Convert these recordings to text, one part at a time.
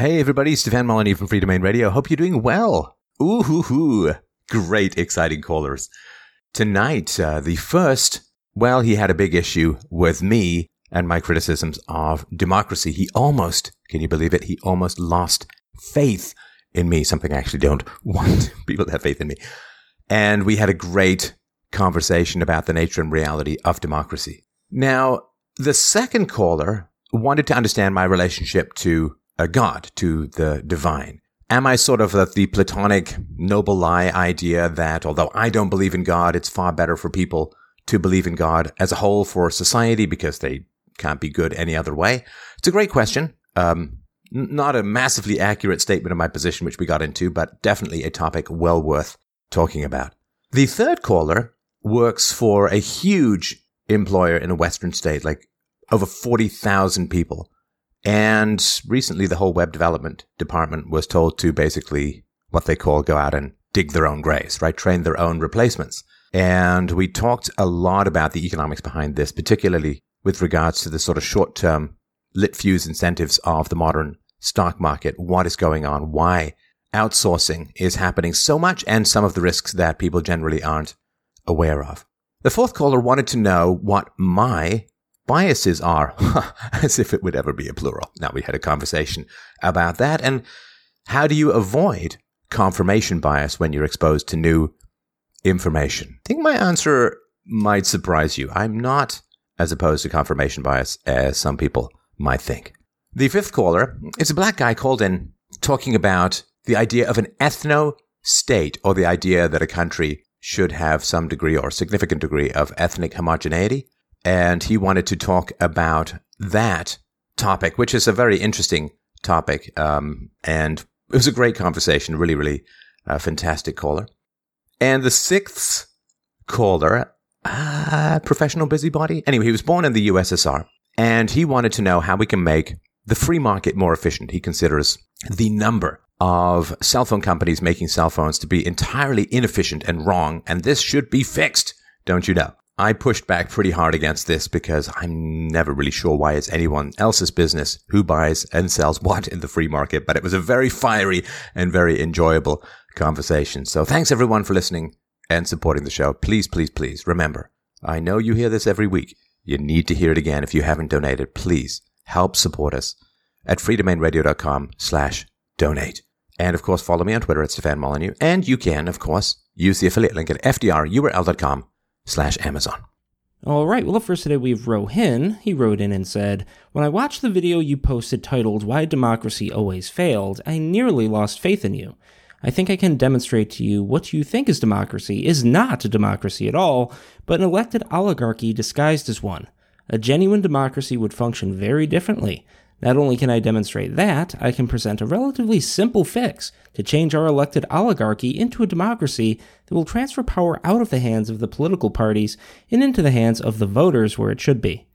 Hey everybody, Stefan Molyneux from Freedomain Radio. Hope you're doing well. Ooh hoo hoo. Great, exciting callers. Tonight, uh, the first, well, he had a big issue with me and my criticisms of democracy. He almost, can you believe it? He almost lost faith in me, something I actually don't want people to have faith in me. And we had a great conversation about the nature and reality of democracy. Now, the second caller wanted to understand my relationship to a God, to the divine. Am I sort of the Platonic noble lie idea that although I don't believe in God, it's far better for people to believe in God as a whole for society because they can't be good any other way? It's a great question. Um, not a massively accurate statement of my position, which we got into, but definitely a topic well worth talking about. The third caller works for a huge employer in a Western state, like over 40,000 people. And recently the whole web development department was told to basically what they call go out and dig their own graves, right? Train their own replacements. And we talked a lot about the economics behind this, particularly with regards to the sort of short term lit fuse incentives of the modern stock market. What is going on? Why outsourcing is happening so much and some of the risks that people generally aren't aware of. The fourth caller wanted to know what my biases are, as if it would ever be a plural. Now, we had a conversation about that. And how do you avoid confirmation bias when you're exposed to new information? I think my answer might surprise you. I'm not as opposed to confirmation bias as some people might think. The fifth caller is a black guy called in talking about the idea of an ethno state or the idea that a country should have some degree or significant degree of ethnic homogeneity. And he wanted to talk about that topic, which is a very interesting topic. Um, and it was a great conversation, really, really uh, fantastic caller. And the sixth caller, uh, professional busybody. Anyway, he was born in the USSR and he wanted to know how we can make the free market more efficient. He considers the number of cell phone companies making cell phones to be entirely inefficient and wrong, and this should be fixed, don't you know? I pushed back pretty hard against this because I'm never really sure why it's anyone else's business who buys and sells what in the free market, but it was a very fiery and very enjoyable conversation. So thanks everyone for listening and supporting the show. Please, please, please remember, I know you hear this every week. You need to hear it again if you haven't donated. Please help support us at freedomainradio.com slash donate. And of course, follow me on Twitter at Stefan Molyneux. And you can, of course, use the affiliate link at fdrurl.com slash Amazon. All right, well, first today we have Rohin. He wrote in and said, When I watched the video you posted titled Why Democracy Always Failed, I nearly lost faith in you. I think I can demonstrate to you what you think is democracy is not a democracy at all, but an elected oligarchy disguised as one. A genuine democracy would function very differently. Not only can I demonstrate that, I can present a relatively simple fix to change our elected oligarchy into a democracy that will transfer power out of the hands of the political parties and into the hands of the voters where it should be.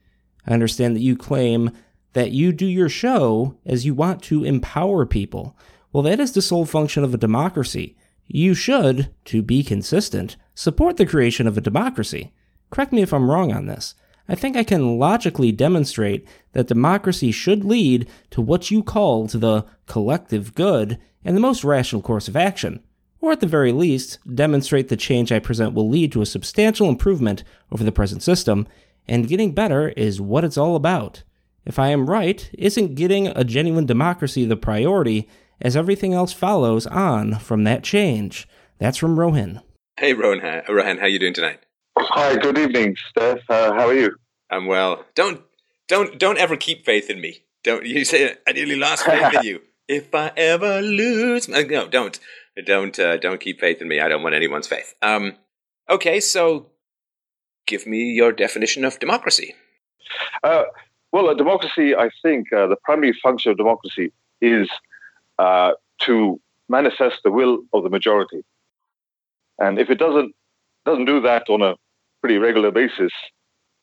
I understand that you claim that you do your show as you want to empower people. Well, that is the sole function of a democracy. You should, to be consistent, support the creation of a democracy. Correct me if I'm wrong on this. I think I can logically demonstrate that democracy should lead to what you call to the collective good and the most rational course of action, or at the very least, demonstrate the change I present will lead to a substantial improvement over the present system, and getting better is what it's all about. If I am right, isn't getting a genuine democracy the priority, as everything else follows on from that change? That's from Rohan. Hey, Rohan. Rohan, how you doing tonight? Hi, good evening, Steph. Uh, how are you? I'm well. Don't don't don't ever keep faith in me. Don't you say I nearly lost faith in you. If I ever lose, my, no, don't don't uh, don't keep faith in me. I don't want anyone's faith. Um, okay, so give me your definition of democracy. Uh, well, a democracy, I think, uh, the primary function of democracy is uh, to manifest the will of the majority. And if it doesn't doesn't do that on a pretty regular basis,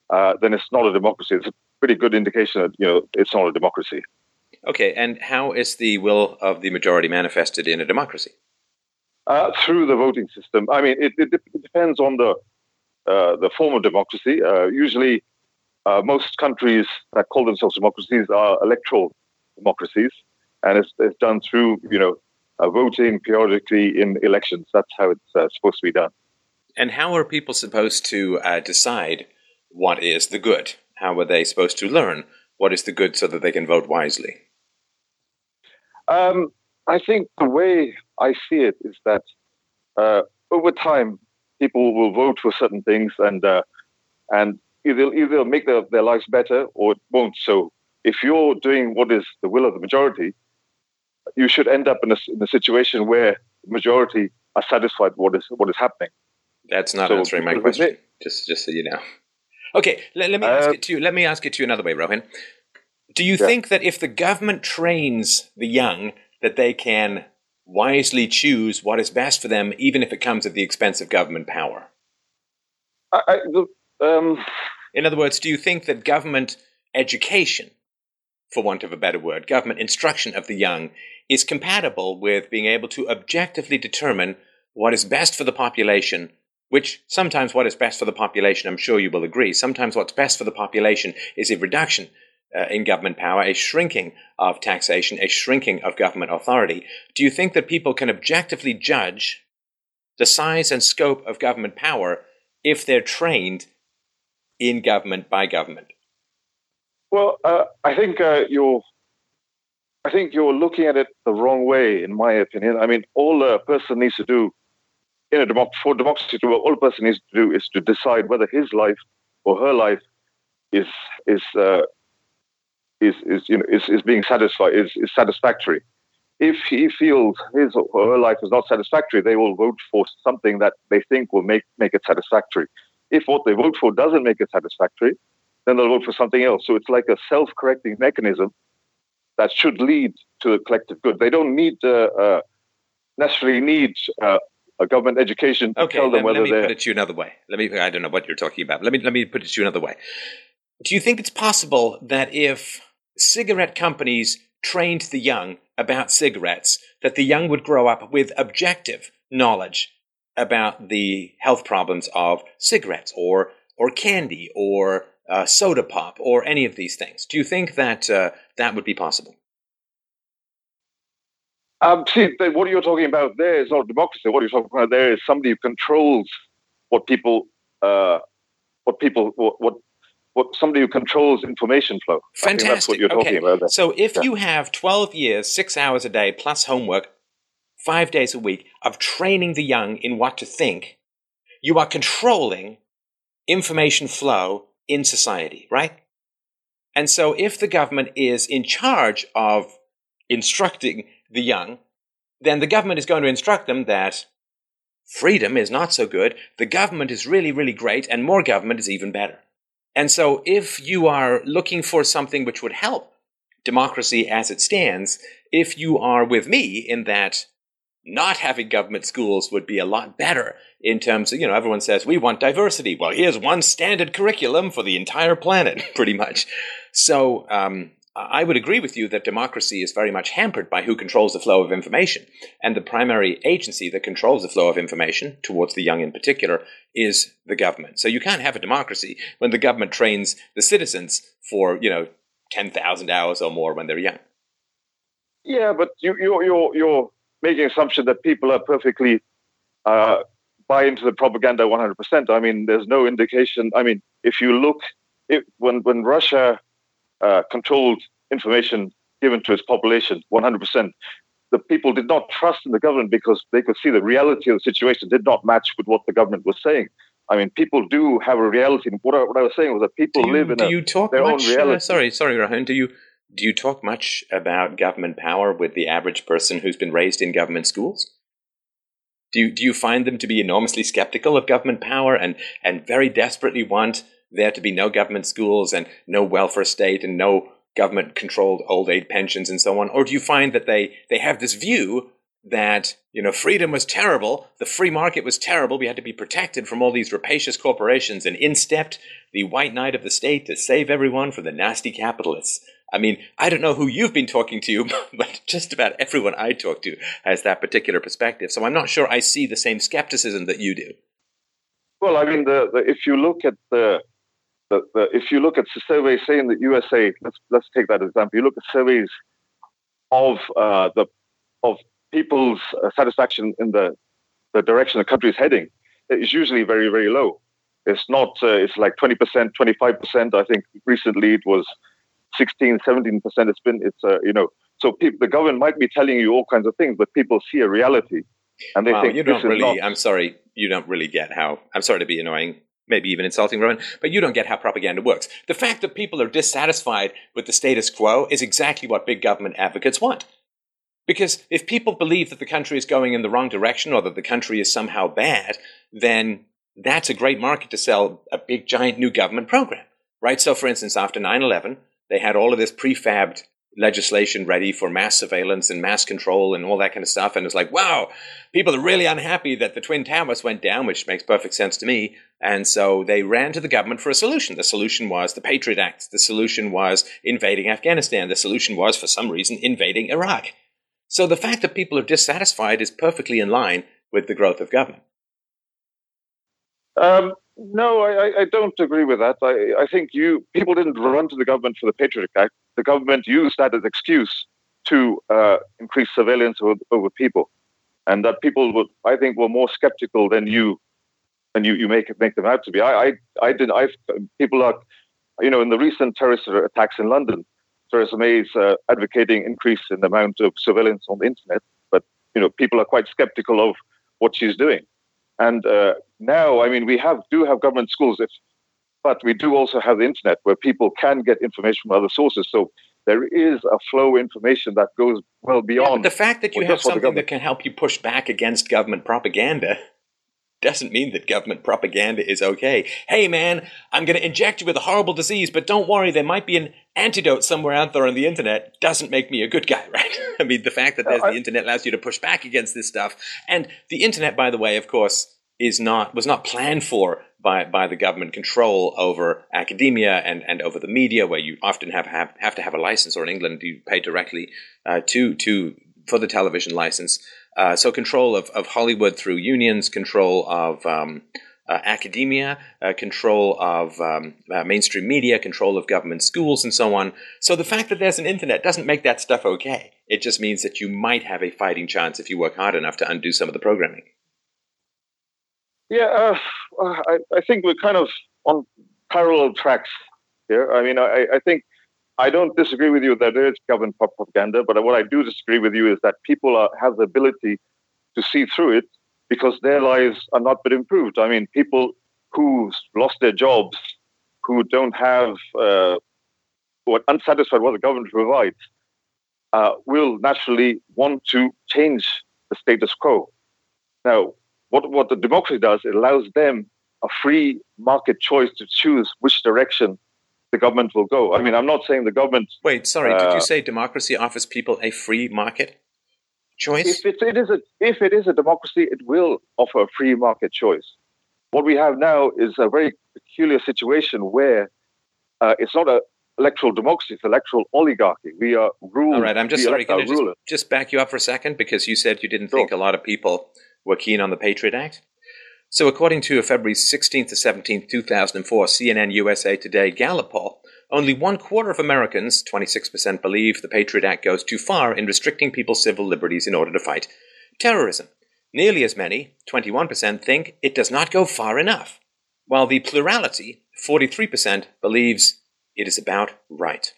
uh, then it's not a democracy. It's a pretty good indication that you know it's not a democracy. Okay, and how is the will of the majority manifested in a democracy? Uh, through the voting system. I mean, it, it, it depends on the uh, the form of democracy. Uh, usually, uh, most countries that call themselves democracies are electoral democracies, and it's, it's done through you know uh, voting periodically in elections. That's how it's uh, supposed to be done. And how are people supposed to uh, decide what is the good? How are they supposed to learn what is the good so that they can vote wisely? Um, I think the way I see it is that uh, over time, people will vote for certain things, and uh, and either either make their, their lives better or it won't. So if you're doing what is the will of the majority, you should end up in a, in a situation where the majority are satisfied with what is what is happening. That's not so, answering my question. Just just so you know. Okay, let, let me ask uh, it to you. Let me ask it to you another way, Rohin. Do you yeah. think that if the government trains the young, that they can wisely choose what is best for them, even if it comes at the expense of government power? I, I, the, um, In other words, do you think that government education, for want of a better word, government instruction of the young, is compatible with being able to objectively determine what is best for the population? Which sometimes what is best for the population, I'm sure you will agree, sometimes what's best for the population is a reduction uh, in government power, a shrinking of taxation, a shrinking of government authority. Do you think that people can objectively judge the size and scope of government power if they're trained in government by government? Well, uh, I think uh, you're. I think you're looking at it the wrong way, in my opinion. I mean, all a person needs to do in a democ- for democracy to work, all a person needs to do is to decide whether his life or her life is is uh, is, is you know is, is being satisfied is, is satisfactory. If he feels his or her life is not satisfactory, they will vote for something that they think will make make it satisfactory. If what they vote for doesn't make it satisfactory, then they'll vote for something else. So it's like a self-correcting mechanism that should lead to a collective good. They don't need uh, uh, necessarily need uh, a government education to okay, tell them let, whether let me they're. put it to you another way. Let me. I don't know what you're talking about. Let me let me put it to you another way. Do you think it's possible that if cigarette companies trained the young about cigarettes, that the young would grow up with objective knowledge about the health problems of cigarettes or or candy or uh, soda pop or any of these things. Do you think that uh, that would be possible? Um, see, what you're talking about there is not democracy. What you're talking about there is somebody who controls what people, uh, what people, what, what what somebody who controls information flow. Fantastic. that's what you're talking okay. about. There. So if yeah. you have 12 years, six hours a day, plus homework, five days a week of training the young in what to think, you are controlling information flow in society, right? And so if the government is in charge of instructing the young, then the government is going to instruct them that freedom is not so good, the government is really, really great, and more government is even better. And so, if you are looking for something which would help democracy as it stands, if you are with me in that not having government schools would be a lot better in terms of, you know, everyone says we want diversity. Well, here's one standard curriculum for the entire planet, pretty much. So, um, I would agree with you that democracy is very much hampered by who controls the flow of information. And the primary agency that controls the flow of information, towards the young in particular, is the government. So you can't have a democracy when the government trains the citizens for, you know, 10,000 hours or more when they're young. Yeah, but you, you're, you're, you're making assumption that people are perfectly uh, buy into the propaganda 100%. I mean, there's no indication. I mean, if you look, it, when, when Russia uh, controlled information given to its population 100%. The people did not trust in the government because they could see the reality of the situation did not match with what the government was saying. I mean, people do have a reality. What I, what I was saying was that people you, live in do a, you talk their much, own reality. Uh, sorry, sorry, Rohin. Do you do you talk much about government power with the average person who's been raised in government schools? Do you, do you find them to be enormously skeptical of government power and, and very desperately want there to be no government schools and no welfare state and no government controlled old age pensions and so on? Or do you find that they, they have this view that, you know, freedom was terrible, the free market was terrible, we had to be protected from all these rapacious corporations, and in stepped the white knight of the state to save everyone from the nasty capitalists. I mean, I don't know who you've been talking to, but just about everyone I talk to has that particular perspective. So I'm not sure I see the same skepticism that you do. Well, I mean, the, the, if you look at the the, the, if you look at the surveys, say in the USA, let's let's take that example. You look at surveys of uh, the of people's uh, satisfaction in the the direction the country is heading It's usually very very low. It's not. Uh, it's like twenty percent, twenty five percent. I think recently it was 16, 17 percent. It's been. It's uh, you know. So people, the government might be telling you all kinds of things, but people see a reality, and they Wow, think you don't really. not. I'm sorry, you don't really get how. I'm sorry to be annoying, maybe even insulting, Rowan, but you don't get how propaganda works. The fact that people are dissatisfied with the status quo is exactly what big government advocates want. Because if people believe that the country is going in the wrong direction or that the country is somehow bad, then that's a great market to sell a big, giant new government program, right? So, for instance, after 9 11, they had all of this prefabbed legislation ready for mass surveillance and mass control and all that kind of stuff. And it's like, wow, people are really unhappy that the Twin Towers went down, which makes perfect sense to me. And so they ran to the government for a solution. The solution was the Patriot Act. The solution was invading Afghanistan. The solution was, for some reason, invading Iraq. So the fact that people are dissatisfied is perfectly in line with the growth of government. Um, no, I, I- don't agree with that. I, I think you people didn't run to the government for the Patriot Act. The government used that as excuse to uh, increase surveillance over, over people, and that people were, I think, were more skeptical than you than you, you make make them out to be. I I, I did. I people are, you know, in the recent terrorist attacks in London, Theresa May is uh, advocating increase in the amount of surveillance on the internet, but you know, people are quite skeptical of what she's doing. And uh, now, I mean, we have do have government schools, if, but we do also have the internet where people can get information from other sources. So there is a flow of information that goes well Yeah, beyond. the fact that you have that's what the something that can help you push back against government propaganda doesn't mean that government propaganda is okay. Hey, man, I'm going to inject you with a horrible disease, but don't worry, there might be an antidote somewhere out there on the internet. Doesn't make me a good guy, right? I mean, the fact that there's the internet allows you to push back against this stuff, and the internet, by the way, of course, is not was not planned for by by the government control over academia and, and over the media, where you often have, have have to have a license, or in England you pay directly uh, to to for the television license. Uh, so control of, of Hollywood through unions, control of um, uh, academia, uh, control of um, uh, mainstream media, control of government schools, and so on. So the fact that there's an internet doesn't make that stuff okay. It just means that you might have a fighting chance if you work hard enough to undo some of the programming. Yeah, uh, I, I think we're kind of on parallel tracks here. I mean, I, I think I don't disagree with you that there is government propaganda, but what I do disagree with you is that people are, have the ability to see through it because their lives are not been improved. I mean, people who lost their jobs, who don't have uh, what unsatisfied what the government provides, uh, will naturally want to change the status quo. Now, what, what the democracy does, it allows them a free market choice to choose which direction the government will go. I mean, I'm not saying the government, Wait, sorry, did Uh, you say democracy offers people a free market choice? if it, it is a if it is a democracy, it will offer a free market choice. What we have now is a very peculiar situation where uh, it's not a electoral democracy; it's electoral oligarchy. We are ruled. All right, I'm just sorry. Can I just, just back you up for a second because you said you didn't Sure. think a lot of people were keen on the Patriot Act. So, according to a February 16th to 17th, 2004 CNN USA Today Gallup poll, only one quarter of Americans, 26%, believe the Patriot Act goes too far in restricting people's civil liberties in order to fight terrorism. Nearly as many, 21%, think it does not go far enough, while the plurality, 43%, believes it is about right.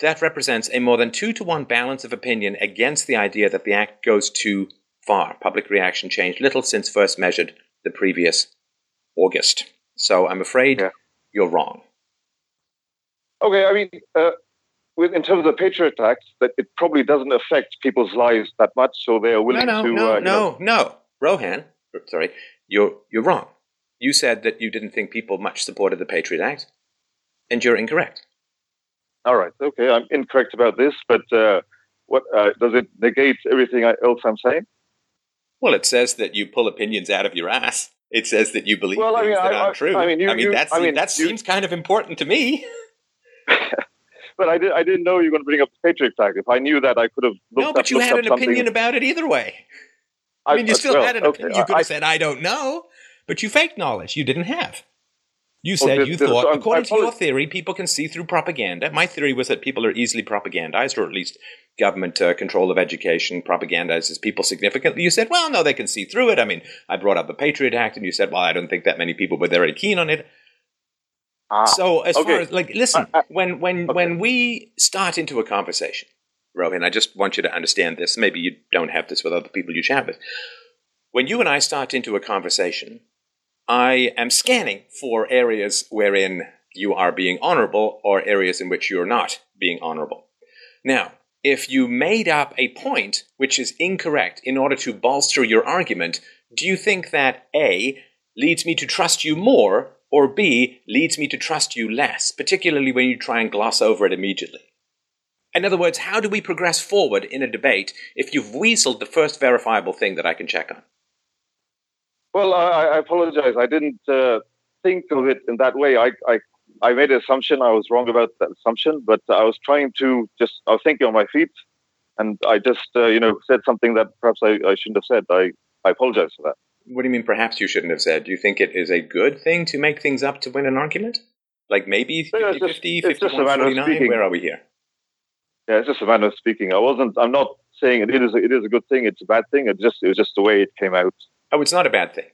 That represents a more than two to one balance of opinion against the idea that the act goes too far. Public reaction changed little since first measured the previous August. So I'm afraid Yeah. you're wrong. Okay, I mean, uh, with in terms of the Patriot Act, that it probably doesn't affect people's lives that much, so they are willing no, to. no, uh, know- no, no. Rohan, sorry, you're you're wrong. You said that you didn't think people much supported the Patriot Act, and you're incorrect. All right, okay, I'm incorrect about this, but uh, what uh, does it negate everything else I'm saying? Well, it says that you pull opinions out of your ass. It says that you believe Well, I things mean, that I- aren't I- true. I mean, you- you- that's, I mean, that you- seems kind of important to me. But I, did, I didn't know you were going to bring up the Patriot Act. If I knew that, I could have looked no, up, but you had an something. opinion about it either way. I mean, you still well, had an okay, opinion. You could have said, I don't know, but you faked knowledge you didn't have. You said well, you thought, according to your theory, people can see through propaganda. My theory was that people are easily propagandized, or at least government uh, control of education propagandizes people significantly. You said, well, no, they can see through it. I mean, I brought up the Patriot Act, and you said, well, I don't think that many people were very keen on it. Ah, so, as okay. far as like, listen, uh, uh, when when okay. when we start into a conversation, Rohan, I just want you to understand this. Maybe you don't have this with other people you chat with. When you and I start into a conversation, I am scanning for areas wherein you are being honorable or areas in which you're not being honorable. Now, if you made up a point which is incorrect in order to bolster your argument, do you think that A leads me to trust you more or B leads me to trust you less, particularly when you try and gloss over it immediately? In other words, how do we progress forward in a debate if you've weaseled the first verifiable thing that I can check on? Well, I, I apologize. I didn't uh, think of it in that way. I, I, I made an assumption. I was wrong about that assumption, but I was trying to just, I was thinking on my feet, and I just, uh, you know, said something that perhaps I, I shouldn't have said. I, I apologize for that. What do you mean, perhaps you shouldn't have said? Do you think it is a good thing to make things up to win an argument? Like maybe 50 yeah, 50, 51 49? Where are we here? Yeah, it's just a matter of speaking. I wasn't. I'm not saying it is. A, it is a good thing. It's a bad thing. It just. It was just the way it came out. Oh, it's not a bad thing.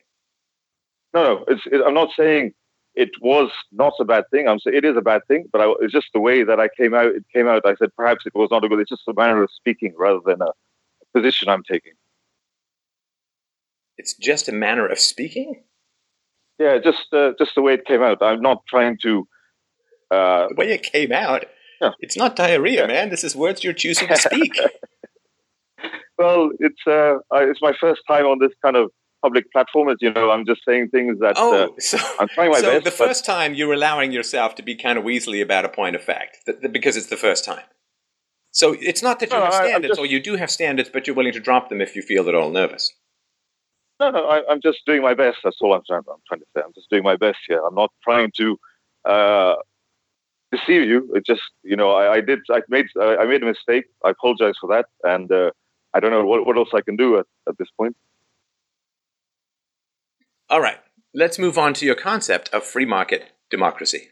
No, no. It's. It, I'm not saying it was not a bad thing. I'm saying it is a bad thing, but I, it's just the way that I came out. It came out. I said perhaps it was not a good. It's just a manner of speaking rather than a, a position I'm taking. It's just a manner of speaking. Yeah, just uh, just the way it came out. I'm not trying to. Uh, the way it came out. Yeah. It's not diarrhea, yeah. man. This is words you're choosing to speak. well, it's uh, it's my first time on this kind of public platform. As you know, I'm just saying things that oh, uh, so, I'm trying my so best. the first time you're allowing yourself to be kind of weaselly about a point of fact th- th- because it's the first time. So it's not that you no, have standards, just... or you do have standards, but you're willing to drop them if you feel at all nervous. No, no, I, am just doing my best. That's all I'm trying, I'm trying to say. I'm just doing my best here. I'm not trying to uh, deceive you. It just, you know, I, I did, I made, I made a mistake. I apologize for that, and uh, I don't know what, what else I can do at, at this point. All right, let's move on to your concept of free market democracy.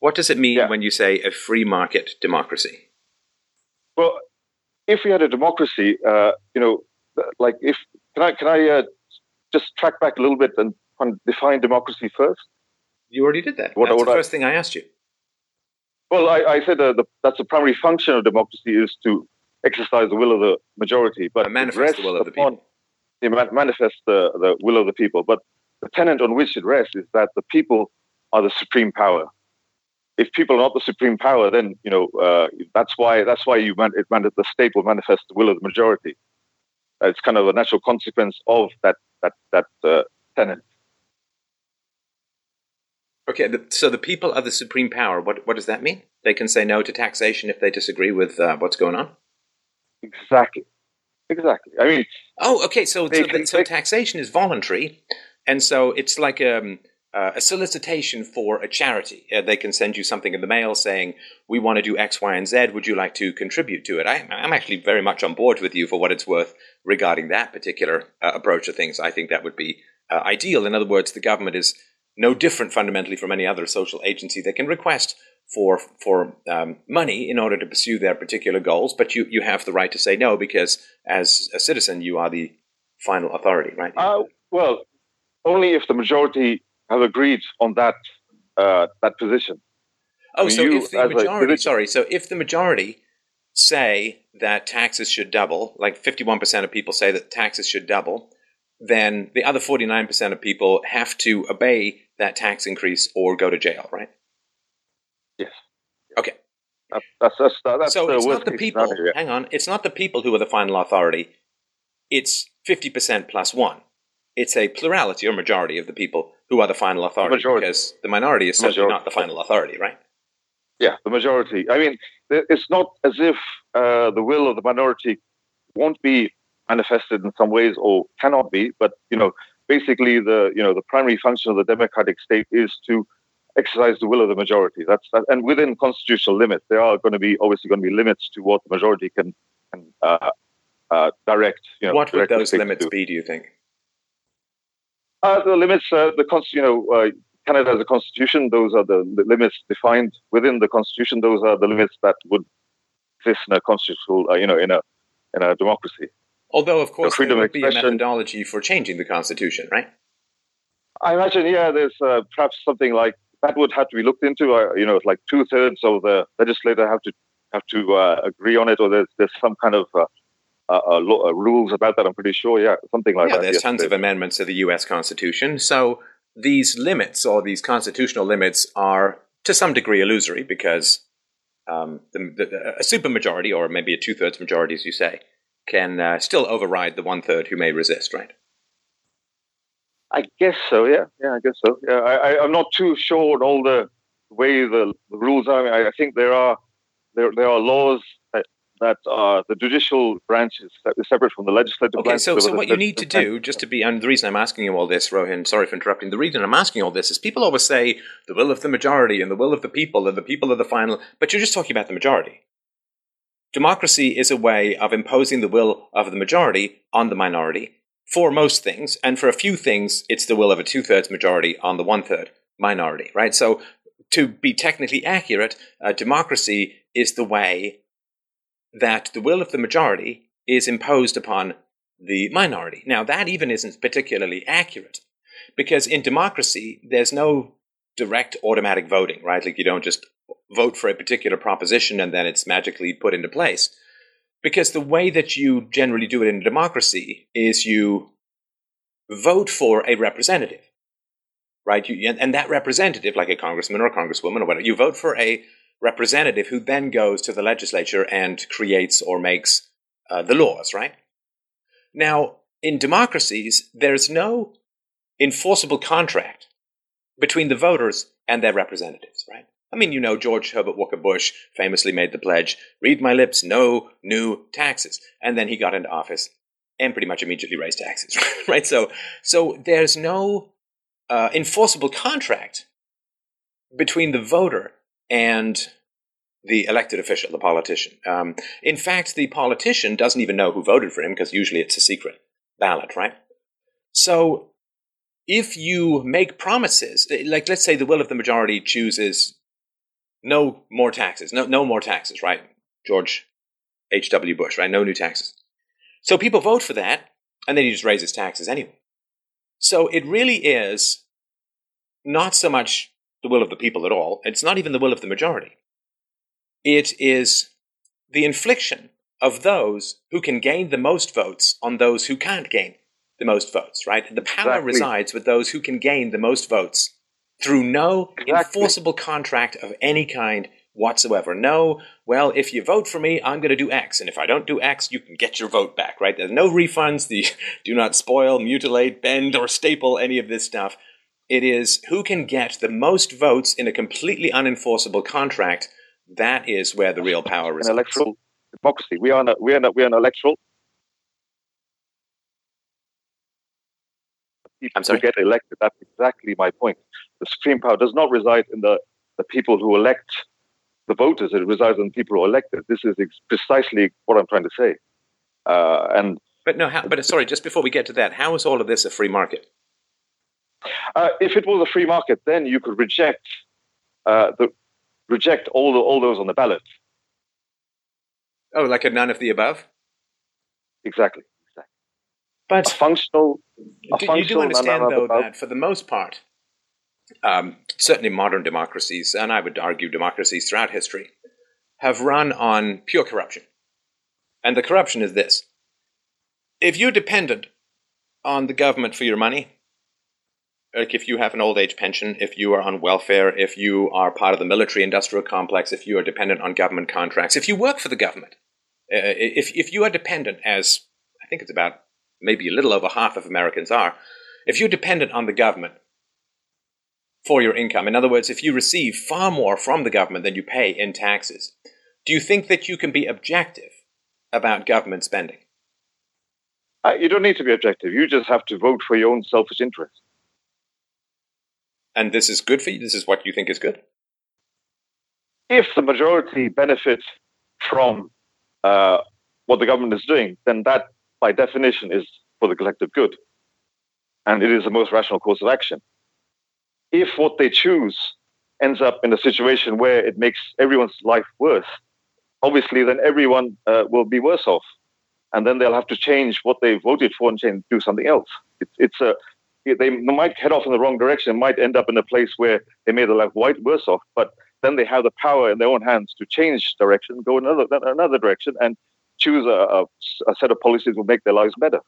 What does it mean yeah. when you say a free market democracy? Well, if we had a democracy, uh, you know, like if can I can I uh, just track back a little bit and define democracy first? You already did that. What, That's what the first I, thing I asked you. Well, I, I said uh, the, that's the primary function of democracy is to exercise the will of the majority, but manifest the will of the people. It manifest the, the will of the people. But the tenet on which it rests is that the people are the supreme power. If people are not the supreme power, then you know uh, that's why that's why you man- it man- the state will manifest the will of the majority. Uh, it's kind of a natural consequence of that that that uh, tenet. Okay, the, so the people are the supreme power. What what does that mean? They can say no to taxation if they disagree with uh, what's going on. Exactly, exactly. I mean, oh, okay. So so, can, so, taxation is voluntary, and so it's like um, uh, a solicitation for a charity. Uh, they can send you something in the mail saying, "We want to do X, Y, and Z. Would you like to contribute to it?" I, am actually very much on board with you for what it's worth regarding that particular uh, approach to things. I think that would be uh, ideal. In other words, the government is no different fundamentally from any other social agency. They can request for for um, money in order to pursue their particular goals, but you, you have the right to say no because as a citizen you are the final authority, right? Uh, well, only if the majority have agreed on that uh, that position. Oh, so you, if the majority, sorry, so if the majority say that taxes should double, like fifty-one percent of people say that taxes should double, then the other 49% of people have to obey that tax increase or go to jail, right? Yes. Okay. That's, that's, that's so it's not the people. Scenario. Hang on, it's not the people who are the final authority. It's fifty percent plus one. It's a plurality or majority of the people who are the final authority. Majority. Because the minority is certainly majority. not the final authority, right? Yeah, the majority. I mean, it's not as if uh, the will of the minority won't be manifested in some ways or cannot be. But you know, basically, the you know the primary function of the democratic state is to exercise the will of the majority. That's that, and within constitutional limits, there are going to be obviously going to be limits to what the majority can can uh, uh, direct. You know, what would those limits be? Do you think? Uh, the limits, uh, the you know, uh, Canada has a constitution. Those are the, the, limits defined within the constitution. Those are the limits that would exist in a constitutional, uh, you know, in a in a democracy. Although, of course, freedom there would be a methodology for changing the constitution, right? I imagine, yeah, there's uh, perhaps something like that would have to be looked into. Uh, you know, like two thirds of the legislator have to have to uh, agree on it, or there's there's some kind of uh, uh, uh, rules about that. I'm pretty sure, yeah, something like yeah, that. There's yes, tons of amendments to the U.S. Constitution, so these limits or these constitutional limits are to some degree illusory because um, the, the, a supermajority, or maybe a two thirds majority, as you say, can uh, still override the one third who may resist, right? I guess so. Yeah, yeah, I guess so. Yeah, I, am not too sure on all the way the, the rules are. I, mean, I, think there are there there are laws that, that are the judicial branches that is separate from the legislative. Branches. Okay, so so what you need to do, just to be, and the reason I'm asking you all this, Rohin, sorry for interrupting. The reason I'm asking all this is people always say the will of the majority and the will of the people and the people are the final, but you're just talking about the majority. Democracy is a way of imposing the will of the majority on the minority for most things, and for a few things, it's the will of a two thirds majority on the one third minority, right? So, to be technically accurate, uh, democracy is the way that the will of the majority is imposed upon the minority. Now, that even isn't particularly accurate because in democracy, there's no direct automatic voting, right? Like you don't just vote for a particular proposition and then it's magically put into place. Because the way that you generally do it in a democracy is you vote for a representative, right? You, and, that representative, like a congressman or a congresswoman or whatever, you vote for a representative who then goes to the legislature and creates or makes uh, the laws, right? Now, in democracies, there's no enforceable contract between the voters and their representatives, right? I mean, you know, George Herbert Walker Bush famously made the pledge read my lips, no new taxes. And then he got into office and pretty much immediately raised taxes, right? So, so there's no uh, enforceable contract between the voter and the elected official, the politician. Um, in fact, the politician doesn't even know who voted for him because usually it's a secret ballot, right? So if you make promises, like let's say the will of the majority chooses no more taxes, no, no more taxes, right? George H.W. Bush, right? No new taxes. So people vote for that, and then he just raises taxes anyway. So it really is not so much the will of the people at all. It's not even the will of the majority. It is the infliction of those who can gain the most votes on those who can't gain the most votes, right? The power exactly. resides with those who can gain the most votes through no enforceable contract of any kind whatsoever. No, well, if you vote for me, I'm going to do X, and if I don't do X, you can get your vote back, right? There's no refunds. The do not spoil, mutilate, bend, or staple any of this stuff. It is who can get the most votes in a completely unenforceable contract. That is where the real power is. An electoral democracy. We are, an, we are, we are an electoral. I'm sorry. get elected. That's exactly my point. The supreme power does not reside in the, the people who elect the voters. It resides in the people who are elected. This is ex- precisely what I'm trying to say. Uh, and but no, how, but sorry, just before we get to that, how is all of this a free market? Uh, if it was a free market, then you could reject uh, the reject all the, all those on the ballot. Oh, like a none of the above. Exactly. Exactly. But a functional. A do, functional you do understand, though, that for the most part, um, certainly modern democracies, and I would argue democracies throughout history, have run on pure corruption. And the corruption is this if you're dependent on the government for your money, like if you have an old age pension, if you are on welfare, if you are part of the military industrial complex, if you are dependent on government contracts, if you work for the government, uh, if, if you are dependent, as I think it's about maybe a little over half of Americans are, if you're dependent on the government for your income, in other words, if you receive far more from the government than you pay in taxes, do you think that you can be objective about government spending? Uh, you don't need to be objective. You just have to vote for your own selfish interest. And this is good for you? This is what you think is good? If the majority benefits from uh, what the government is doing, then that, by definition, is for the collective good. And it is the most rational course of action. if what they choose ends up in a situation where it makes everyone's life worse, obviously then everyone uh, will be worse off. And then they'll have to change what they voted for and change, do something else. It's, it's a, they might head off in the wrong direction, might end up in a place where they made their life worse off, but then they have the power in their own hands to change direction, go another another direction, and choose a, a, a set of policies will make their lives better.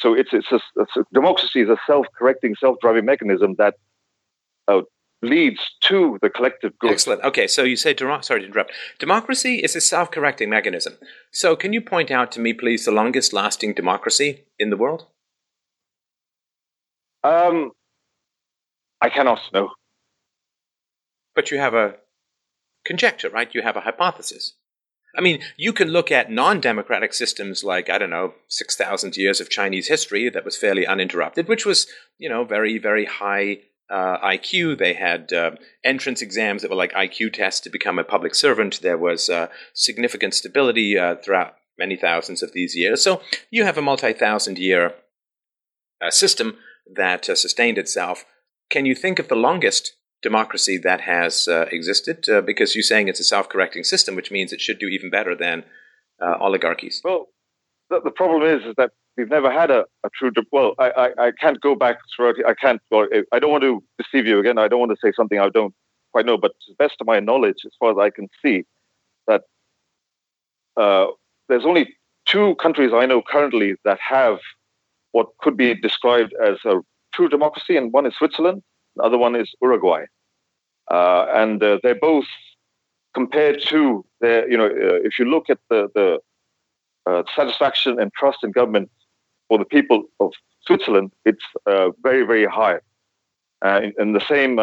So it's it's, a, it's a, democracy is a self-correcting, self-driving mechanism that uh, leads to the collective good. Excellent. Okay, so you say sorry to interrupt. Democracy is a self-correcting mechanism. So can you point out to me, please, the longest-lasting democracy in the world? Um, I cannot know. But you have a conjecture, right? You have a hypothesis. I mean, you can look at non democratic systems like, I don't know, 6,000 years of Chinese history that was fairly uninterrupted, which was, you know, very, very high uh, IQ. They had uh, entrance exams that were like IQ tests to become a public servant. There was uh, significant stability uh, throughout many thousands of these years. So you have a multi thousand year uh, system that uh, sustained itself. Can you think of the longest democracy that has uh, existed? Uh, because you're saying it's a self-correcting system, which means it should do even better than uh, oligarchies. Well, the, the, problem is, is that we've never had a, a true. De- well, I, I, I, can't go back throughout. I can't. Well, I don't want to deceive you again. I don't want to say something I don't quite know. But to the best of my knowledge, as far as I can see, that uh, there's only two countries I know currently that have what could be described as a true democracy, and one is Switzerland, the other one is Uruguay. Uh, and uh, they're both compared to their, you know, uh, if you look at the, the uh, satisfaction and trust in government for the people of Switzerland, it's uh, very, very high. and, and the same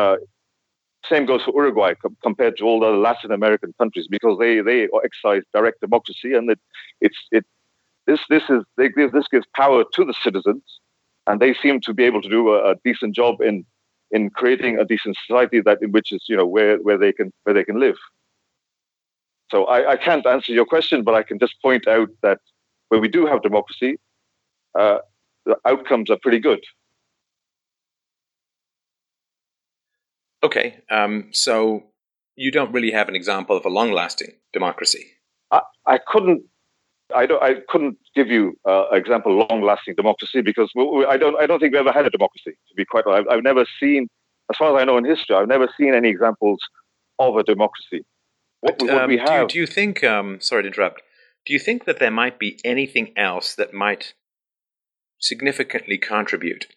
same goes for Uruguay com- compared to all the Latin American countries because they they exercise direct democracy and it it's it this this is they this gives power to the citizens and they seem to be able to do a, a decent job in in creating a decent society that in which is you know where where they can where they can live. So I, I can't answer your question, but I can just point out that where we do have democracy, uh, the outcomes are pretty good. Okay, um, so you don't really have an example of a long-lasting democracy. I, I couldn't I don't. I couldn't give you uh, an example of long-lasting democracy because we, we, I don't. I don't think we ever had a democracy. To be quite honest, I've, I've, never seen, as far as I know in history, I've never seen any examples of a democracy. What, but, what um, we have. Do you, do you think? Um, sorry to interrupt. Do you think that there might be anything else that might significantly contribute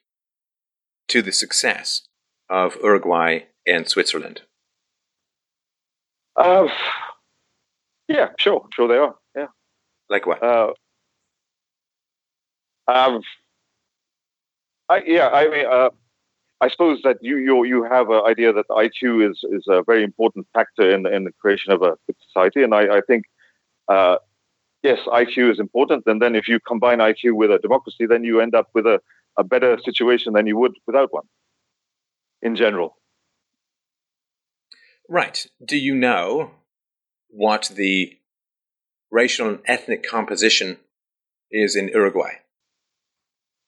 to the success of Uruguay and Switzerland? Uh, yeah, sure, sure they are. Yeah. Like what? Uh, um, I, yeah, I mean, uh, I suppose that you you you have an idea that IQ is is a very important factor in in the creation of a good society, and I, I think. Uh, yes, IQ is important, and then if you combine IQ with a democracy, then you end up with a, a better situation than you would without one. In general, right? Do you know what the racial and ethnic composition is in Uruguay?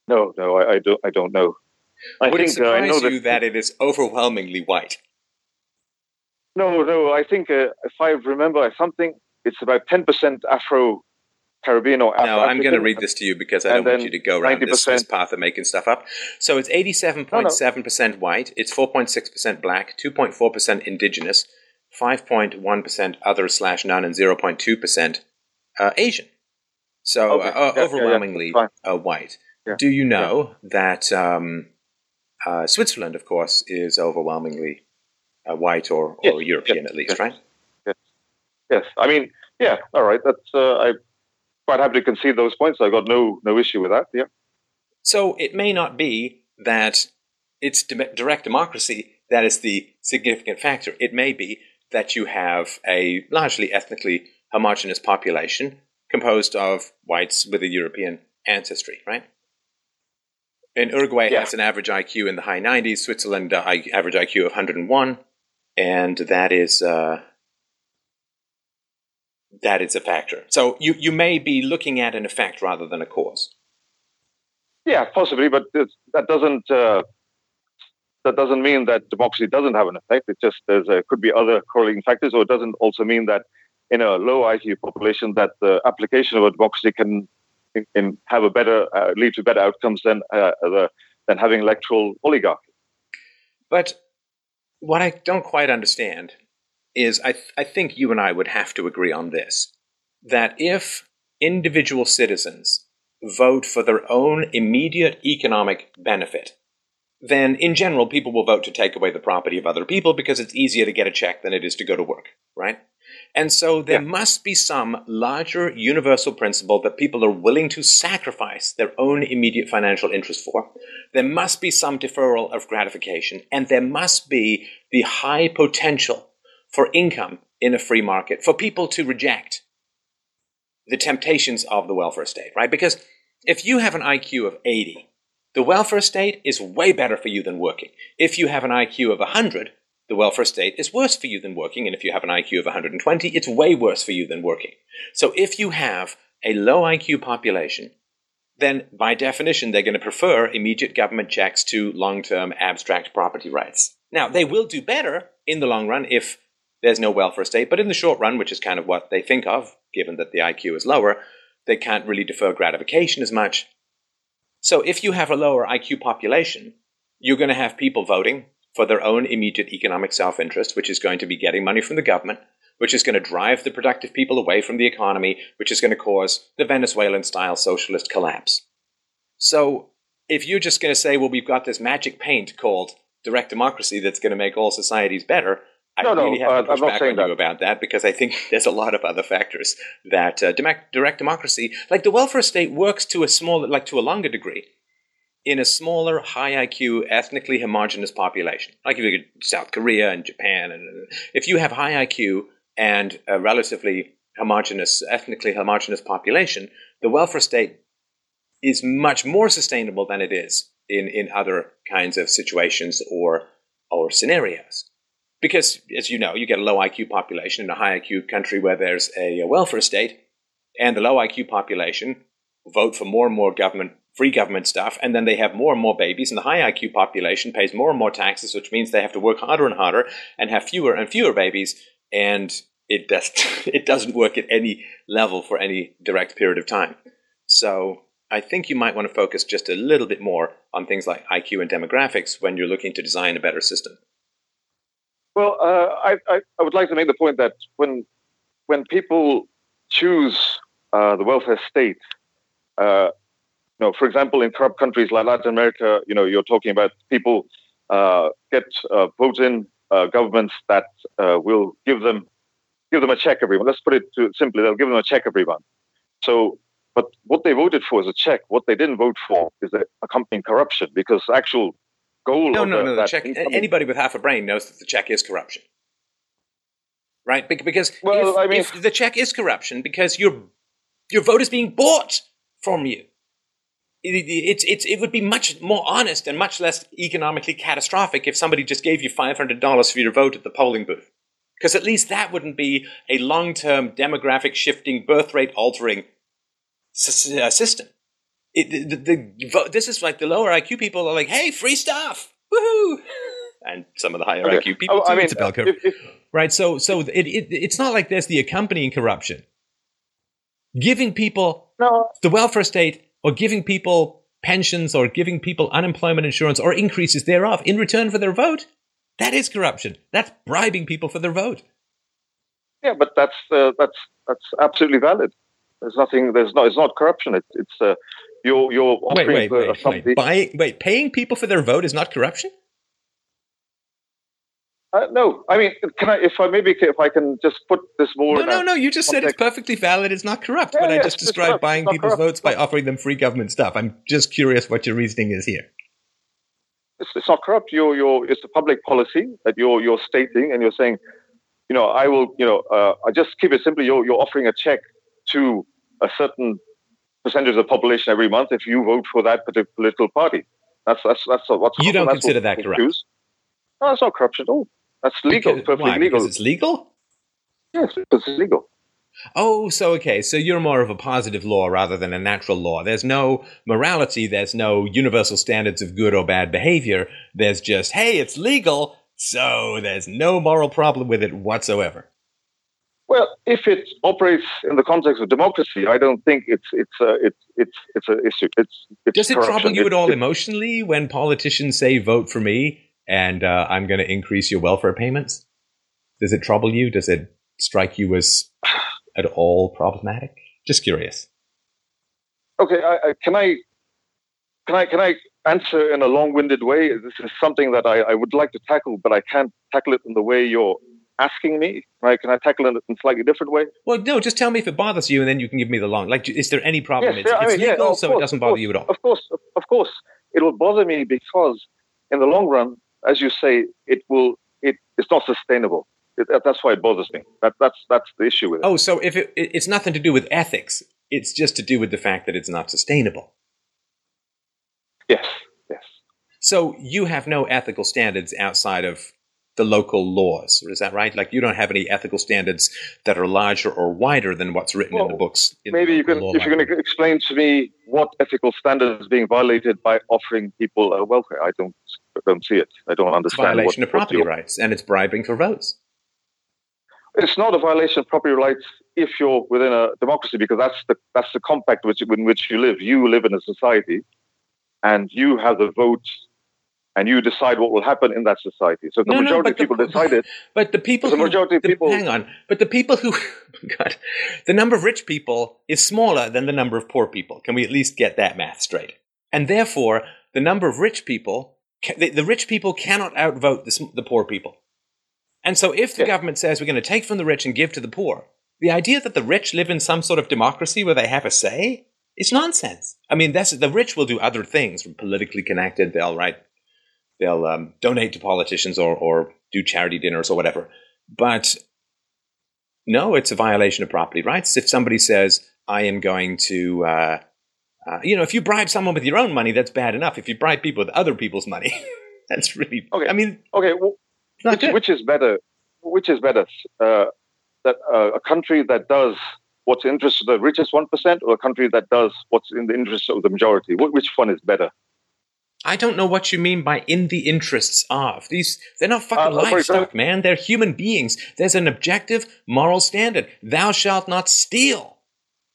No, no, I, I don't. I don't know. I Would think, it surprise uh, I know you that, that, it is overwhelmingly white? No, no. I think uh, if I remember something, it's about ten percent Afro Caribbean or. No, I'm going to read this to you because I don't want you to go around this, this, path of making stuff up. So it's 87.7% no, no. white, it's 4.6% black, 2.4% indigenous, 5.1% other slash none, and 0.2% uh, Asian. So okay. uh, yeah, overwhelmingly yeah, yeah. Uh, white. Do you know that um, uh, Switzerland, of course, is overwhelmingly uh, white or, or yes, European yes, at least, yes, right? Yes. Yes. I mean, yeah. All right. That's uh, I'm quite happy to concede those points. I've got no no issue with that. Yeah. So it may not be that it's direct democracy that is the significant factor. It may be that you have a largely ethnically homogenous population composed of whites with a European ancestry, right? And Uruguay yeah. has an average IQ in the high 90s, Switzerland uh, average IQ of 101, and that is uh, that is a factor. So you you may be looking at an effect rather than a cause. Yeah, possibly, but that doesn't uh, that doesn't mean that democracy doesn't have an effect. It just there's a, could be other correlating factors, or it doesn't also mean that in a low IQ population that the application of a democracy can have a better uh, lead to better outcomes than uh, the, than having electoral oligarchy. But what I don't quite understand is I, th- I think you and I would have to agree on this that if individual citizens vote for their own immediate economic benefit, then in general, people will vote to take away the property of other people because it's easier to get a check than it is to go to work, right? And so there yeah. must be some larger universal principle that people are willing to sacrifice their own immediate financial interest for. There must be some deferral of gratification, and there must be the high potential for income in a free market for people to reject the temptations of the welfare state, right? Because if you have an IQ of 80, the welfare state is way better for you than working. If you have an IQ of 100, the welfare state is worse for you than working. And if you have an IQ of 120, it's way worse for you than working. So if you have a low IQ population, then by definition, they're going to prefer immediate government checks to long term abstract property rights. Now, they will do better in the long run if there's no welfare state, but in the short run, which is kind of what they think of, given that the IQ is lower, they can't really defer gratification as much. So if you have a lower IQ population, you're going to have people voting for their own immediate economic self interest, which is going to be getting money from the government, which is going to drive the productive people away from the economy, which is going to cause the Venezuelan style socialist collapse. So if you're just going to say, well, we've got this magic paint called direct democracy that's going to make all societies better, I no, really no, have to uh, push back on that. you about that because I think there's a lot of other factors that uh, direct democracy, like the welfare state, works to a smaller, like to a longer degree, in a smaller, high IQ, ethnically homogenous population. Like if you look at South Korea and Japan, and if you have high IQ and a relatively homogenous, ethnically homogenous population, the welfare state is much more sustainable than it is in, in other kinds of situations or or scenarios. Because, as you know, you get a low IQ population in a high IQ country where there's a, a welfare state, and the low IQ population vote for more and more government, free government stuff, and then they have more and more babies, and the high IQ population pays more and more taxes, which means they have to work harder and harder and have fewer and fewer babies, and it does it doesn't work at any level for any direct period of time. So I think you might want to focus just a little bit more on things like IQ and demographics when you're looking to design a better system. Well, uh, I, I, I, would like to make the point that when when people choose uh, the welfare state, uh, you know, for example, in corrupt countries like Latin America, you know, you're talking about people uh, get uh, votes in uh, governments that will give them give them a check every month. Let's put it to, simply: they'll give them a check every month. So, but what they voted for is a check. What they didn't vote for is the accompanying corruption, because actual goal. No, no, the, no. The check. Anybody with half a brain knows that the check is corruption, right? Because well, if, I mean, if the check is corruption, because your your vote is being bought from you. It, it's, it's, it would be much more honest and much less economically catastrophic if somebody just gave you $500 for your vote at the polling booth. Because at least that wouldn't be a long term demographic shifting, birth rate altering uh, system. It, the, the, this is like the lower IQ people are like, hey, free stuff, woohoo! And some of the higher okay. IQ people oh, too. I mean, it's a bell curve, if, if, right? So, so it, it, it's not like there's the accompanying corruption. Giving people no. the welfare state or giving people pensions or giving people unemployment insurance or increases thereof in return for their vote, that is corruption. That's bribing people for their vote. Yeah, but that's uh, that's that's absolutely valid. There's nothing. There's no. It's not corruption. It, it's uh, you're you're offering wait, wait, wait, something. Wait. Buying, wait, paying people for their vote is not corruption. Uh, no, I mean, can I? If I maybe if I can just put this more. No, no, no. You just context. said it's perfectly valid. It's not corrupt. Yeah, but yeah, I just described buying people's corrupt. votes by offering them free government stuff. I'm just curious what your reasoning is here. It's, it's not corrupt. You're, you're, it's a public policy that you're you're stating, and you're saying, you know, I will, you know, uh, I just keep it simply. You're you're offering a check to a certain percentage of the population every month if you vote for that particular political party. That's that's that's what's you don't consider that corrupt. Choose. No, that's not corruption at all. That's legal, because, perfectly why? legal. Because it's legal. Yes, because it's legal. Oh, so okay. So you're more of a positive law rather than a natural law. There's no morality. There's no universal standards of good or bad behavior. There's just, hey, it's legal. So there's no moral problem with it whatsoever. Well, if it operates in the context of democracy, I don't think it's it's a it's it's it's an issue. It's, it's does it corruption. trouble you It- at all it- emotionally when politicians say vote for me and uh, I'm going to increase your welfare payments? Does it trouble you? Does it strike you as at all problematic? Just curious. Okay, I, I, can I can I can I answer in a long-winded way? This is something that I, I would like to tackle, but I can't tackle it in the way you're asking me. Right? Can I tackle it in a slightly different way? Well, no, just tell me if it bothers you, and then you can give me the long. Like, is there any problem? Yes, it's yeah, it's mean, yeah, legal, of so course, it doesn't bother course, you at all. Of course, of course, it will bother me because in the long run, as you say, it will. It, it's not sustainable. It, that's why it bothers me. That, that's that's the issue with it. Oh, so if it, it- it's nothing to do with ethics, it's just to do with the fact that it's not sustainable. Yes, yes. So you have no ethical standards outside of the local laws, is that right? Like you don't have any ethical standards that are larger or wider than what's written in the books. in the Maybe you local can, if you're going to explain to me what ethical standard is being violated by offering people a welfare. I don't, I don't see it. I don't It's a understand. violation what, of property rights, and it's bribing for votes. It's not a violation of property rights if you're within a democracy, because that's the that's the compact which, in which you live. You live in a society, and you have the vote, and you decide what will happen in that society. So the No, no, majority but of people the- decide it. But the people The who majority of the- people- hang on, but the people who oh God, the number of rich people is smaller than the number of poor people. Can we at least get that math straight? And therefore, the number of rich people, the, the rich people cannot outvote the, the poor people. And so, if the Yeah. government says we're going to take from the rich and give to the poor, the idea that the rich live in some sort of democracy where they have a say is nonsense. I mean, that's the rich will do other things. Politically connected, they'll write they'll um, donate to politicians or, or do charity dinners or whatever. But no, it's a violation of property rights. If somebody says, I am going to, uh, uh, you know, if you bribe someone with your own money, that's bad enough. If you bribe people with other people's money, that's really, Okay. I mean, Okay, well, which, which is better? Which is better? Uh, that uh, a country that does what's in the interest of the richest one percent, or a country that does what's in the interest of the majority? Which one is better? I don't know what you mean by in the interests of. These they're not fucking Uh, livestock, man. They're human beings. There's an objective moral standard. Thou shalt not steal.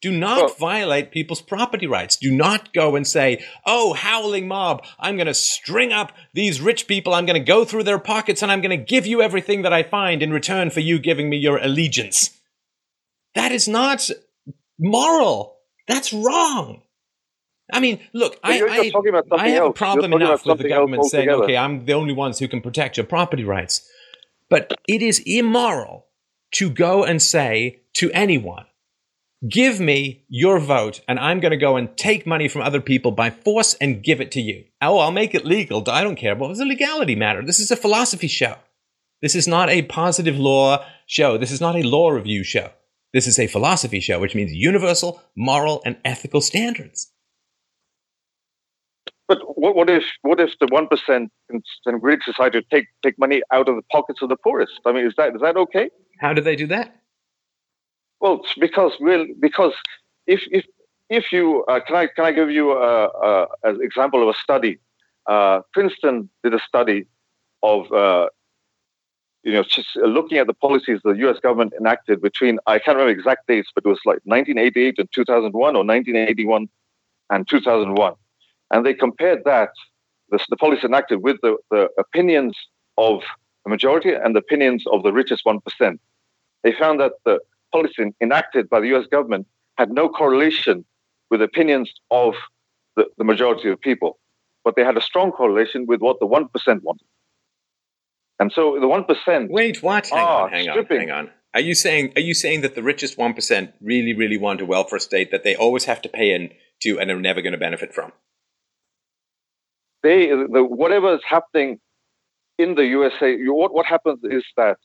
Do not Well- violate people's property rights. Do not go and say, "Oh, howling mob, I'm going to string up these rich people. I'm going to go through their pockets and I'm going to give you everything that I find in return for you giving me your allegiance." That is not moral. That's wrong. I mean, look, I, I, talking about something I have else. a problem enough with the government saying, okay, I'm the only ones who can protect your property rights. But it is immoral to go and say to anyone, give me your vote and I'm going to go and take money from other people by force and give it to you. Oh, I'll make it legal. I don't care. Well, it's a legality matter. This is a philosophy show. This is not a positive law show. This is not a law review show. This is a philosophy show, which means universal moral and ethical standards. But what, what if what if the one percent in, in Greek society take take money out of the pockets of the poorest? I mean, is that is that okay? How do they do that? Well, because we'll, because if if if you uh, can I can I give you a, a, an example of a study? Uh, Princeton did a study of uh, you know just looking at the policies the U.S. government enacted between I can't remember exact dates, but it was like 1988 and 2001 or 1981 and 2001, and they compared that the, the policy enacted with the, the opinions of the majority and the opinions of the richest one percent. They found that the policy enacted by the US government had no correlation with opinions of the, the majority of people, but they had a strong correlation with what the 1% wanted. And so the 1%, Wait, what? Hang on, hang on, hang on. Are you saying are you saying that the richest one percent really, really want a welfare state that they always have to pay in to and are never going to benefit from? they, the, whatever is happening in the USA, you, what, what happens is that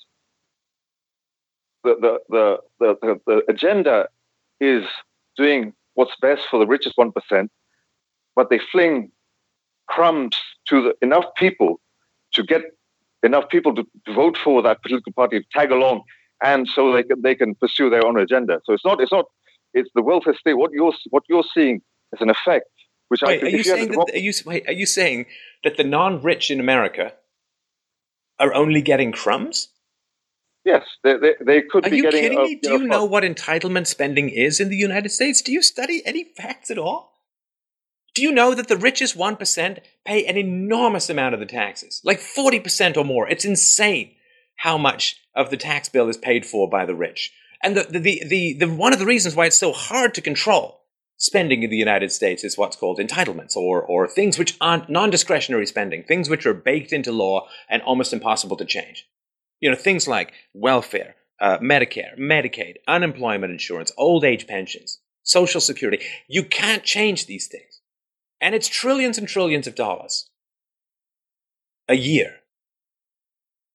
the, the, the, the, agenda is doing what's best for the richest 1%, but they fling crumbs to the, enough people to get enough people to, to vote for that political party, to tag along, and so they can they can pursue their own agenda. So it's not it's not it's the welfare state. What you're what you're seeing is an effect. Which wait, I are you saying that, are you wait, are you saying that the non-rich in America are only getting crumbs? Yes, they, they, they could be. are be you getting. kidding a, me? Do you know what entitlement spending is in the United States? Do you study any facts at all? Do you know that the richest 1% pay an enormous amount of the taxes? Like 40% or more. It's insane how much of the tax bill is paid for by the rich. And the, the, the, the, the one of the reasons why it's so hard to control spending in the United States is what's called entitlements or, or things which aren't non discretionary spending, things which are baked into law and almost impossible to change. You know, things like welfare, uh, Medicare, Medicaid, unemployment insurance, old age pensions, Social Security. You can't change these things. And it's trillions and trillions of dollars a year.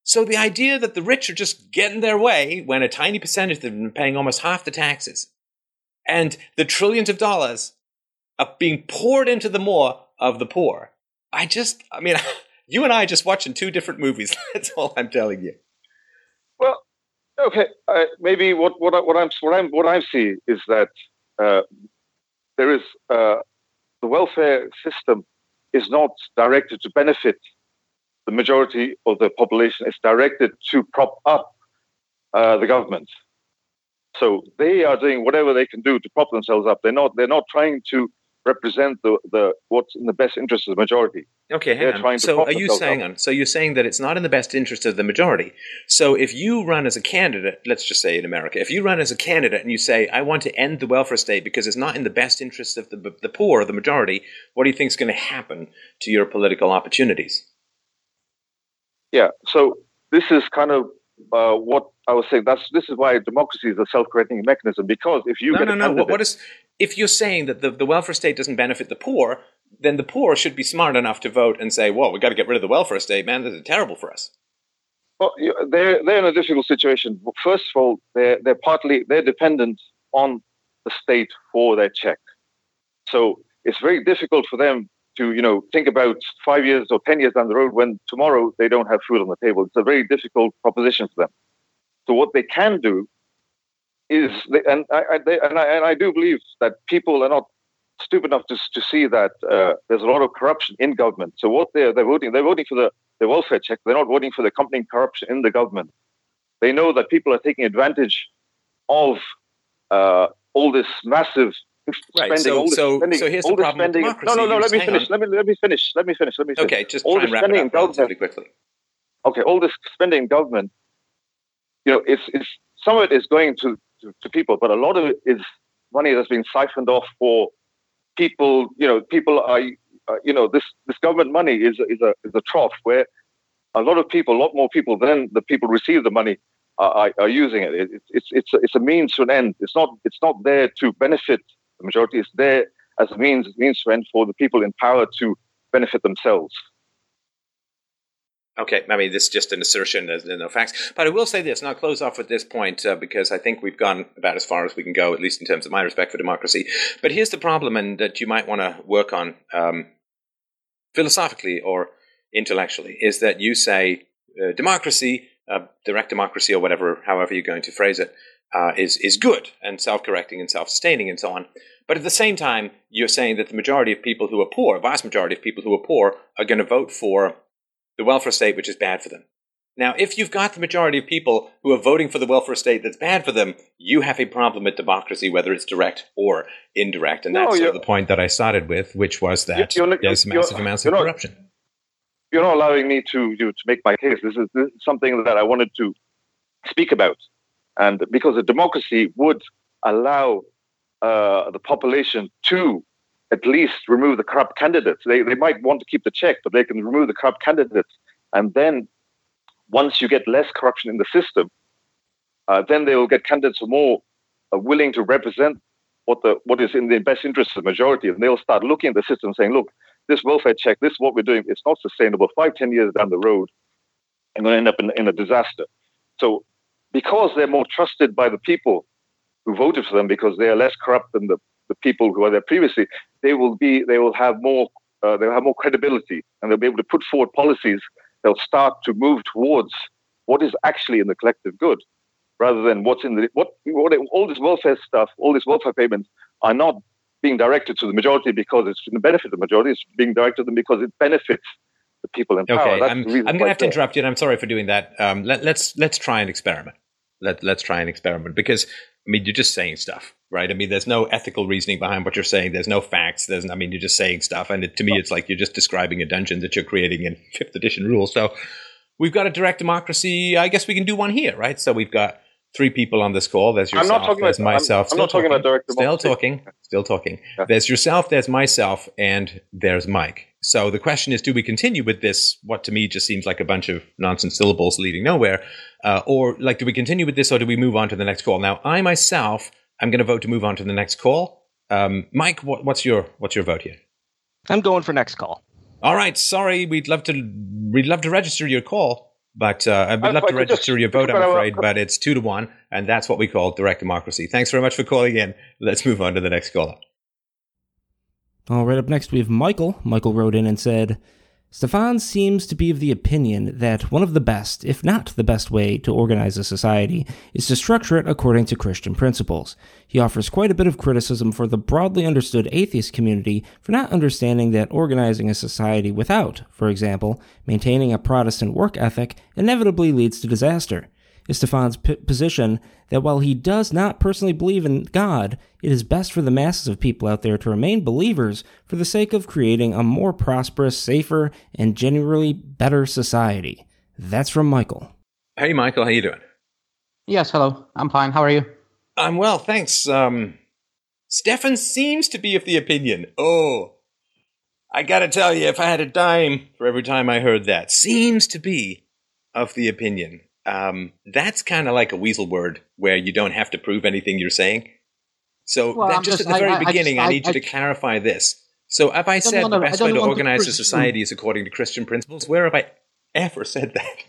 So the idea that the rich are just getting their way when a tiny percentage of them are paying almost half the taxes and the trillions of dollars are being poured into the maw of the poor. I just, I mean, you and I are just watching two different movies. That's all I'm telling you. Well, okay, uh, maybe what what I, what I'm what I'm what I see is that uh, there is uh, the welfare system is not directed to benefit the majority of the population. It's directed to prop up uh, the government. So they are doing whatever they can do to prop themselves up. They're not. They're not trying to represent the, the what's in the best interest of the majority. Okay, hang on. So are you saying on? So you're saying that it's not in the best interest of the majority. So if you run as a candidate, let's just say in America, if you run as a candidate and you say I want to end the welfare state because it's not in the best interest of the the poor or the majority, what do you think is going to happen to your political opportunities? Yeah. So this is kind of uh, what I was saying. That's this is why democracy is a self-correcting mechanism. Because if you no, get no, no, candidate, what is if you're saying that the, the welfare state doesn't benefit the poor, then the poor should be smart enough to vote and say, "Well, we got to get rid of the welfare state, man. This is terrible for us." Well, they're they're in a difficult situation. First of all, they're they're partly they're dependent on the state for their check. So it's very difficult for them to you know think about five years or ten years down the road when tomorrow they don't have food on the table. It's a very difficult proposition for them. So what they can do is, and I, I they, and I and I do believe that people are not stupid enough to, to see that uh, there's a lot of corruption in government. So what they're they're voting they're voting for the, the welfare check. They're not voting for the accompanying corruption in the government. They know that people are taking advantage of uh, all this massive Right. spending. So, all this so, spending, so here's all the problem spending. with democracy. No, no, no. Let me finish. on. Let me let me finish. Let me finish. Let me finish. Okay, just all this and wrap it spending up in government. quickly. okay, all this spending in government, you know, it's, it's some of it is going to, to, people, but a lot of it is money that's been siphoned off for people. You know, people are, uh, you know, this this government money is is a is a trough where a lot of people, a lot more people than the people receive the money are, are, are using it. it. It's it's it's a means to an end. It's not it's not there to benefit the majority. It's there as a means means to an end for the people in power to benefit themselves. Okay, I mean, this is just an assertion. There's no facts. But I will say this, and I'll close off with this point uh, because I think we've gone about as far as we can go, at least in terms of my respect for democracy. But here's the problem, and that you might want to work on um, philosophically or intellectually, is that you say uh, democracy, uh, direct democracy, or whatever, however you're going to phrase it, uh, is is good and self-correcting and self-sustaining and so on. But at the same time, you're saying that the majority of people who are poor, vast majority of people who are poor, are going to vote for the welfare state, which is bad for them. Now, if you've got the majority of people who are voting for the welfare state that's bad for them, you have a problem with democracy, whether it's direct or indirect. And No, that's sort of the point that I started with, which was that You're not- there's you're- massive amounts of you're not- corruption. you're not allowing me to you to make my case. This is, this is something that I wanted to speak about, and because a democracy would allow uh, the population to at least remove the corrupt candidates. They they might want to keep the check, but they can remove the corrupt candidates, and then once you get less corruption in the system, uh, then they will get candidates who are more uh, willing to represent what the what is in the best interest of the majority, and they'll start looking at the system, saying, "Look, this welfare check, this is what we're doing, it's not sustainable. Five, ten years down the road, I'm going to end up in, in a disaster. So, because they're more trusted by the people who voted for them, because they are less corrupt than the, the people who were there previously, they will be, they will have more, uh, they'll have more credibility, and they'll be able to put forward policies. They'll start to move towards what is actually in the collective good. rather than what's in the what, what all this welfare stuff, all these welfare payments are not being directed to the majority because it's in the benefit of the majority. It's being directed to them because it benefits the people in power. Okay, That's I'm, I'm going to have to interrupt you, and I'm sorry for doing that. Um, let, let's let's try an experiment. Let let's try an experiment because I mean you're just saying stuff, right? I mean there's no ethical reasoning behind what you're saying. There's no facts. There's I mean you're just saying stuff, and it, to me it's like you're just describing a dungeon that you're creating in fifth edition rules. So we've got a direct democracy. I guess we can do one here, right? So we've got three people on this call. There's yourself. I'm not talking there's about, myself. I'm, I'm not talking, about direct. Still talking. Still talking. Yeah. There's yourself. There's myself, and there's Mike. So the question is, do we continue with this? What to me just seems like a bunch of nonsense syllables leading nowhere, uh, or like, do we continue with this, or do we move on to the next call? Now, I myself, I'm going to vote to move on to the next call. Um, Mike, what, what's your what's your vote here? I'm going for next call. All right. Sorry, we'd love to we'd love to register your call. But uh, I'd love to register just, your vote, I'm afraid, but it's two to one, and that's what we call direct democracy. Thanks very much for calling in. Let's move on to the next caller. All right, up next we have Michael. Michael wrote in and said, Stefan seems to be of the opinion that one of the best, if not the best way to organize a society is to structure it according to Christian principles. He offers quite a bit of criticism for the broadly understood atheist community for not understanding that organizing a society without, for example, maintaining a Protestant work ethic inevitably leads to disaster is Stefan's p- position that while he does not personally believe in God, it is best for the masses of people out there to remain believers for the sake of creating a more prosperous, safer, and generally better society. That's from Michael. Hey, Michael, how you doing? Yes, hello. I'm fine. How are you? I'm well, thanks. Um, Stefan seems to be of the opinion. Oh, I gotta tell you, if I had a dime for every time I heard that, seems to be of the opinion um, that's kind of like a weasel word where you don't have to prove anything you're saying. So well, that, just, just, at the very I, beginning, I, just, I, I need you to clarify this. So have I said the best way to organize to a society is according to Christian principles? Where have I ever said that?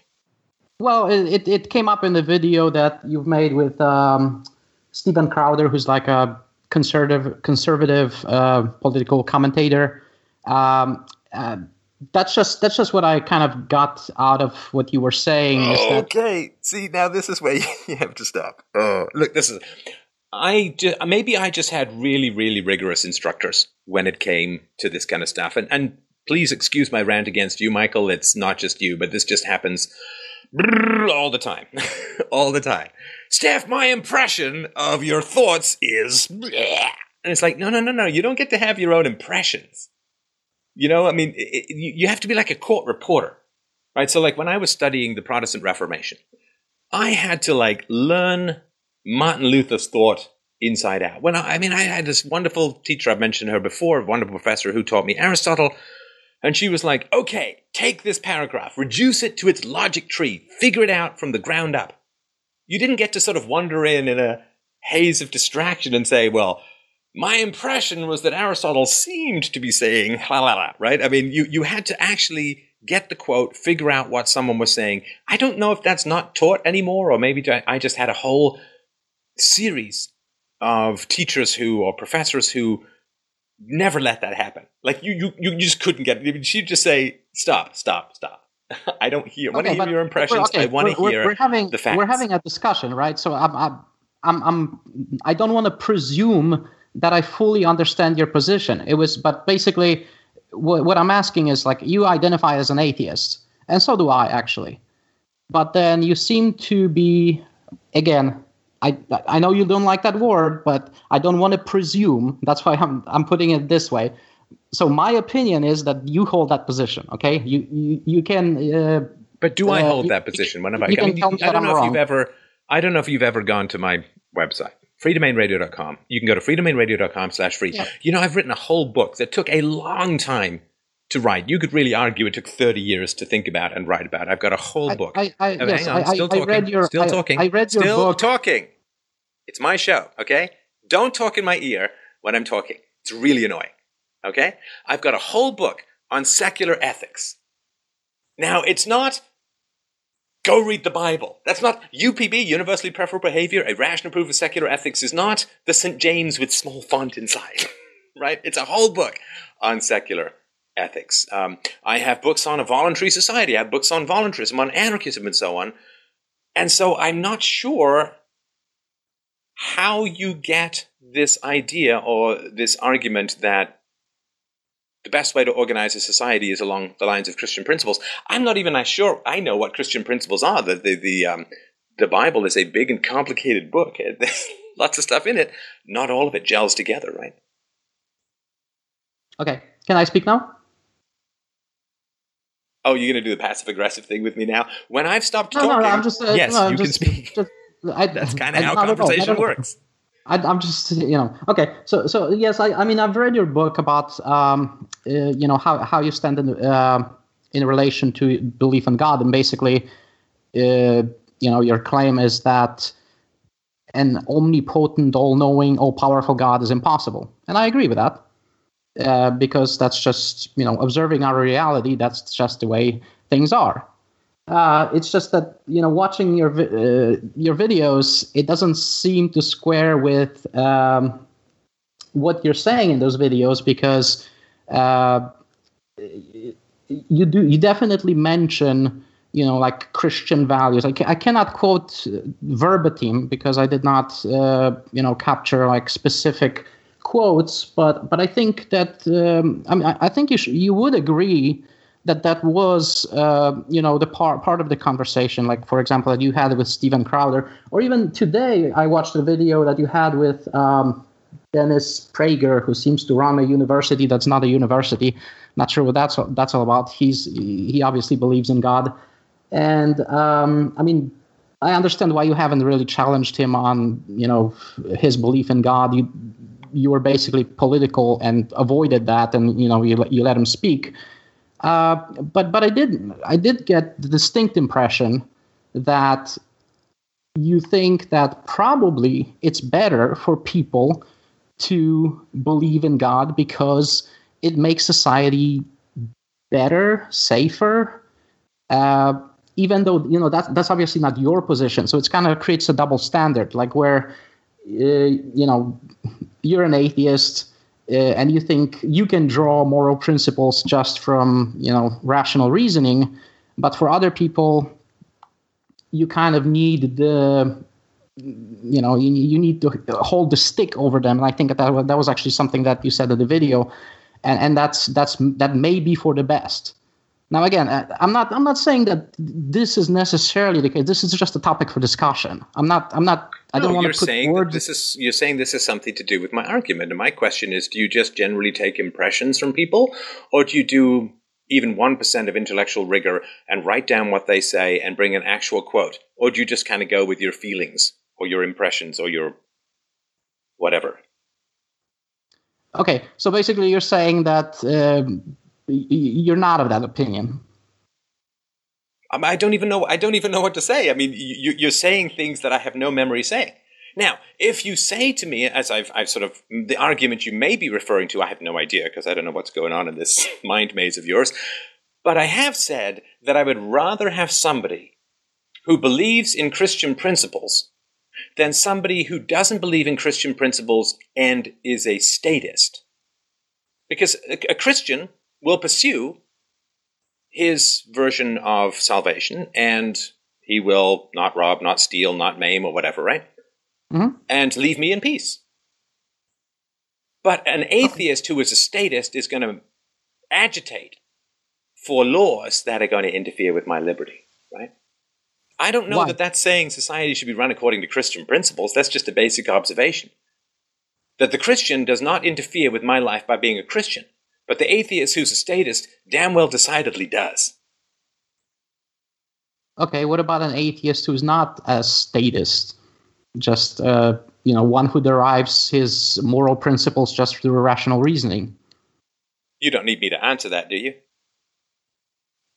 Well, it, it came up in the video that you've made with um, Steven Crowder, who's like a conservative conservative uh, political commentator. Um, uh, that's just that's just what I kind of got out of what you were saying. okay, that- see now this is where you have to stop. Oh, look, this is. I just, maybe I just had really really rigorous instructors when it came to this kind of stuff, and and please excuse my rant against you, Michael. It's not just you, but this just happens all the time, all the time. Steph, my impression of your thoughts is, and it's like, no, no, no, no. You don't get to have your own impressions. You know, I mean, it, it, you have to be like a court reporter, right? So, like when I was studying the Protestant Reformation, I had to like learn Martin Luther's thought inside out. When I, I mean, I had this wonderful teacher I've mentioned her before, a wonderful professor who taught me Aristotle, and she was like, "Okay, take this paragraph, reduce it to its logic tree, figure it out from the ground up." You didn't get to sort of wander in in a haze of distraction and say, "Well." My impression was that Aristotle seemed to be saying la la la, right? I mean, you, you had to actually get the quote, figure out what someone was saying. I don't know if that's not taught anymore, or maybe I just had a whole series of teachers who or professors who never let that happen. Like you, you, you just couldn't get it. She'd just say, "Stop, stop, stop." I don't hear. I want to hear your impressions. Okay, I want to hear we're having, the facts. We're having a discussion, right? So I'm, I'm, I'm, I'm I don't want to presume that I fully understand your position. It was, but basically, what, what I'm asking is like you identify as an atheist, and so do I actually. But then you seem to be, again, I I know you don't like that word, but I don't want to presume. That's why I'm I'm putting it this way. So my opinion is that you hold that position. Okay, you you, you can. Uh, but do I uh, hold that position? When have I? I, mean, I don't know if you've ever. I don't know if you've ever gone to my website freedomainradio.com. You can go to freedomainradio.com slash free. Yeah. You know, I've written a whole book that took a long time to write. You could really argue it took 30 years to think about and write about. I've got a whole book. I, I, I yes, hang on, still talking. read your, still talking. I, read your still book. talking. It's my show, okay? Don't talk in my ear when I'm talking. It's really annoying, okay? I've got a whole book on secular ethics. Now, it's not Go read the Bible. That's not UPB, Universally Preferable Behavior, a rational proof of secular ethics, is not the St. James with small font inside, right? It's a whole book on secular ethics. Um, I have books on a voluntary society. I have books on voluntarism, on anarchism, and so on. And so I'm not sure how you get this idea or this argument that the best way to organize a society is along the lines of Christian principles. I'm not even sure I know what Christian principles are. The the the, um, the Bible is a big and complicated book. There's lots of stuff in it. Not all of it gels together, right? Okay, can I speak now? Oh, you're going to do the passive aggressive thing with me now? When I've stopped no, talking, no, I'm just, uh, yes, no, you just, can speak. Just, I, That's kind of how conversation works. I, am just, you know, okay. So, so yes, I, I mean, I've read your book about, um, uh, you know, how, how you stand in, uh, in relation to belief in God, and basically, uh, you know, your claim is that an omnipotent, all-knowing, all-powerful God is impossible, and I agree with that. Uh, because that's just you know observing our reality. That's just the way things are. Uh, it's just that you know watching your uh, your videos, it doesn't seem to square with um, what you're saying in those videos because uh, you do you definitely mention you know like Christian values. I, ca- I cannot quote verbatim because I did not uh, you know capture like specific quotes, but but I think that um, I mean I, I think you sh- you would agree that that was uh, you know the part part of the conversation. Like for example, that you had with Steven Crowder, or even today I watched a video that you had with um, Dennis Prager, who seems to run a university that's not a university. Not sure what that's that's all about. He's he obviously believes in God, and um, I mean I understand why you haven't really challenged him on you know his belief in God. You you were basically political and avoided that, and you know you you let him speak. Uh, but but I did I did get the distinct impression that you think that probably it's better for people to believe in God because it makes society better, safer. Uh, even though you know that's that's obviously not your position, so it's kind of creates a double standard, like where uh, you know you're an atheist uh, and you think you can draw moral principles just from you know rational reasoning but for other people you kind of need the you know you, you need to hold the stick over them. And i think that that was actually something that you said in the video. And and that's that's that may be for the best now again i'm not i'm not saying that this is necessarily the case this is just a topic for discussion i'm not i'm not I don't want you're to put saying words. This is you're saying this is something to do with my argument, and my question is: Do you just generally take impressions from people, or do you do even one percent of intellectual rigor and write down what they say and bring an actual quote, or do you just kind of go with your feelings or your impressions or your whatever? Okay, so basically, you're saying that um, you're not of that opinion. Um, I don't even know. I don't even know what to say. I mean, you, you're saying things that I have no memory saying. Now, if you say to me, as I've, I've sort of the argument you may be referring to, I have no idea because I don't know what's going on in this mind maze of yours. But I have said that I would rather have somebody who believes in Christian principles than somebody who doesn't believe in Christian principles and is a statist. Because a, a Christian will pursue his version of salvation and he will not rob, not steal, not maim, or whatever, right? Mm-hmm. And leave me in peace. But an atheist who is a statist is going to agitate for laws that are going to interfere with my liberty, right? I don't know Why? that that's saying society should be run according to Christian principles. That's just a basic observation. That the Christian does not interfere with my life by being a Christian, but the atheist who's a statist damn well decidedly does. Okay, what about an atheist who's not a statist? Just uh, you know, one who derives his moral principles just through rational reasoning. You don't need me to answer that, do you?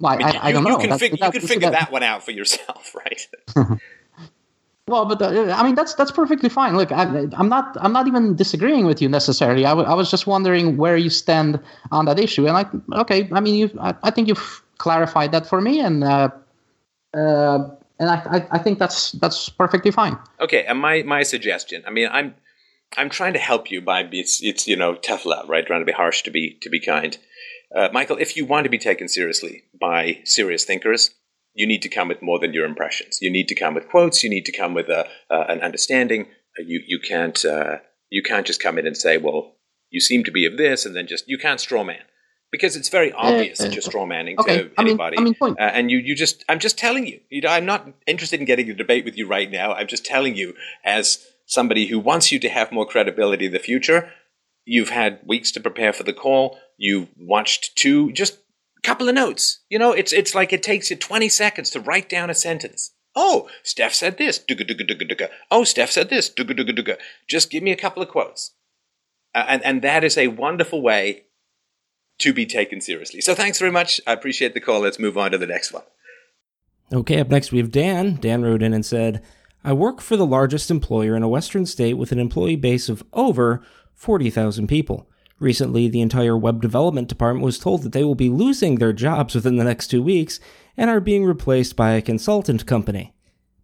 Well, I, mean, I, you, I don't you know. Can That- fig- that- you can figure that- that one out for yourself, right? Well, but uh, I mean that's that's perfectly fine. Look, I, I'm not I'm not even disagreeing with you necessarily. I, w- I was just wondering where you stand on that issue. And like, okay, I mean, you I, I think you've clarified that for me, and uh, uh, and I, I I think that's that's perfectly fine. Okay, and my my suggestion. I mean, I'm I'm trying to help you by it's it's you know tough love, right? Trying to be harsh to be to be kind. Uh, Michael, if you want to be taken seriously by serious thinkers, you need to come with more than your impressions. You need to come with quotes. You need to come with a, uh, an understanding. You you can't uh, you can't just come in and say, well, you seem to be of this, and then just you can't straw man because it's very obvious that you're straw manning okay. to I mean- anybody. I mean, point. Uh, and you you just I'm just telling you, you know, I'm not interested in getting a debate with you right now. I'm just telling you as somebody who wants you to have more credibility in the future. You've had weeks to prepare for the call. You've watched two, just couple of notes. You know, it's it's like it takes you 20 seconds to write down a sentence. Oh, Steph said this. Oh, Steph said this. Just give me a couple of quotes. Uh, and, and that is a wonderful way to be taken seriously. So thanks very much. I appreciate the call. Let's move on to the next one. Okay, up next we have Dan. Dan wrote in and said, I work for the largest employer in a western state with an employee base of over 40,000 people. Recently, the entire web development department was told that they will be losing their jobs within the next two weeks and are being replaced by a consultant company.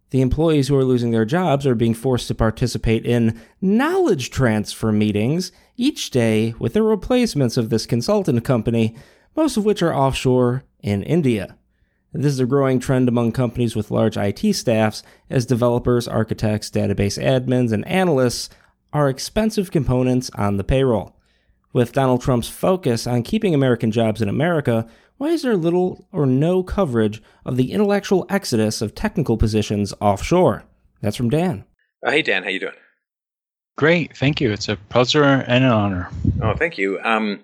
The employees who are losing their jobs are being forced to participate in knowledge transfer meetings each day with the replacements of this consultant company, most of which are offshore in India. This is a growing trend among companies with large IT staffs, as developers, architects, database admins, and analysts are expensive components on the payroll. With Donald Trump's focus on keeping American jobs in America, why is there little or no coverage of the intellectual exodus of technical positions offshore? That's from Dan. Uh, hey, Dan, how you doing? Great, thank you. It's a pleasure and an honor. Oh, thank you. Um,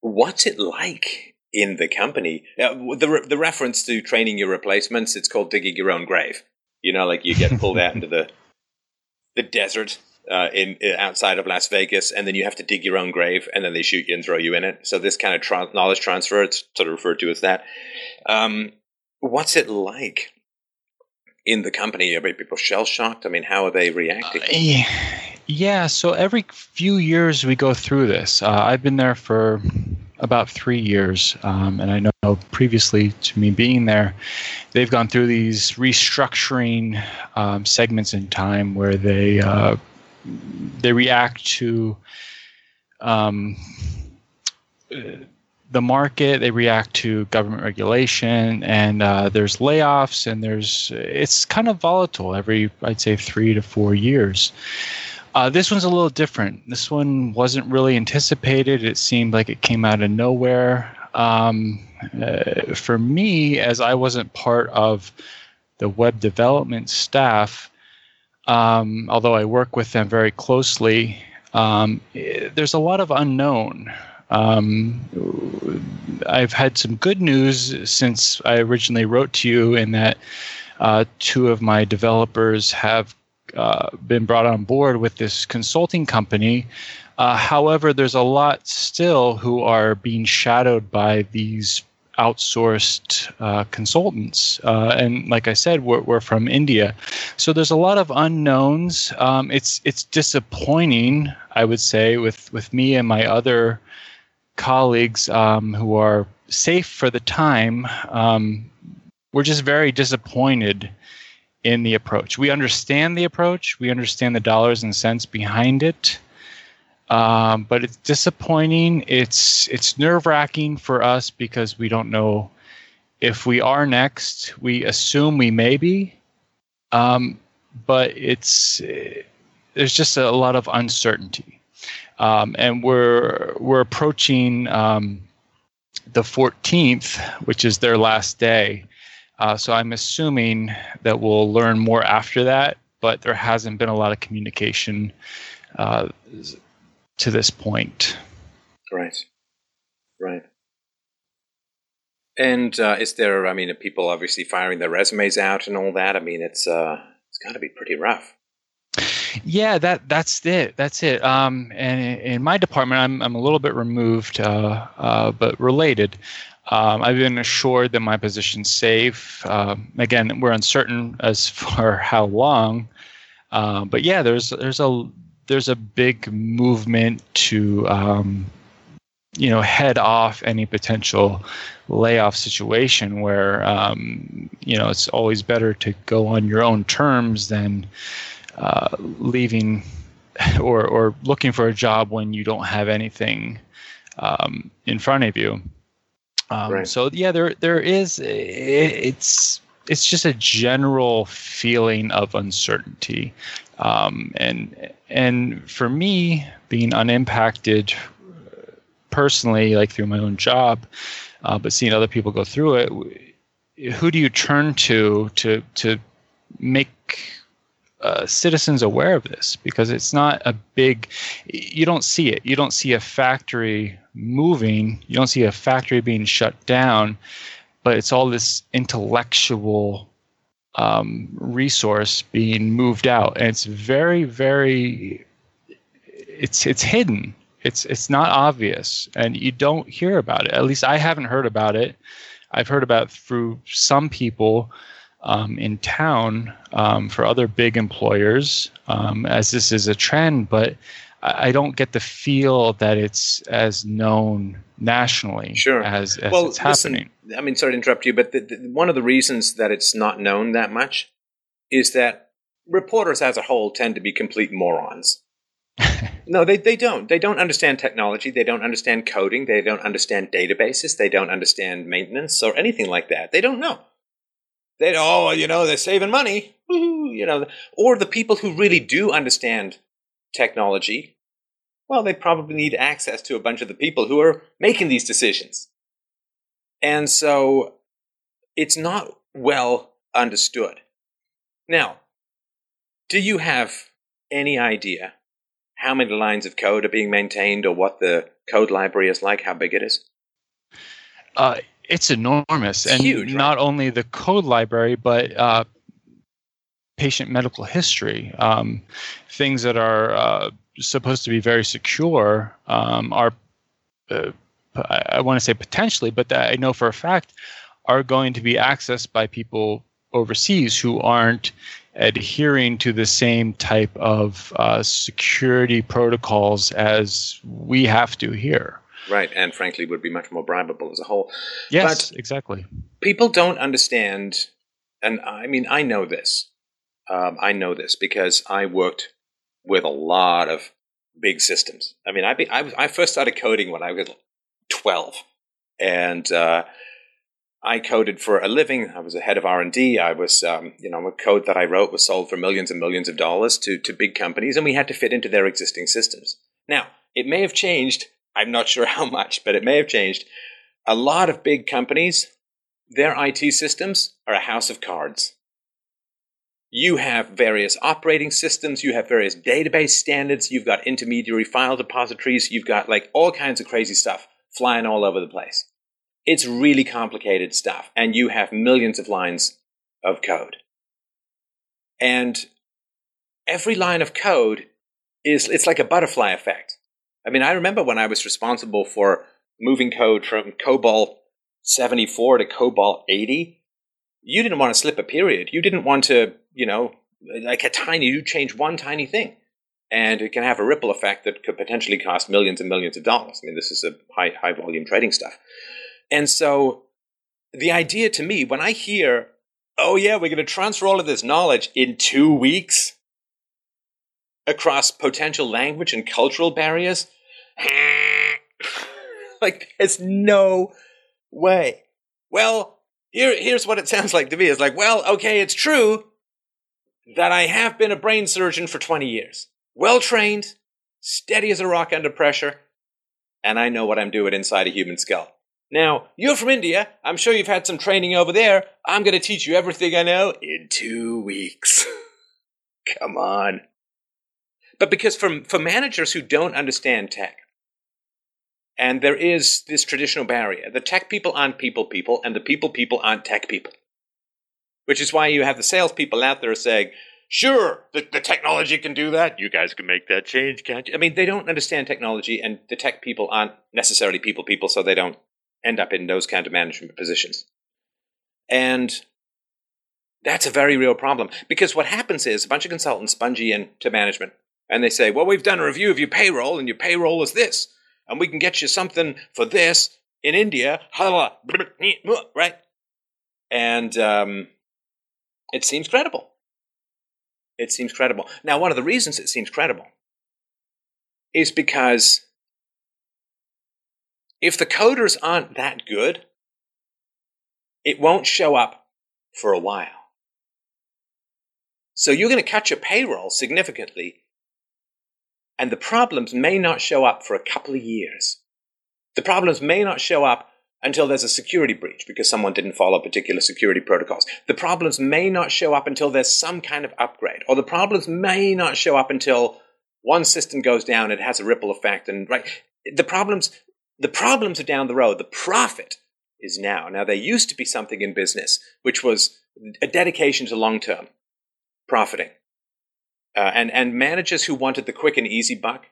what's it like in the company? Uh, the re- the reference to training your replacements, it's called digging your own grave. You know, like you get pulled out into the the desert uh, in, in outside of Las Vegas, and then you have to dig your own grave, and then they shoot you and throw you in it. So this kind of tra- knowledge transfer, it's sort of referred to as that. Um, what's it like in the company? Are people shell shocked? I mean, how are they reacting? Uh, yeah, yeah, so every few years we go through this. Uh, I've been there for about three years, um, and I know previously to me being there, they've gone through these restructuring um, segments in time where they uh, they react to um, the market, they react to government regulation, and uh, there's layoffs, and there's it's kind of volatile every I'd say three to four years. Uh, this one's a little different. This one wasn't really anticipated. It seemed like it came out of nowhere. Um, uh, for me, as I wasn't part of the web development staff, um, although I work with them very closely, um, there's a lot of unknown. Um, I've had some good news since I originally wrote to you, in that uh, two of my developers have uh, been brought on board with this consulting company. Uh, however, there's a lot still who are being shadowed by these outsourced uh, consultants. Uh, and like I said, we're, we're from India, so there's a lot of unknowns. Um, it's it's disappointing, I would say, with with me and my other colleagues um, who are safe for the time. Um, we're just very disappointed in the approach. We understand the approach. We understand the dollars and cents behind it. Um, but it's disappointing. It's it's nerve wracking for us because we don't know if we are next. We assume we may be, um, but it's there's just a lot of uncertainty, um, and we're we're approaching um, the 14th, which is their last day. Uh, so I'm assuming that we'll learn more after that, but there hasn't been a lot of communication uh, to this point. Right. Right. And uh, is there? I mean, people obviously firing their resumes out and all that? I mean, it's uh, it's got to be pretty rough. Yeah, that that's it. That's it. Um, and in my department, I'm I'm a little bit removed, uh, uh, but related. Um, I've been assured that my position's safe. Um, again, we're uncertain as for how long, uh, but yeah, there's there's a there's a big movement to um, you know head off any potential layoff situation where um, you know it's always better to go on your own terms than uh, leaving or or looking for a job when you don't have anything um, in front of you. Um, Right. So yeah, there there is it's it's just a general feeling of uncertainty. Um, and and for me, being unimpacted personally, like through my own job, uh, but seeing other people go through it, who do you turn to to to make uh, citizens aware of this? Because it's not a big, you don't see it. You don't see a factory moving. You don't see a factory being shut down, but it's all this intellectual um, resource being moved out, and it's very, very, it's it's hidden. It's it's not obvious, and you don't hear about it. At least I haven't heard about it. I've heard about through some people um, in town um, for other big employers, um, as this is a trend, but I don't get the feel that it's as known nationally sure. as, as well, it's happening. Listen, I mean, sorry to interrupt you, but the, the, one of the reasons that it's not known that much is that reporters as a whole tend to be complete morons. no, they, they don't. They don't understand technology. They don't understand coding. They don't understand databases. They don't understand maintenance or anything like that. They don't know. They oh, you know, they're saving money. you know, or the people who really do understand technology, well, they probably need access to a bunch of the people who are making these decisions. And so it's not well understood. Now, do you have any idea how many lines of code are being maintained or what the code library is like, how big it is? Uh, it's enormous. It's and huge, not right? only the code library, but uh, patient medical history. Um, things that are uh, supposed to be very secure um, are, uh, I, I want to say potentially, but I know for a fact, are going to be accessed by people overseas who aren't adhering to the same type of uh, security protocols as we have to here. Right, and frankly, would be much more bribable as a whole. Yes, but exactly. People don't understand, and I mean, I know this. Um, I know this because I worked with a lot of big systems. I mean, I, be, I, I first started coding when I was 12, and uh, I coded for a living. I was a head of R and D. I was, um, you know, a code that I wrote was sold for millions and millions of dollars to to big companies, and we had to fit into their existing systems. Now, it may have changed. I'm not sure how much, but it may have changed. A lot of big companies, their IT systems are a house of cards you have various operating systems, you have various database standards, you've got intermediary file depositories, you've got like all kinds of crazy stuff flying all over the place. It's really complicated stuff, and you have millions of lines of code. And every line of code is it's like a butterfly effect. I mean, I remember when I was responsible for moving code from COBOL 74 to COBOL 80, you didn't want to slip a period. You didn't want to you know, like a tiny, you change one tiny thing and it can have a ripple effect that could potentially cost millions and millions of dollars. I mean, this is a high, high volume trading stuff. And so the idea to me, when I hear, oh yeah, we're going to transfer all of this knowledge in two weeks across potential language and cultural barriers, like there's no way. Well, here, here's what it sounds like to me. It's like, well, okay, it's true that I have been a brain surgeon for 20 years. Well trained, steady as a rock under pressure, and I know what I'm doing inside a human skull. Now, you're from India. I'm sure you've had some training over there. I'm going to teach you everything I know in two weeks. Come on. But because for, for managers who don't understand tech, and there is this traditional barrier, the tech people aren't people people, and the people people aren't tech people. Which is why you have the salespeople out there saying, sure, the, the technology can do that. You guys can make that change, can't you? I mean, they don't understand technology, and the tech people aren't necessarily people people, so they don't end up in those kind of management positions. And that's a very real problem because what happens is a bunch of consultants spongy into management and they say, well, we've done a review of your payroll and your payroll is this, and we can get you something for this in India, right? And um, it seems credible. It seems credible. Now, one of the reasons it seems credible is because if the coders aren't that good, it won't show up for a while. So you're going to cut your payroll significantly, and the problems may not show up for a couple of years. The problems may not show up until there's a security breach because someone didn't follow particular security protocols. The problems may not show up until there's some kind of upgrade, or the problems may not show up until one system goes down, it has a ripple effect, and right. The problems, the problems are down the road. The profit is now. Now there used to be something in business which was a dedication to long term profiting, uh, and and managers who wanted the quick and easy buck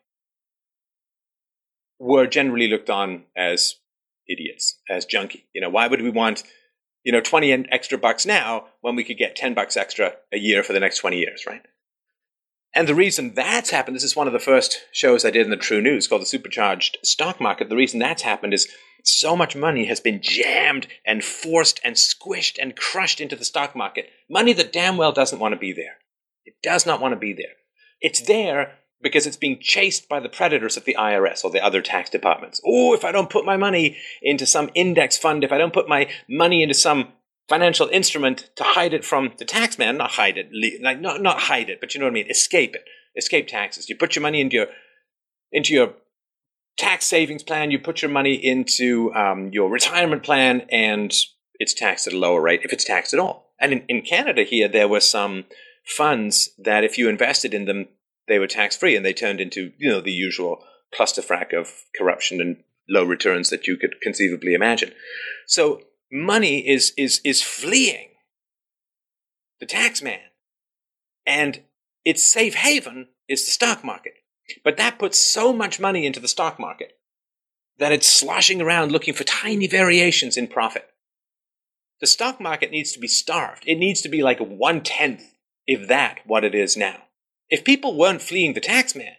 were generally looked on as idiots, as junky. You know, why would we want you know 20 extra bucks now when we could get 10 bucks extra a year for the next 20 years, right? And the reason that's happened, this is one of the first shows I did in the True News called The Supercharged Stock Market. The reason that's happened is so much money has been jammed and forced and squished and crushed into the stock market. Money that damn well doesn't want to be there. It does not want to be there. It's there because it's being chased by the predators of the IRS or the other tax departments. Oh, if I don't put my money into some index fund, if I don't put my money into some financial instrument to hide it from the tax man, not hide it, like not not hide it, but you know what I mean, escape it, escape taxes. You put your money into your into your tax savings plan, you put your money into um, your retirement plan, and it's taxed at a lower rate if it's taxed at all. And in, in Canada here, there were some funds that if you invested in them, they were tax free, and they turned into you know the usual clusterfuck of corruption and low returns that you could conceivably imagine. So money is is is fleeing the tax man and its safe haven is the stock market. But that puts so much money into the stock market that it's sloshing around looking for tiny variations in profit. The stock market needs to be starved. It needs to be like one tenth if that what it is now if people weren't fleeing the tax man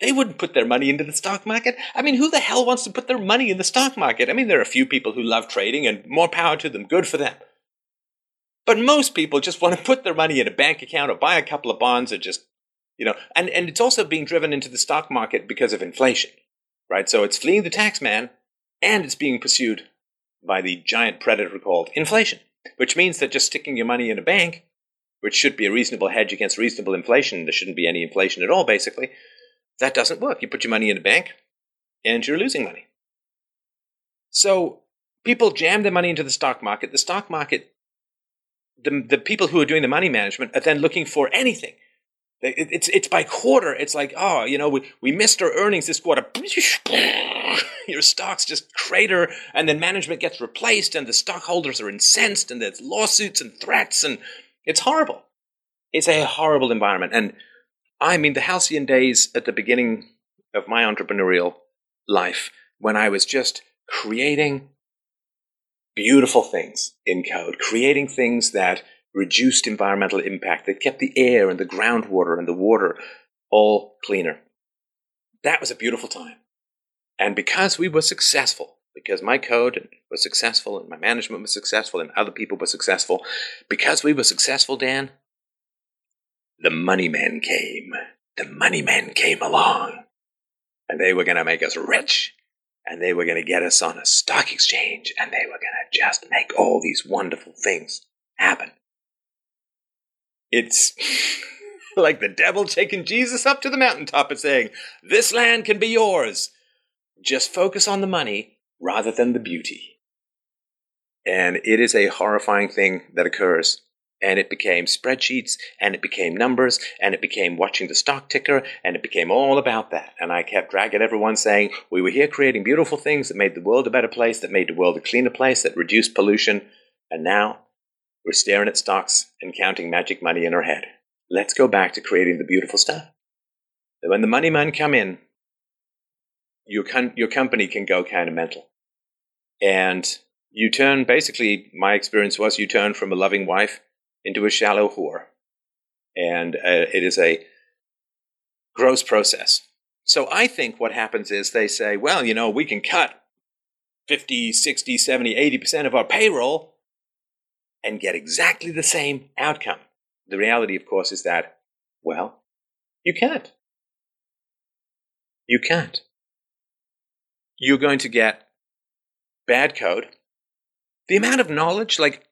they wouldn't put their money into the stock market. I mean, who the hell wants to put their money in the stock market? I mean, there are a few people who love trading and more power to them. Good for them. But most people just want to put their money in a bank account or buy a couple of bonds or just, you know, and, and it's also being driven into the stock market because of inflation, right? So it's fleeing the tax man and it's being pursued by the giant predator called inflation, which means that just sticking your money in a bank, which should be a reasonable hedge against reasonable inflation, there shouldn't be any inflation at all, basically, that doesn't work. You put your money in a bank and you're losing money. So people jam their money into the stock market. The stock market, the, the people who are doing the money management are then looking for anything. It's, it's by quarter. It's like, oh, you know, we, we missed our earnings this quarter. Your stocks just crater, and then management gets replaced, and the stockholders are incensed, and there's lawsuits and threats, and it's horrible. It's a horrible environment. And I mean, the halcyon days at the beginning of my entrepreneurial life when I was just creating beautiful things in code, creating things that reduced environmental impact, that kept the air and the groundwater and the water all cleaner. That was a beautiful time. And because we were successful, because my code was successful and my management was successful and other people were successful, because we were successful, Dan, the money men came. The money men came along. And they were going to make us rich. And they were going to get us on a stock exchange. And they were going to just make all these wonderful things happen. It's like the devil taking Jesus up to the mountaintop and saying, This land can be yours. Just focus on the money rather than the beauty. And it is a horrifying thing that occurs. And it became spreadsheets and it became numbers and it became watching the stock ticker and it became all about that. And i kept dragging everyone saying we were here creating beautiful things that made the world a better place that made the world a cleaner place that reduced pollution. And now we're staring at stocks and counting magic money in our head. Let's go back to creating the beautiful stuff. And when the money men come in your, your company can go kind of mental and you turn basically my experience was you turn from a loving wife into a shallow whore. And uh, it is a gross process. So I think what happens is they say, well, you know, we can cut 50, 60, 70, 80% of our payroll and get exactly the same outcome. The reality, of course, is that, well, you can't. You can't. You're going to get bad code. The amount of knowledge, like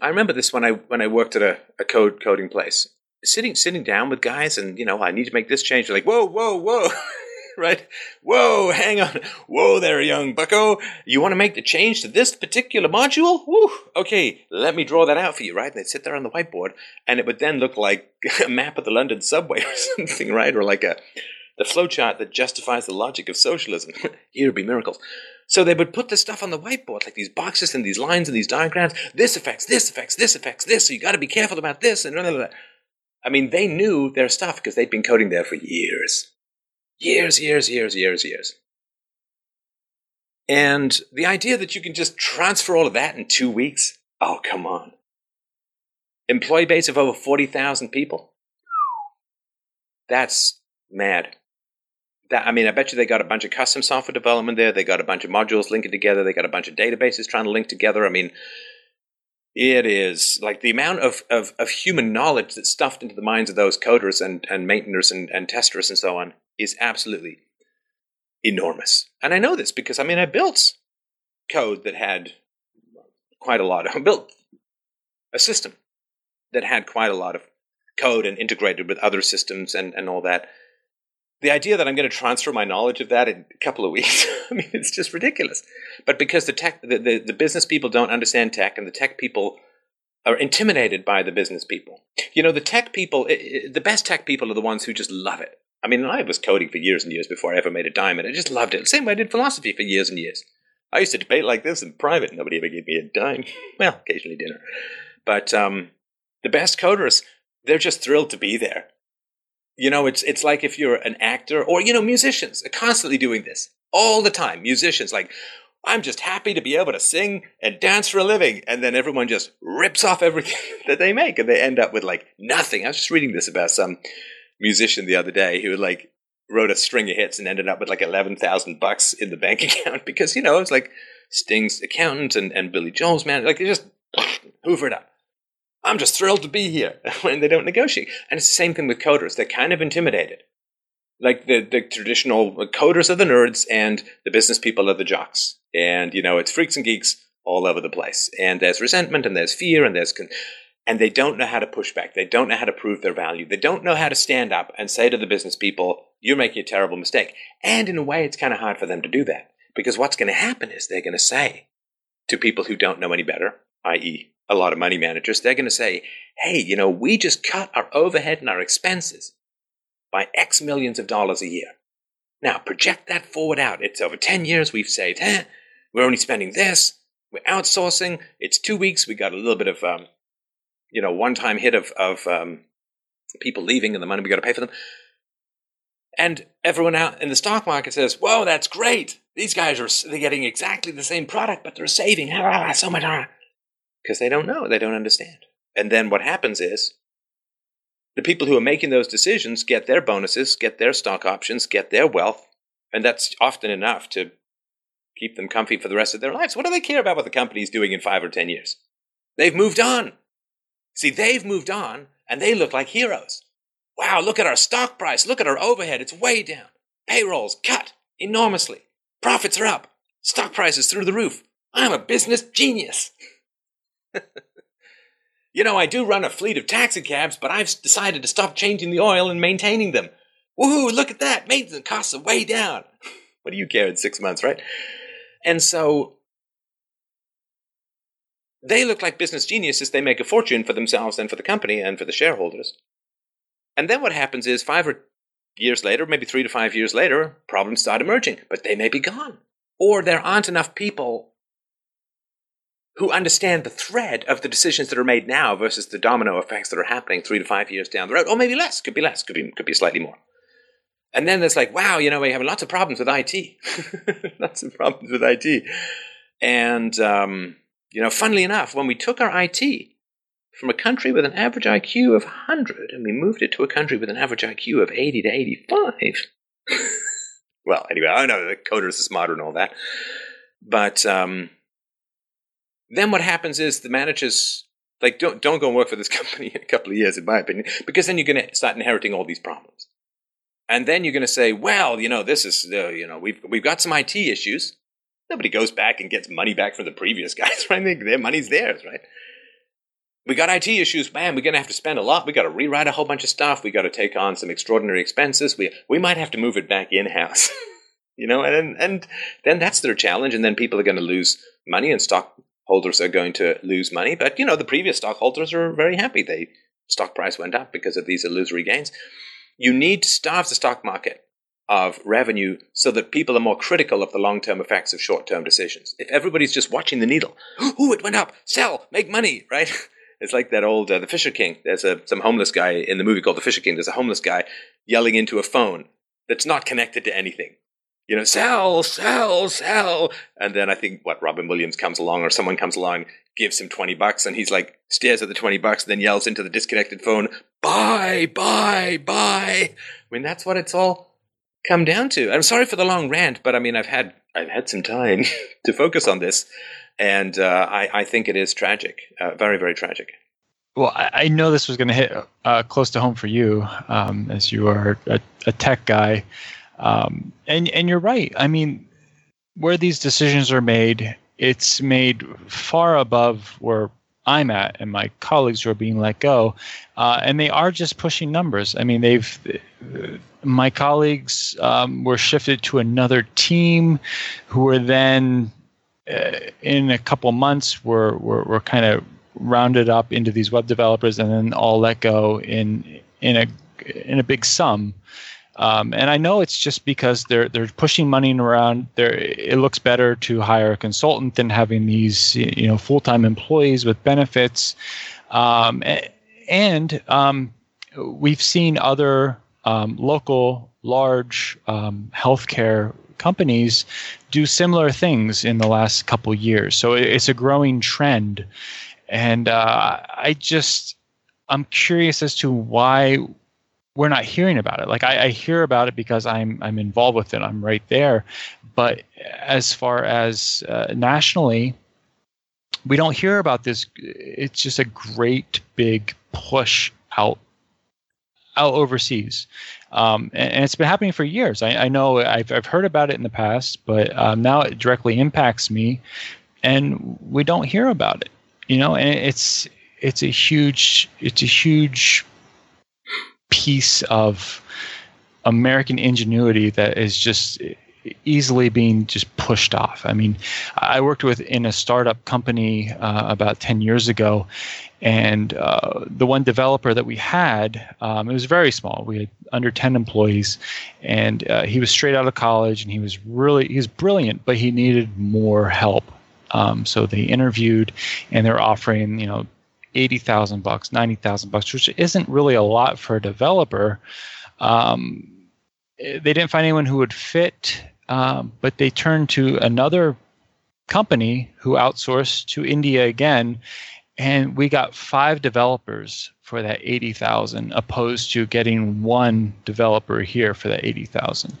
I remember this when I when I worked at a, a code coding place. Sitting sitting down with guys and you know, I need to make this change. They're like, whoa, whoa, whoa. right? Whoa, hang on. Whoa there, young bucko. You want to make the change to this particular module? Woo. Okay, let me draw that out for you, right? And they'd sit there on the whiteboard, and it would then look like a map of the London subway or something, right? Or like a the flowchart that justifies the logic of socialism. Here be miracles. So they would put this stuff on the whiteboard, like these boxes and these lines and these diagrams. This affects this affects this affects this. So you got to be careful about this and blah, blah, blah. I mean, they knew their stuff because they'd been coding there for years. Years, years, years, years, years. And the idea that you can just transfer all of that in two weeks, oh, come on. Employee base of over 40,000 people? That's mad. That, I mean, I bet you they got a bunch of custom software development there. They got a bunch of modules linking together. They got a bunch of databases trying to link together. I mean, it is like the amount of, of, of human knowledge that's stuffed into the minds of those coders and, and maintainers and, and testers and so on is absolutely enormous. And I know this because I mean I built code that had quite a lot of I built a system that had quite a lot of code and integrated with other systems and, and all that. The idea that I'm going to transfer my knowledge of that in a couple of weeks, I mean, it's just ridiculous. But because the tech, the, the, the business people don't understand tech, and the tech people are intimidated by the business people. You know, the tech people, it, it, the best tech people are the ones who just love it. I mean, I was coding for years and years before I ever made a dime, and I just loved it. Same way I did philosophy for years and years. I used to debate like this in private. Nobody ever gave me a dime. Well, occasionally dinner. But um, the best coders, they're just thrilled to be there. You know, it's it's like if you're an actor or you know musicians are constantly doing this all the time. Musicians like I'm just happy to be able to sing and dance for a living, and then everyone just rips off everything that they make, and they end up with like nothing. I was just reading this about some musician the other day who like wrote a string of hits and ended up with like eleven thousand bucks in the bank account because you know it's like Sting's accountant and, and Billy Joel's man, like it just hoovered up. I'm just thrilled to be here when they don't negotiate. And it's the same thing with coders. They're kind of intimidated. Like the, the traditional coders are the nerds and the business people are the jocks. And, you know, it's freaks and geeks all over the place. And there's resentment and there's fear and there's, con- and they don't know how to push back. They don't know how to prove their value. They don't know how to stand up and say to the business people, you're making a terrible mistake. And in a way, it's kind of hard for them to do that because what's going to happen is they're going to say to people who don't know any better, i.e., a lot of money managers, they're going to say, hey, you know, we just cut our overhead and our expenses by X millions of dollars a year. Now, project that forward out. It's over 10 years, we've saved, eh, we're only spending this, we're outsourcing, it's two weeks, we got a little bit of, um, you know, one time hit of, of um, people leaving and the money we got to pay for them. And everyone out in the stock market says, whoa, that's great. These guys are they're getting exactly the same product, but they're saving so much because they don't know, they don't understand. And then what happens is the people who are making those decisions get their bonuses, get their stock options, get their wealth, and that's often enough to keep them comfy for the rest of their lives. What do they care about what the company's doing in five or ten years? They've moved on. See, they've moved on, and they look like heroes. Wow, look at our stock price. Look at our overhead. It's way down. Payrolls cut enormously. Profits are up. Stock prices through the roof. I'm a business genius. you know, I do run a fleet of taxicabs, but I've decided to stop changing the oil and maintaining them. Woohoo, look at that. Maintenance costs are way down. what do you care in six months, right? And so they look like business geniuses. They make a fortune for themselves and for the company and for the shareholders. And then what happens is five or years later, maybe three to five years later, problems start emerging, but they may be gone. Or there aren't enough people who understand the thread of the decisions that are made now versus the domino effects that are happening three to five years down the road, or maybe less, could be less, could be, could be slightly more. And then there's like, wow, you know, we have lots of problems with IT. lots of problems with IT. And, um, you know, funnily enough, when we took our IT from a country with an average IQ of 100 and we moved it to a country with an average IQ of 80 to 85. well, anyway, I know the coders are smarter and all that. But, um, then what happens is the managers like don't don't go and work for this company in a couple of years, in my opinion, because then you're going to start inheriting all these problems, and then you're going to say, well, you know, this is uh, you know we've we've got some IT issues. Nobody goes back and gets money back from the previous guys, right? Their money's theirs, right? we got IT issues, man. We're going to have to spend a lot. We got to rewrite a whole bunch of stuff. We got to take on some extraordinary expenses. We we might have to move it back in house, you know. And and then that's their challenge. And then people are going to lose money, and stockholders are going to lose money. But you know, the previous stockholders are very happy. They stock price went up because of these illusory gains. You need to starve the stock market of revenue so that people are more critical of the long term effects of short term decisions. If everybody's just watching the needle, ooh, it went up, sell, make money, right? It's like that old uh, The Fisher King. There's a some homeless guy in the movie called The Fisher King. There's a homeless guy yelling into a phone that's not connected to anything. You know, sell, sell, sell. And then I think what Robin Williams comes along or someone comes along, gives him 20 bucks, and he's like, stares at the 20 bucks, and then yells into the disconnected phone, buy, buy, buy. I mean, that's what it's all come down to. I'm sorry for the long rant, but I mean, I've had I've had some time to focus on this, and uh, I, I think it is tragic, uh, very very tragic. Well, I, I know this was going to hit uh, close to home for you, um, as you are a, a tech guy, um, and and you're right. I mean, where these decisions are made, it's made far above where I'm at and my colleagues who are being let go, uh, and they are just pushing numbers. I mean, they've my colleagues um, were shifted to another team, who were then uh, in a couple months were were, were kind of rounded up into these web developers, and then all let go in in a in a big sum. Um, and I know it's just because they're they're pushing money around. It looks better to hire a consultant than having these you know full time employees with benefits. Um, and um, we've seen other um, local large um, healthcare companies do similar things in the last couple years. So it's a growing trend, and uh, I just I'm curious as to why we're not hearing about it. Like I, I, hear about it because I'm I'm involved with it. I'm right there, but as far as uh, nationally, we don't hear about this. It's just a great big push out out overseas. Um, and, and, it's been happening for years. I, I, know I've, I've heard about it in the past, but um, now it directly impacts me, and we don't hear about it. You know, and it's it's a huge it's a huge piece of American ingenuity that is just easily being just pushed off. I mean, I worked with in a startup company uh, about 10 years ago, and uh, the one developer that we had, um, it was very small. We had under 10 employees, and uh, he was straight out of college, and he was really he was brilliant, but he needed more help. Um, so they interviewed, and they're offering you know eighty thousand bucks, ninety thousand bucks, which isn't really a lot for a developer. Um, they didn't find anyone who would fit, um, but they turned to another company who outsourced to India again, and we got five developers for that 80,000 opposed to getting one developer here for that 80,000.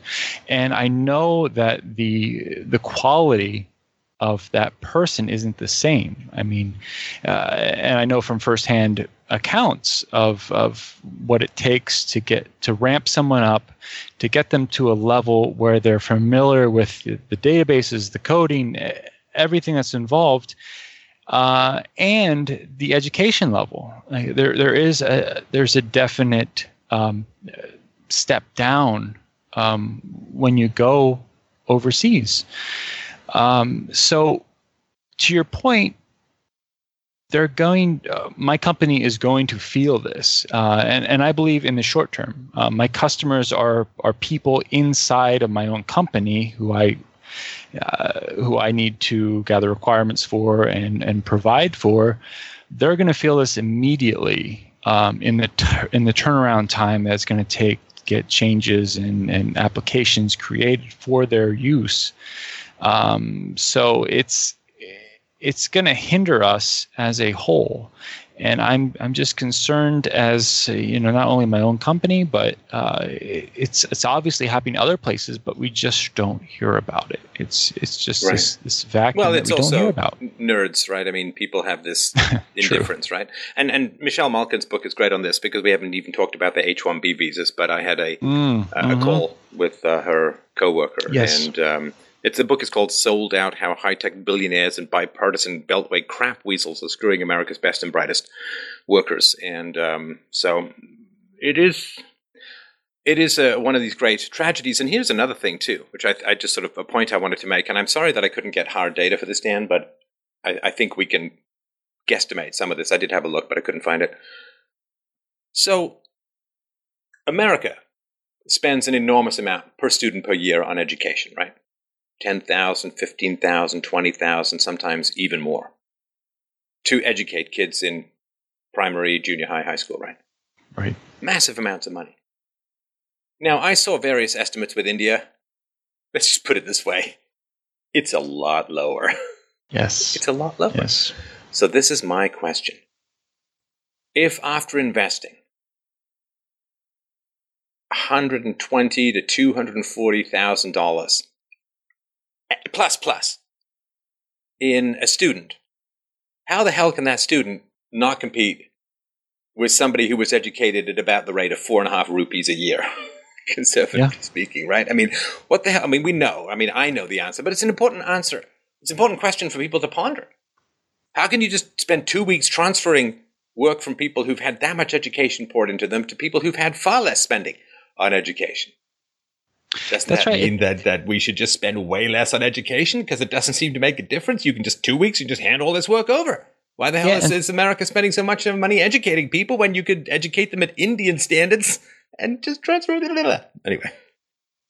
And I know that the the quality of that person isn't the same. I mean, uh, and I know from firsthand accounts of of what it takes to get to ramp someone up, to get them to a level where they're familiar with the, the databases, the coding, everything that's involved. Uh, and the education level, like there there is a there's a definite um, step down um, when you go overseas. Um, so, to your point, they're going. Uh, my company is going to feel this, uh, and and I believe in the short term. Uh, my customers are are people inside of my own company who I. Uh, who I need to gather requirements for and, and provide for, they're going to feel this immediately um, in the in the turnaround time that's going to take get changes and, and applications created for their use. Um, so it's it's going to hinder us as a whole. And I'm I'm just concerned as you know not only my own company, but uh, it's it's obviously happening other places, but we just don't hear about it. It's it's just right. this, this vacuum well, it's that we also don't hear about. Nerds, right? I mean, people have this indifference, right? And and Michelle Malkin's book is great on this because we haven't even talked about the H-1B visas, but I had a mm, a, mm-hmm. call with uh, her coworker, yes. and um, It's the book is called "Sold Out: How High-Tech Billionaires and Bipartisan Beltway Crap Weasels Are Screwing America's Best and Brightest Workers." And um, so it is it is uh, one of these great tragedies. And here's another thing too, which I, I, just sort of a point I wanted to make. And I'm sorry that I couldn't get hard data for this, Dan, but I, I think we can guesstimate some of this. I did have a look, but I couldn't find it. So, America spends an enormous amount per student per year on education, right? 10,000, 15,000, 20,000, sometimes even more to educate kids in primary, junior high, high school, right? Right. Massive amounts of money. Now, I saw various estimates with India. Let's just put it this way it's a lot lower. Yes. It's a lot lower. Yes. So, this is my question. If after investing 120 to 240,000 dollars eh, plus plus in a student, how the hell can that student not compete with somebody who was educated at about the rate of four and a half rupees a year? conservatively yeah. speaking, right? I mean, what the hell? I mean, we know. I mean, I know the answer, but it's an important answer. It's an important question for people to ponder. How can you just spend two weeks transferring work from people who've had that much education poured into them to people who've had far less spending on education? Doesn't That's that right. mean that, that we should just spend way less on education because it doesn't seem to make a difference? You can just two weeks, you just hand all this work over. Why the hell yeah, is, is America spending so much uh, money educating people when you could educate them at Indian standards and just transfer it. Anyway.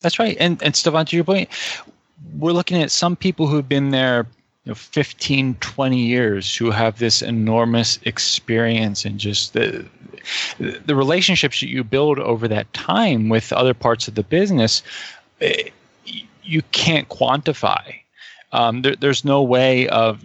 That's right. And and Stefan, to your point, we're looking at some people who've been there know, 15, 20 years who have this enormous experience and just the the relationships that you build over that time with other parts of the business, eh, you can't quantify. Um, there, there's no way of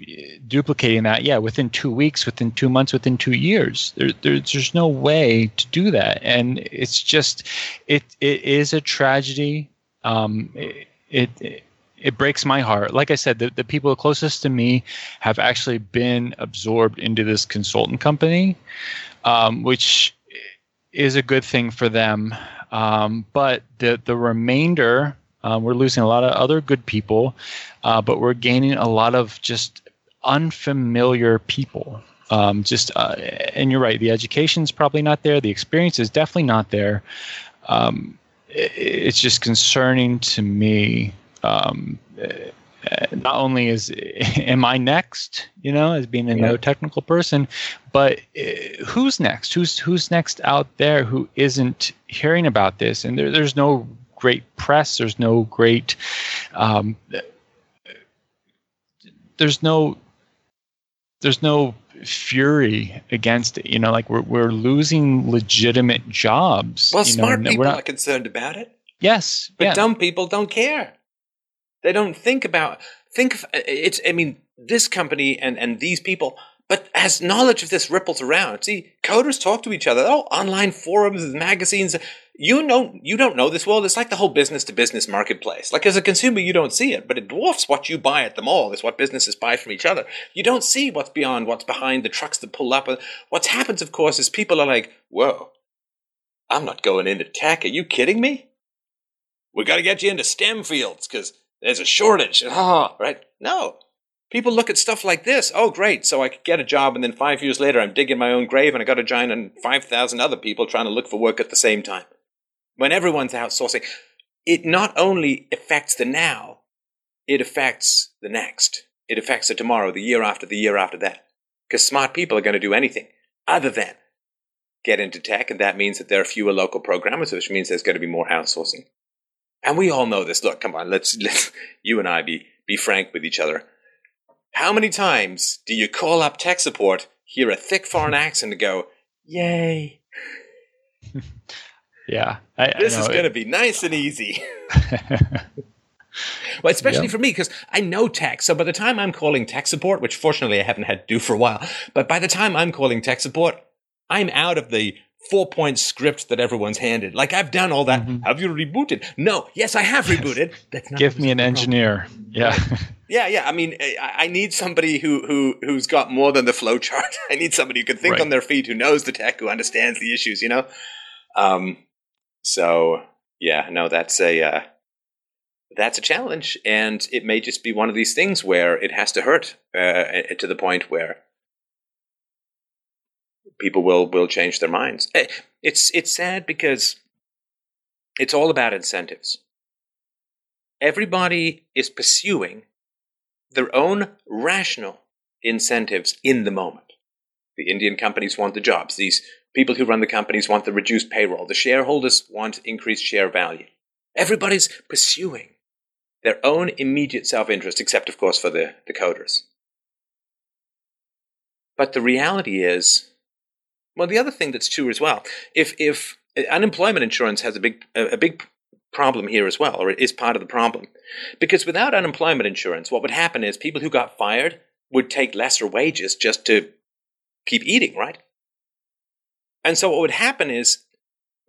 duplicating that. Yeah, within two weeks, within two months, within two years, there, there's there's no way to do that, and it's just it it is a tragedy. Um, it, it it breaks my heart. Like I said, the, the people closest to me have actually been absorbed into this consultant company, um, which is a good thing for them. Um, but the the remainder um, we're losing a lot of other good people, uh, but we're gaining a lot of just unfamiliar people. Um, just uh, and you're right, the education's probably not there. The experience is definitely not there. Um, it, it's just concerning to me. Um, not only is am I next, you know, as being a yeah. no technical person, but uh, who's next? Who's who's next out there who isn't hearing about this? And there, there's no great press. There's no great. Um, there's no. There's no fury against it. You know, like we're we're losing legitimate jobs. Well, you smart know, people not, are concerned about it. Yes, but yeah. dumb people don't care. They don't think about think. Of, uh, it's. I mean, this company and and these people but as knowledge of this ripples around, see, coders talk to each other. Oh, online forums, magazines. You know, you don't know this world. It's like the whole business to business marketplace. Like as a consumer, you don't see it, but it dwarfs what you buy at the mall. It's what businesses buy from each other. You don't see what's beyond, what's behind the trucks that pull up. What happens, of course, is people are like, "Whoa, I'm not going into tech. Are you kidding me? We got to get you into STEM fields because there's a shortage." Oh, right? No, People look at stuff like this. Oh, great. So I could get a job, and then five years later, I'm digging my own grave, and I got to join 5,000 other people trying to look for work at the same time. When everyone's outsourcing, it not only affects the now, it affects the next. It affects the tomorrow, the year after, the year after that. Because smart people are going to do anything other than get into tech, and that means that there are fewer local programmers, which means there's going to be more outsourcing. And we all know this. Look, come on, let's, let's you and I be be frank with each other. How many times do you call up tech support, hear a thick foreign accent, and go, "Yay"? yeah, I, this I is going to be nice and easy. well, especially for me because I know tech. So by the time I'm calling tech support, which fortunately I haven't had to do for a while, but by the time I'm calling tech support, I'm out of the four point script that everyone's handed. Like I've done all that. Mm-hmm. Have you rebooted? No. Yes, I have rebooted. That's not Give me an engineer. Yeah. yeah, yeah. I mean, I, I, need somebody who who who's got more than the flowchart. I need somebody who can think right. on their feet, who knows the tech, who understands the issues. You know. Um. So yeah, no, that's a uh, that's a challenge, and it may just be one of these things where it has to hurt uh, to the point where people will will change their minds. Eh, it's it's sad because it's all about incentives. Everybody is pursuing their own rational incentives in the moment. The Indian companies want the jobs. These people who run the companies want the reduced payroll. The shareholders want increased share value. Everybody's pursuing their own immediate self interest, except, of course, for the, the coders. But the reality is, well, the other thing that's true as well, if, if uh, unemployment insurance has a big, a big problem here as well, or it is part of the problem, because without unemployment insurance, what would happen is people who got fired would take lesser wages just to keep eating, right? And so what would happen is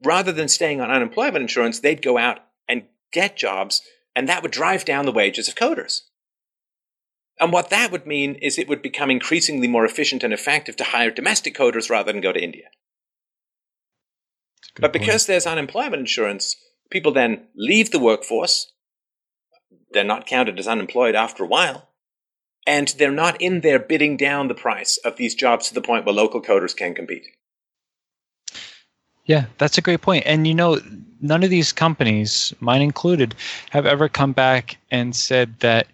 rather than staying on unemployment insurance, they'd go out and get jobs, and that would drive down the wages of coders. And what that would mean is it would become increasingly more efficient and effective to hire domestic coders rather than go to India. But because point. there's unemployment insurance, people then leave the workforce. They're not counted as unemployed after a while. And they're not in there bidding down the price of these jobs to the point where local coders can compete. Yeah, that's a great point. And you know, none of these companies, mine included, have ever come back and said that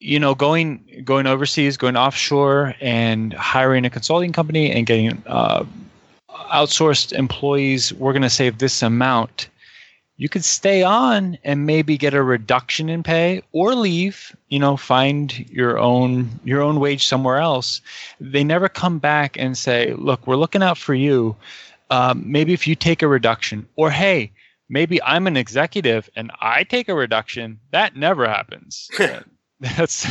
you know going going overseas going offshore and hiring a consulting company and getting uh, outsourced employees we're going to save this amount. You could stay on and maybe get a reduction in pay or leave you know find your own your own wage somewhere else. They never come back and say look we're looking out for you. Um, maybe if you take a reduction or hey maybe i'm an executive and i take a reduction. That never happens that's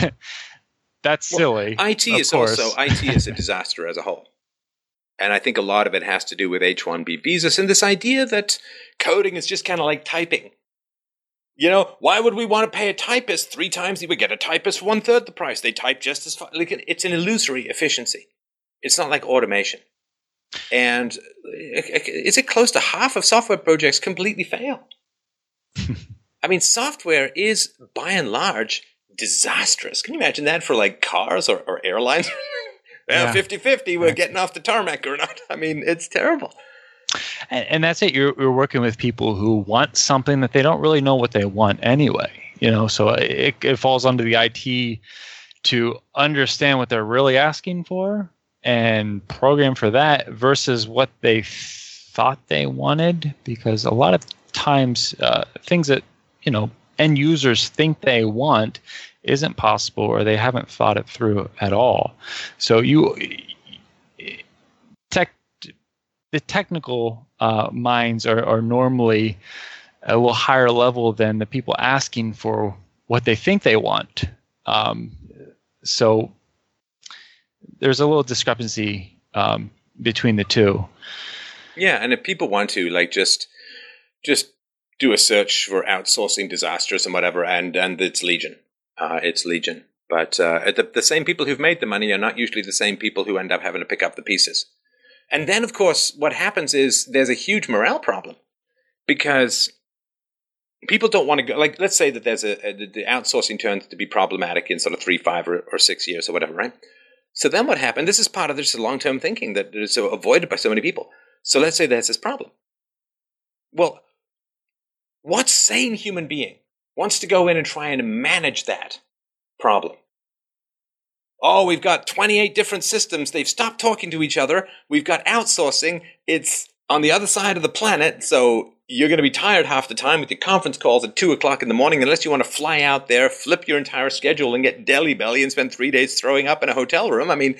that's well, silly it is course. also it is a disaster as a whole and I think a lot of it has to do with H 1B visas and this idea that coding is just kind of like typing. You know, why would we want to pay a typist three times? We get a typist for one third the price. They type just as fast. Like it's an illusory efficiency. It's not like automation. And is it close to half of software projects completely fail? I mean, software is by and large disastrous. Can you imagine that for like cars or, or airlines? yeah, 50 50, we're getting off the tarmac or not. I mean, it's terrible. And, and that's it. You're, you're working with people who want something that they don't really know what they want anyway. You know, so it, it falls under the IT to understand what they're really asking for and program for that versus what they thought they wanted. Because a lot of times, uh, things that, you know, end users think they want isn't possible or they haven't thought it through at all. So you tech the technical uh, minds are, are normally a little higher level than the people asking for what they think they want. Um, so there's a little discrepancy um, between the two. Yeah, and if people want to like just just do a search for outsourcing disasters and whatever, and and it's legion uh, it's legion. But uh, the, the same people who've made the money are not usually the same people who end up having to pick up the pieces. And then, of course, what happens is there's a huge morale problem because people don't want to go. Like, let's say that there's a, a the outsourcing turns to be problematic in sort of three, five, or, or six years or whatever, right? So then what happened? This is part of this long term thinking that is so avoided by so many people. So let's say there's this problem. Well, what sane human being wants to go in and try and manage that? problem. Oh, we've got 28 different systems. They've stopped talking to each other. We've got outsourcing. It's on the other side of the planet. So you're going to be tired half the time with your conference calls at two o'clock in the morning, unless you want to fly out there, flip your entire schedule, and get Delhi belly and spend three days throwing up in a hotel room. I mean,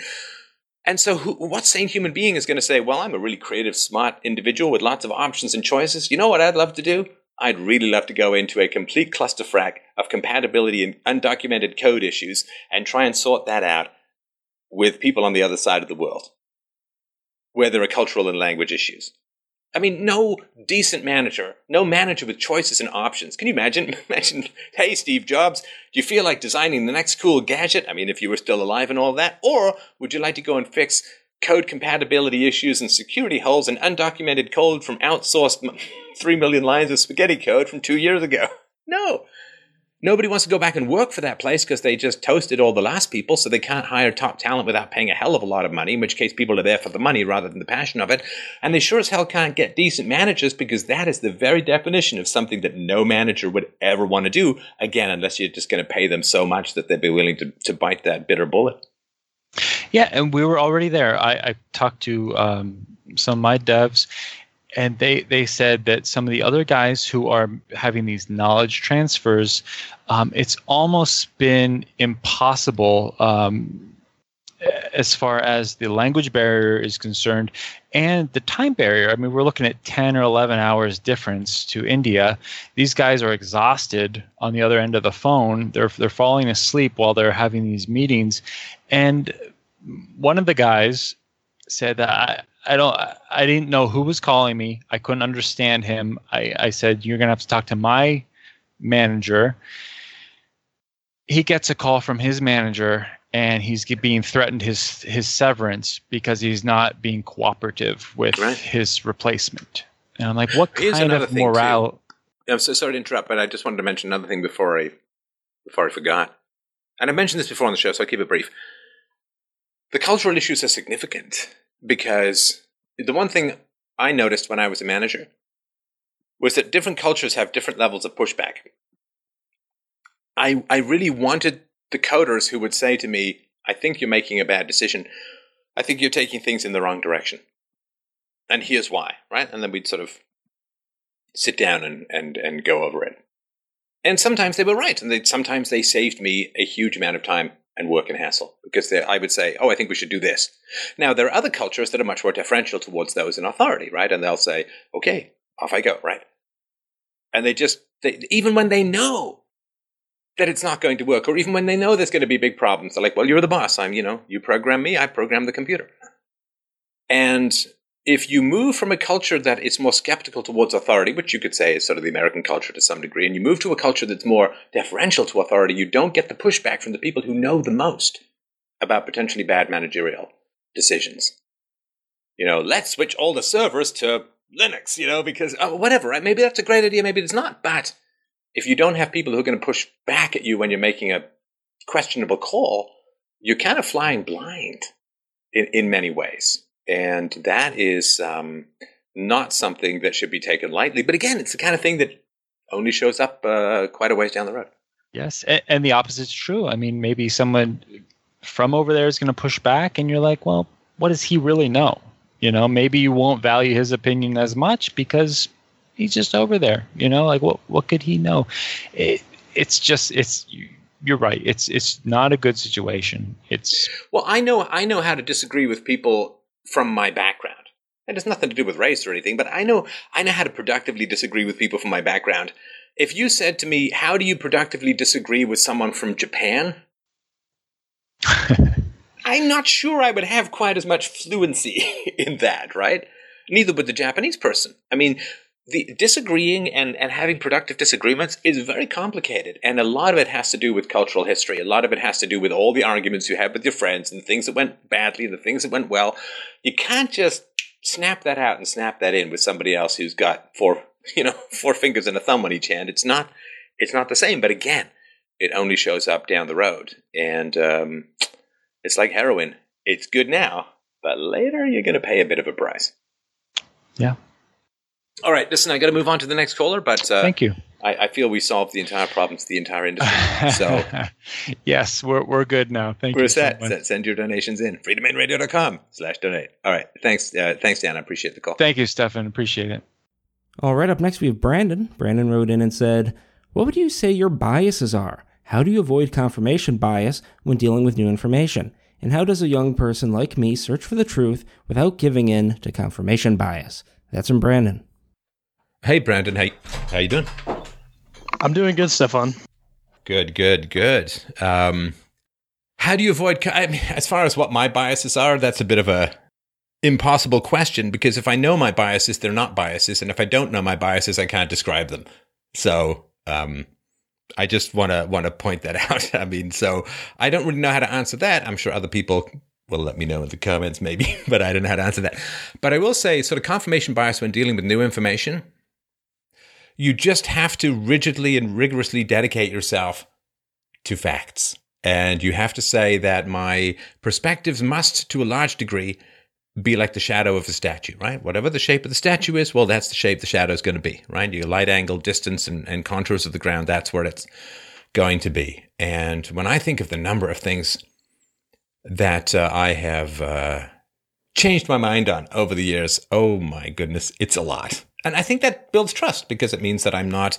and so who, what sane human being is going to say, well, I'm a really creative, smart individual with lots of options and choices. You know what I'd love to do? I'd really love to go into a complete clusterfuck of compatibility and undocumented code issues and try and sort that out with people on the other side of the world, where there are cultural and language issues. I mean, no decent manager, no manager with choices and options. Can you imagine? Imagine, hey, Steve Jobs, do you feel like designing the next cool gadget? I mean, if you were still alive and all that. Or would you like to go and fix code compatibility issues and security holes and undocumented code from outsourced 3 million lines of spaghetti code from two years ago. No. Nobody wants to go back and work for that place because they just toasted all the last people, so they can't hire top talent without paying a hell of a lot of money, in which case people are there for the money rather than the passion of it. And they sure as hell can't get decent managers because that is the very definition of something that no manager would ever want to do, again, unless you're just going to pay them so much that they'd be willing to, to bite that bitter bullet. Yeah, and we were already there. I, I talked to um, some of my devs, and they they said that some of the other guys who are having these knowledge transfers, um, it's almost been impossible um, as far as the language barrier is concerned and the time barrier. I mean, we're looking at 10 or 11 hours difference to India. These guys are exhausted on the other end of the phone. They're they're falling asleep while they're having these meetings, and one of the guys said that I, I don't I didn't know who was calling me. I couldn't understand him. I, I said, You're gonna have to talk to my manager. He gets a call from his manager and he's being threatened his his severance because he's not being cooperative with Right. his replacement. And I'm like, what Here's kind of thing, too. morale? I'm so sorry to interrupt, but I just wanted to mention another thing before I before I forgot. And I mentioned this before on the show, so I'll keep it brief. The cultural issues are significant because the one thing I noticed when I was a manager was that different cultures have different levels of pushback. I I really wanted the coders who would say to me, I think you're making a bad decision. I think you're taking things in the wrong direction. And here's why, right? And then we'd sort of sit down and, and, and go over it. And sometimes they were right, and they, sometimes they saved me a huge amount of time and work and hassle because I would say, "Oh, I think we should do this." Now there are other cultures that are much more deferential towards those in authority, right? And they'll say, "Okay, off I go," right? And they just, they, even when they know that it's not going to work, or even when they know there's going to be big problems, they're like, "Well, you're the boss. I'm, you know, you program me, I program the computer." And if you move from a culture that is more skeptical towards authority, which you could say is sort of the American culture to some degree, and you move to a culture that's more deferential to authority, you don't get the pushback from the people who know the most about potentially bad managerial decisions. You know, let's switch all the servers to Linux, you know, because oh, whatever, right? Maybe that's a great idea, maybe it's not. But if you don't have people who are going to push back at you when you're making a questionable call, you're kind of flying blind in, in many ways. And that is um, not something that should be taken lightly. But again, it's the kind of thing that only shows up uh, quite a ways down the road. Yes, and, the opposite is true. I mean, maybe someone from over there is going to push back, and you're like, well, what does he really know? You know, maybe you won't value his opinion as much because he's just over there. You know, like what what could he know? It, it's just it's you're right. It's it's not a good situation. It's Well, I know I know how to disagree with people from my background. It has nothing to do with race or anything, but I know I know how to productively disagree with people from my background. If you said to me, "How do you productively disagree with someone from Japan?" I'm not sure I would have quite as much fluency in that, right? Neither would the Japanese person. I mean, the disagreeing and, and having productive disagreements is very complicated. And a lot of it has to do with cultural history. A lot of it has to do with all the arguments you have with your friends and things that went badly and the things that went well. You can't just snap that out and snap that in with somebody else who's got four, you know, four fingers and a thumb on each hand. It's not, it's not the same. But again, it only shows up down the road. And um, it's like heroin. It's good now, but later you're going to pay a bit of a price. yeah. All right, listen, I got to move on to the next caller, but uh, Thank you. I, I feel we solved the entire problem to the entire industry. So yes, we're we're good now. Thank we're you. so set. much. Set- Send your donations in. freedomainradio.com slash donate. All right. Thanks, uh, thanks, Dan. I appreciate the call. Thank you, Stefan. Appreciate it. All right, up next we have Brandon. Brandon wrote in and said, What would you say your biases are? How do you avoid confirmation bias when dealing with new information? And how does a young person like me search for the truth without giving in to confirmation bias? That's from Brandon. Hey, Brandon. Hey, how you doing? I'm doing good, Stefan. Good, good, good. Um, how do you avoid? I mean, as far as what my biases are, that's a bit of a impossible question because if I know my biases, they're not biases, and if I don't know my biases, I can't describe them. So, um, I just want to want to point that out. I mean, so I don't really know how to answer that. I'm sure other people will let me know in the comments, maybe, but I don't know how to answer that. But I will say, sort of confirmation bias when dealing with new information. You just have to rigidly and rigorously dedicate yourself to facts. And you have to say that my perspectives must, to a large degree, be like the shadow of a statue, right? Whatever the shape of the statue is, well, that's the shape the shadow is going to be, right? Your light angle, distance, and, and contours of the ground, that's where it's going to be. And when I think of the number of things that uh, I have uh, changed my mind on over the years, oh my goodness, it's a lot. And I think that builds trust because it means that I'm not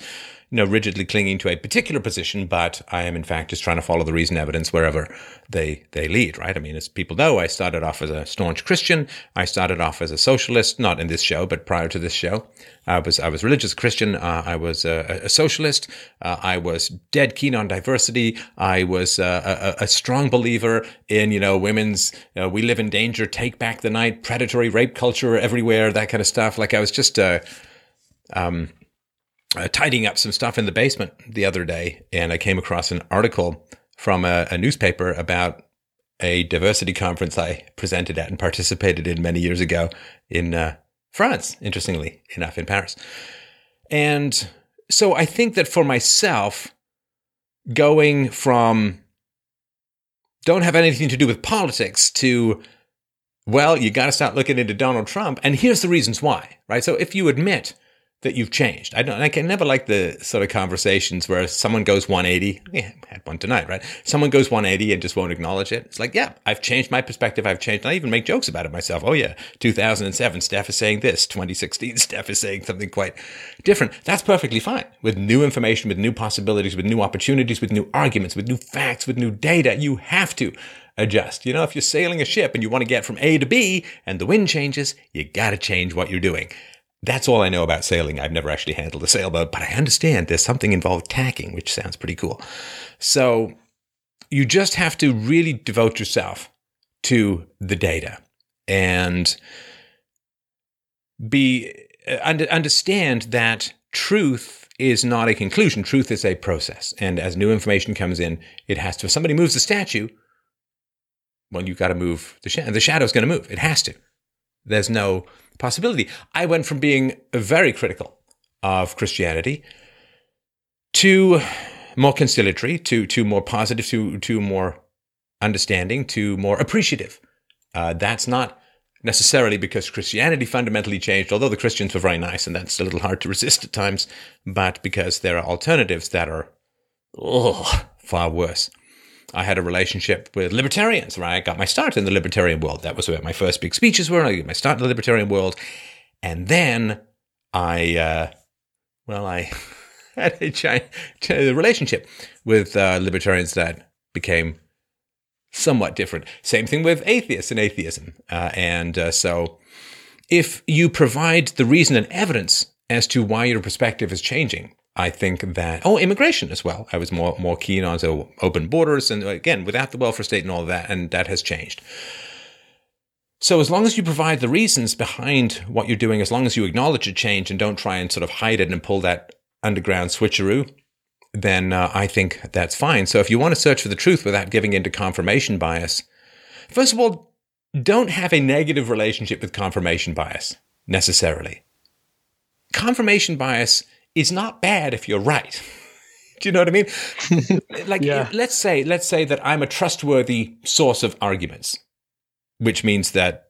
you know, rigidly clinging to a particular position, but I am in fact just trying to follow the reason evidence wherever they they lead, right? I mean, as people know, I started off as a staunch Christian. I started off as a socialist, not in this show, but prior to this show, I was I was religious Christian. Uh, I was a, a socialist. Uh, I was dead keen on diversity. I was uh, a, a, strong believer in you know women's. Uh, we live in danger. Take back the night. Predatory rape culture everywhere. That kind of stuff. Like I was just. Uh, um, uh, tidying up some stuff in the basement the other day, and I came across an article from a, a newspaper about a diversity conference I presented at and participated in many years ago in uh, France, interestingly enough, in Paris. And so I think that for myself, going from don't have anything to do with politics to well, you got to start looking into Donald Trump. And here's the reasons why, right? So if you admit that you've changed. I don't. I can never like the sort of conversations where someone goes 180. Yeah, had one tonight, right? Someone goes 180 and just won't acknowledge it. It's like, yeah, I've changed my perspective. I've changed. I even make jokes about it myself. Oh yeah, 2007, Steph is saying this. 2016, Steph is saying something quite different. That's perfectly fine. With new information, with new possibilities, with new opportunities, with new arguments, with new facts, with new data, you have to adjust. You know, if you're sailing a ship and you want to get from A to B and the wind changes, you got to change what you're doing. That's all I know about sailing. I've never actually handled a sailboat, but I understand there's something involved tacking, which sounds pretty cool. So you just have to really devote yourself to the data and be uh, understand that truth is not a conclusion. Truth is a process. And as new information comes in, it has to, if somebody moves the statue, well, you've got to move the shadow. The shadow's going to move. It has to. There's no possibility. I went from being very critical of Christianity to more conciliatory, to to more positive, to to more understanding, to more appreciative. Uh, that's not necessarily because Christianity fundamentally changed, although the Christians were very nice, and that's a little hard to resist at times, but because there are alternatives that are far worse. I had a relationship with libertarians, right? I got my start in the libertarian world. That was where my first big speeches were. I got my start in the libertarian world. And then I, uh, well, I had a giant, relationship with uh, libertarians that became somewhat different. Same thing with atheists and atheism. Uh, and uh, so if you provide the reason and evidence as to why your perspective is changing, I think that oh, immigration as well. I was more more keen on so open borders, and again, without the welfare state and all that, and that has changed. So as long as you provide the reasons behind what you're doing, as long as you acknowledge a change and don't try and sort of hide it and pull that underground switcheroo, then uh, I think that's fine. So if you want to search for the truth without giving into confirmation bias, first of all, don't have a negative relationship with confirmation bias necessarily. Confirmation bias is not bad if you're right. Do you know what I mean? like, yeah. let's say, let's say that I'm a trustworthy source of arguments, which means that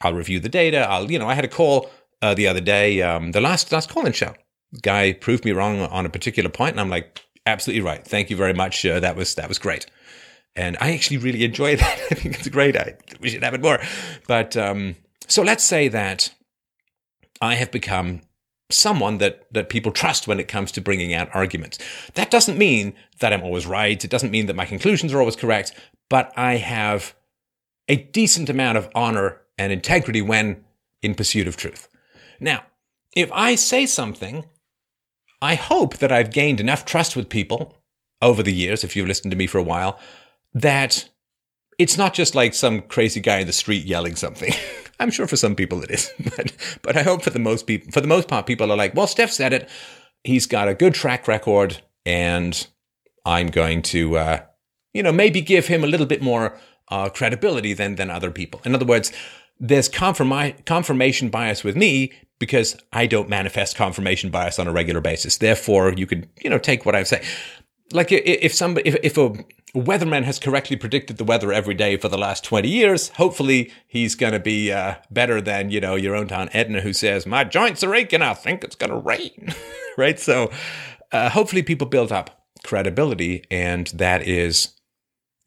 I'll review the data. I'll, you know, I had a call uh, the other day, um, the last last call-in show. Guy proved me wrong on a particular point, and I'm like, absolutely right. Thank you very much. Uh, that was that was great, and I actually really enjoy that. I think it's great. I we should have it more. But um, so let's say that I have become someone that that people trust when it comes to bringing out arguments. That doesn't mean that I'm always right. It doesn't mean that my conclusions are always correct, but I have a decent amount of honor and integrity when in pursuit of truth. Now, if I say something, I hope that I've gained enough trust with people over the years, if you've listened to me for a while, that it's not just like some crazy guy in the street yelling something. I'm sure for some people it is, but but I hope for the most people, for the most part, people are like, well, Steph said it. He's got a good track record, and I'm going to, uh, you know, maybe give him a little bit more uh, credibility than than other people. In other words, there's confirmi- confirmation bias with me because I don't manifest confirmation bias on a regular basis. Therefore, you could, you know, take what I say. Like if somebody, if, if a weatherman has correctly predicted the weather every day for the last 20 years, hopefully he's going to be uh, better than, you know, your own town Edna who says, my joints are aching. I think it's going to rain. right. So uh, hopefully people build up credibility and that is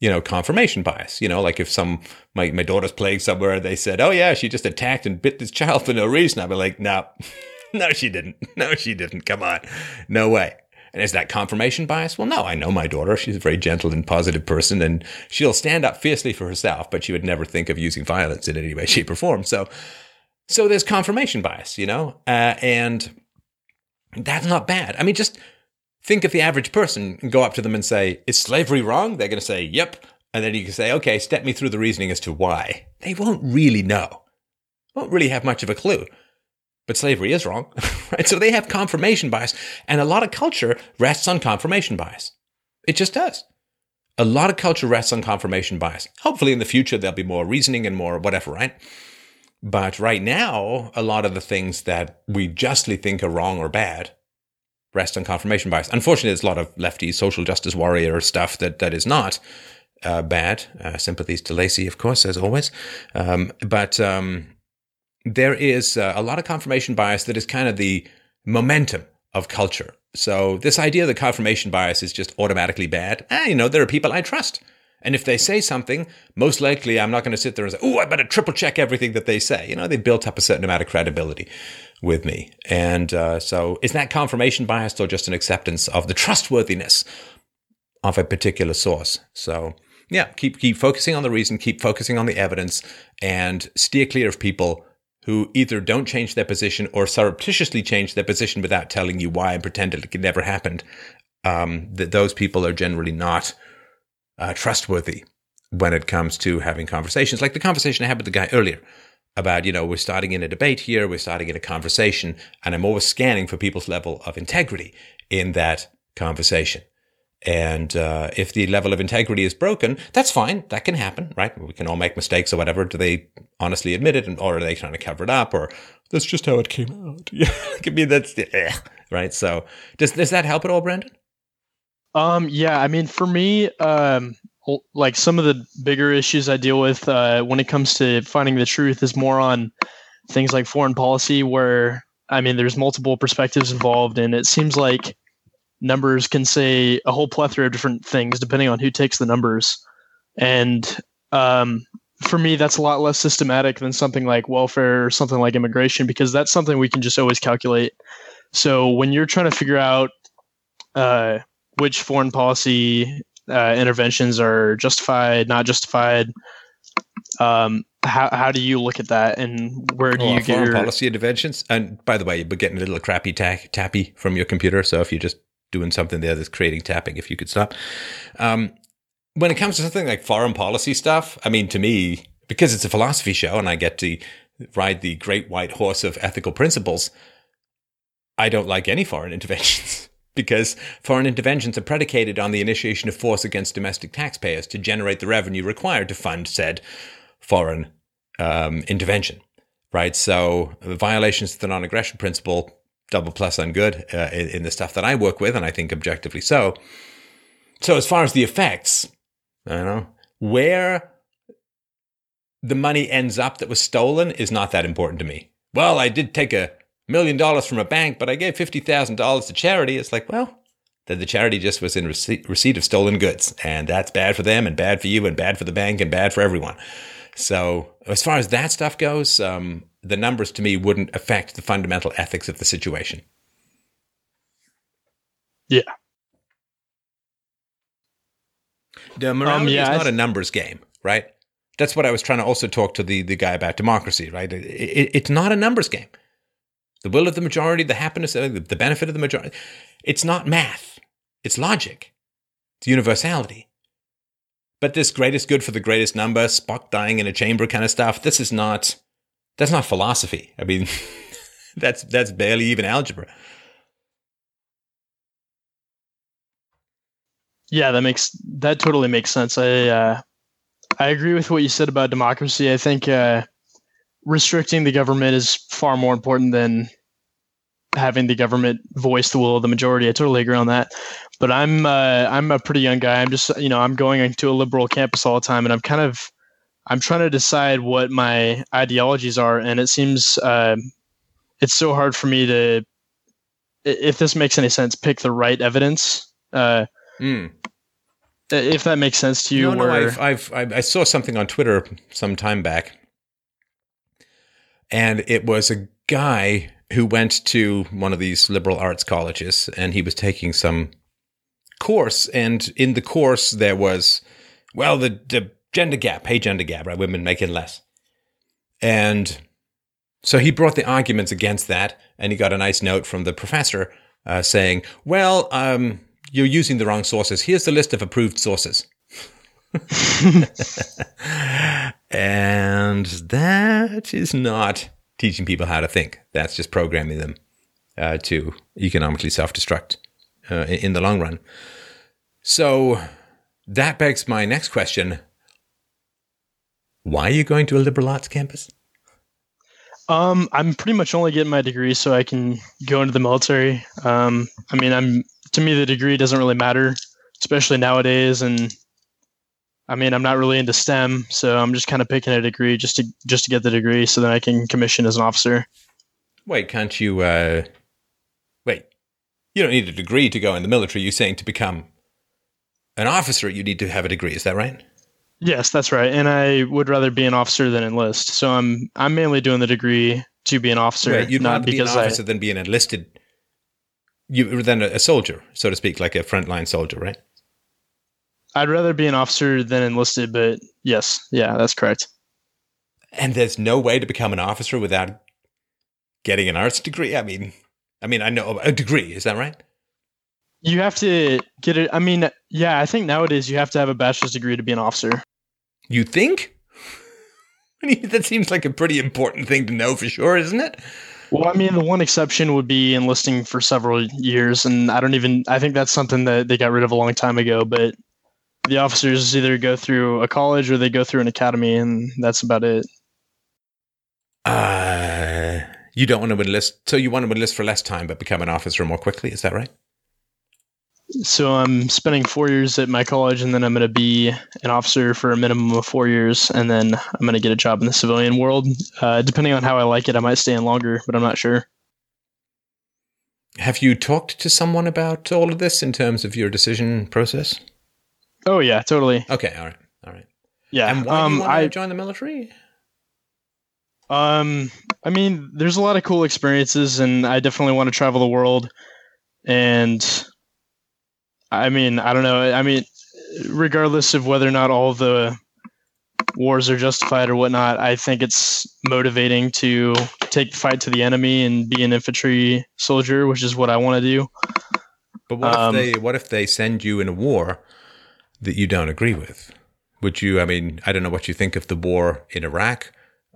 you know, confirmation bias. You know, like if some my my daughter's playing somewhere, they said, "Oh yeah, she just attacked and bit this child for no reason." I'd be like, "No, no, she didn't. No, she didn't. Come on, no way." And is that confirmation bias? Well, no, I know my daughter. She's a very gentle and positive person, and she'll stand up fiercely for herself, but she would never think of using violence in any way, shape, or form. So, so there's confirmation bias, you know, uh, and that's not bad. I mean, just think of the average person and go up to them and say, Is slavery wrong? They're going to say, Yep. And then you can say, Okay, step me through the reasoning as to why. They won't really know, won't really have much of a clue. But slavery is wrong, right? So they have confirmation bias, and a lot of culture rests on confirmation bias. It just does. A lot of culture rests on confirmation bias. Hopefully, in the future, there'll be more reasoning and more whatever, right? But right now, a lot of the things that we justly think are wrong or bad rest on confirmation bias. Unfortunately, there's a lot of lefty social justice warrior stuff that, that is not uh, bad. Uh, sympathies to Lacey, of course, as always. Um, but um, there is uh, a lot of confirmation bias that is kind of the momentum of culture. So this idea that confirmation bias is just automatically bad, eh, you know, there are people I trust. And if they say something, most likely I'm not going to sit there and say, oh, I better triple check everything that they say. You know, they built up a certain amount of credibility with me. And uh, so is that confirmation bias or just an acceptance of the trustworthiness of a particular source? So yeah, keep keep focusing on the reason, keep focusing on the evidence, and steer clear of people who either don't change their position or surreptitiously change their position without telling you why and pretend it never happened. Um, that those people are generally not uh, trustworthy when it comes to having conversations, like the conversation I had with the guy earlier about, you know, we're starting in a debate here, we're starting in a conversation, and I'm always scanning for people's level of integrity in that conversation. And uh, if the level of integrity is broken, that's fine. That can happen, right? We can all make mistakes or whatever. Do they honestly admit it, or are they trying to cover it up, or that's just how it came out? Yeah, I mean that's eh, right. So does does that help at all, Brandon? Um, yeah, I mean, for me, um, like some of the bigger issues I deal with uh, when it comes to finding the truth is more on things like foreign policy, where I mean, there's multiple perspectives involved, and it seems like numbers can say a whole plethora of different things depending on who takes the numbers. And um, for me, that's a lot less systematic than something like welfare or something like immigration because that's something we can just always calculate. So when you're trying to figure out uh, which foreign policy uh, interventions are justified, not justified. Um, how how do you look at that, and where do oh, you get foreign your policy interventions? And by the way, you're getting a little crappy ta- tappy from your computer. So if you're just doing something there that's creating tapping, if you could stop. Um, when it comes to something like foreign policy stuff, I mean, to me, because it's a philosophy show and I get to ride the great white horse of ethical principles, I don't like any foreign interventions because foreign interventions are predicated on the initiation of force against domestic taxpayers to generate the revenue required to fund said foreign um, intervention. Right. So violations of the non-aggression principle, double plus on good uh, in, in the stuff that I work with, and I think objectively so. So as far as the effects, I don't know where the money ends up that was stolen is not that important to me. Well, I did take a million dollars from a bank, but I gave $50,000 to charity. It's like, well, then the charity just was in receipt, receipt of stolen goods. And that's bad for them and bad for you and bad for the bank and bad for everyone. So, as far as that stuff goes, um, the numbers to me wouldn't affect the fundamental ethics of the situation. Yeah. The morality um, yeah, is not a numbers game, right? That's what I was trying to also talk to the, the guy about democracy, right? It, it, it's not a numbers game the will of the majority, the happiness, uh, the benefit of the majority. It's not math, it's logic, it's universality. But this greatest good for the greatest number, Spock dying in a chamber kind of stuff, this is not, that's not philosophy. I mean, that's, that's barely even algebra. Yeah, that makes, that totally makes sense. I, uh, I agree with what you said about democracy. I think, uh, restricting the government is far more important than having the government voice the will of the majority. I totally agree on that. But I'm uh, I'm a pretty young guy. I'm just you know I'm going to a liberal campus all the time, and I'm kind of I'm trying to decide what my ideologies are, and it seems uh, it's so hard for me to, if this makes any sense, pick the right evidence. Uh, Mm. if that makes sense to you, no, no, I've, I've, I I saw something on Twitter some time back, and it was a guy who went to one of these liberal arts colleges, and he was taking some course, and in the course there was, well, the, the gender gap, pay gender gap, right? Women making less, and so he brought the arguments against that, and he got a nice note from the professor uh, saying, "Well, um, you're using the wrong sources. Here's the list of approved sources." and that is not teaching people how to think. That's just programming them uh, to economically self-destruct uh, in the long run. So that begs my next question: Why are you going to a liberal arts campus? Um, I'm pretty much only getting my degree so I can go into the military. Um, I mean, I'm to me the degree doesn't really matter, especially nowadays. And I mean, I'm not really into STEM, so I'm just kind of picking a degree just to just to get the degree, so that I can commission as an officer. Wait, can't you? Uh, wait, you don't need a degree to go in the military. You're saying to become an officer, you need to have a degree. Is that right? Yes, that's right. And I would rather be an officer than enlist. So I'm I'm mainly doing the degree to be an officer, Wait, you'd not rather be an because I. officer than be an enlisted. You than a, a soldier, so to speak, like a frontline soldier, right? I'd rather be an officer than enlisted, but yes, yeah, that's correct. And there's no way to become an officer without getting an arts degree. I mean, I mean, I know a degree. Is that right? You have to get it. I mean, yeah, I think nowadays you have to have a bachelor's degree to be an officer. You think? That seems like a pretty important thing to know for sure, isn't it? Well, I mean, the one exception would be enlisting for several years, and I don't even. I think that's something that they got rid of a long time ago. But the officers either go through a college or they go through an academy, and that's about it. Uh, you don't want to enlist, so you want to enlist for less time but become an officer more quickly. Is that right? So I'm spending four years at my college, and then I'm going to be an officer for a minimum of four years, and then I'm going to get a job in the civilian world. Uh, depending on how I like it, I might stay in longer, but I'm not sure. Have you talked to someone about all of this in terms of your decision process? Oh yeah, totally. Okay, all right, all right. Yeah. And why do um, you want I to join the military? Um, I mean, there's a lot of cool experiences, and I definitely want to travel the world. And I mean, I don't know. I mean, regardless of whether or not all the wars are justified or whatnot, I think it's motivating to take the fight to the enemy and be an infantry soldier, which is what I want to do. But what Um, if they what if they send you in a war that you don't agree with? Would you? I mean, I don't know what you think of the war in Iraq.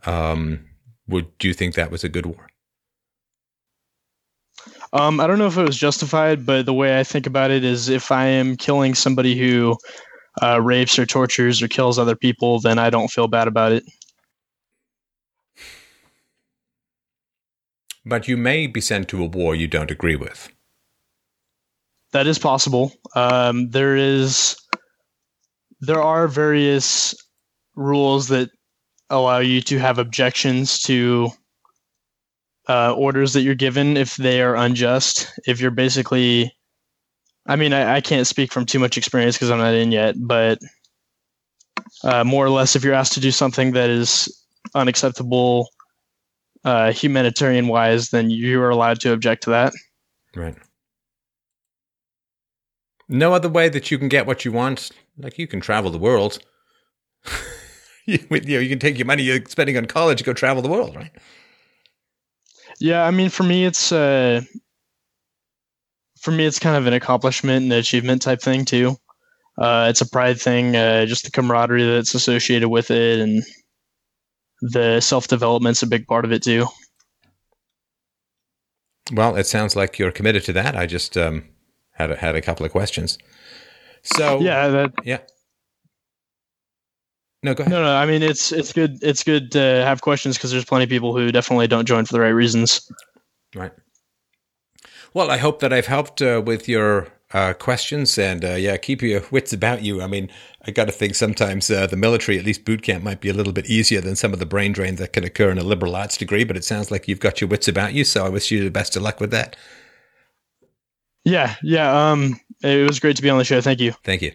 Um, would you think that was a good war? Um, I don't know if it was justified, but the way I think about it is if I am killing somebody who uh, rapes or tortures or kills other people, then I don't feel bad about it. But you may be sent to a war you don't agree with. That is possible. Um, there is, there are various rules that allow you to have objections to uh, orders that you're given if they are unjust. If you're basically, I mean, I, I can't speak from too much experience because I'm not in yet, but uh, more or less, if you're asked to do something that is unacceptable uh, humanitarian wise, then you are allowed to object to that. Right. No other way that you can get what you want. Like you can travel the world. you, you know, you can take your money you're spending on college, go travel the world, right? Yeah, I mean, for me, it's uh, for me, it's kind of an accomplishment and achievement type thing too. Uh, it's a pride thing, uh, just the camaraderie that's associated with it, and the self development's a big part of it too. Well, it sounds like you're committed to that. I just um, had a, had a couple of questions. So Yeah, that yeah. No, go ahead. No, no. I mean, it's it's good. It's good to have questions because there's plenty of people who definitely don't join for the right reasons. Right. Well, I hope that I've helped uh, with your uh, questions and uh, yeah, keep your wits about you. I mean, I got to think sometimes uh, the military, at least boot camp, might be a little bit easier than some of the brain drain that can occur in a liberal arts degree. But it sounds like you've got your wits about you, so I wish you the best of luck with that. Yeah, yeah. Um, it was great to be on the show. Thank you. Thank you.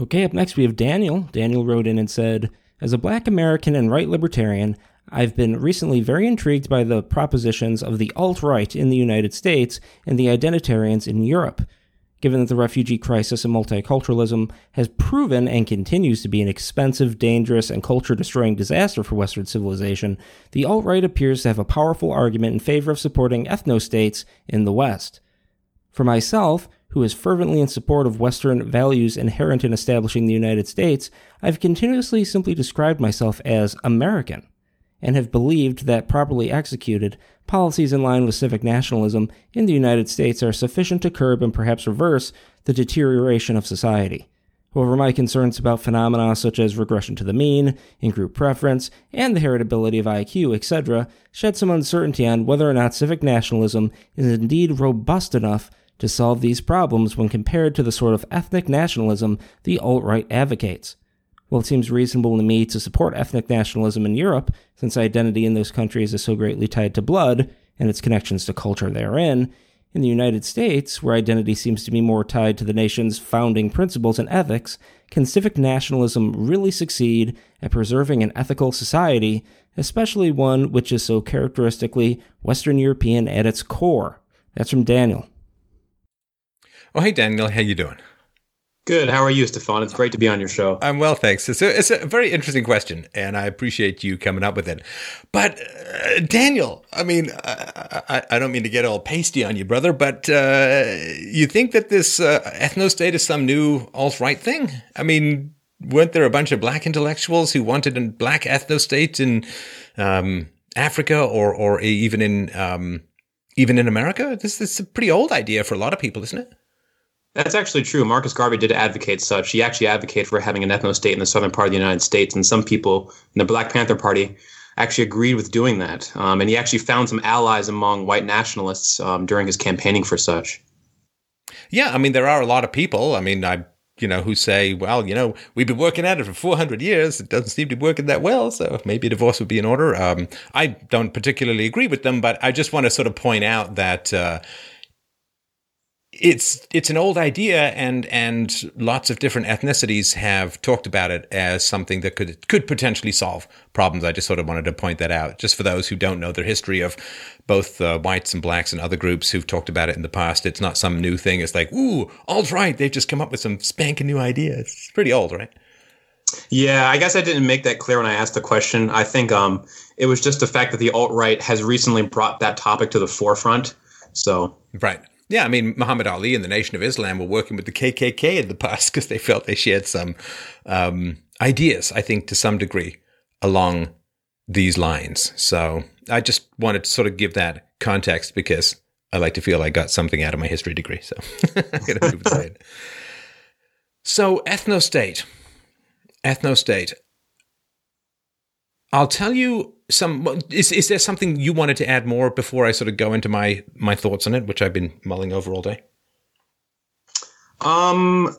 Okay, up next we have Daniel. Daniel wrote in and said, As a black American and right libertarian, I've been recently very intrigued by the propositions of the alt right in the United States and the identitarians in Europe. Given that the refugee crisis and multiculturalism has proven and continues to be an expensive, dangerous, and culture destroying disaster for Western civilization, the alt right appears to have a powerful argument in favor of supporting ethno states in the West. For myself, who is fervently in support of Western values inherent in establishing the United States, I've continuously simply described myself as American, and have believed that properly executed, policies in line with civic nationalism in the United States are sufficient to curb and perhaps reverse the deterioration of society. However, my concerns about phenomena such as regression to the mean, in group preference, and the heritability of IQ, etc., shed some uncertainty on whether or not civic nationalism is indeed robust enough to solve these problems when compared to the sort of ethnic nationalism the alt right advocates. While it seems reasonable to me to support ethnic nationalism in Europe, since identity in those countries is so greatly tied to blood and its connections to culture therein, in the United States, where identity seems to be more tied to the nation's founding principles and ethics, can civic nationalism really succeed at preserving an ethical society, especially one which is so characteristically Western European at its core? That's from Daniel. Oh, hey, Daniel. How you doing? Good. How are you, Stefan? It's great to be on your show. I'm well, thanks. It's a, it's a very interesting question, and I appreciate you coming up with it. But uh, Daniel, I mean, I, I, I, don't mean to get all pasty on you, brother, but uh, you think that this uh, ethno state is some new alt right thing? I mean, weren't there a bunch of black intellectuals who wanted a black ethno state in um, Africa or or even in um, even in America? This, this is a pretty old idea for a lot of people, isn't it? That's actually true. Marcus Garvey did advocate such. He actually advocated for having an ethno state in the southern part of the United States, and some people in the Black Panther Party actually agreed with doing that. Um, and he actually found some allies among white nationalists um, during his campaigning for such. Yeah, I mean, there are a lot of people. I mean, I you know, who say, well, you know, we've been working at it for 400 years. It doesn't seem to be working that well. So maybe a divorce would be in order. Um, I don't particularly agree with them, but I just want to sort of point out that, uh, it's it's an old idea and and lots of different ethnicities have talked about it as something that could could potentially solve problems. I just sort of wanted to point that out, just for those who don't know the history of both uh, whites and blacks and other groups who've talked about it in the past. It's not some new thing. It's like, ooh, alt right, they've just come up with some spanking new ideas. It's pretty old, right? Yeah, I guess I didn't make that clear when I asked the question. I think um, it was just the fact that the alt right has recently brought that topic to the forefront. So right. Yeah, I mean, Muhammad Ali and the Nation of Islam were working with the KKK in the past because they felt they shared some um, ideas, I think, to some degree along these lines. So I just wanted to sort of give that context because I like to feel I got something out of my history degree. So I'm going to move. So, ethnostate. Ethnostate. I'll tell you some. Is is there something you wanted to add more before I sort of go into my my thoughts on it, which I've been mulling over all day? Um,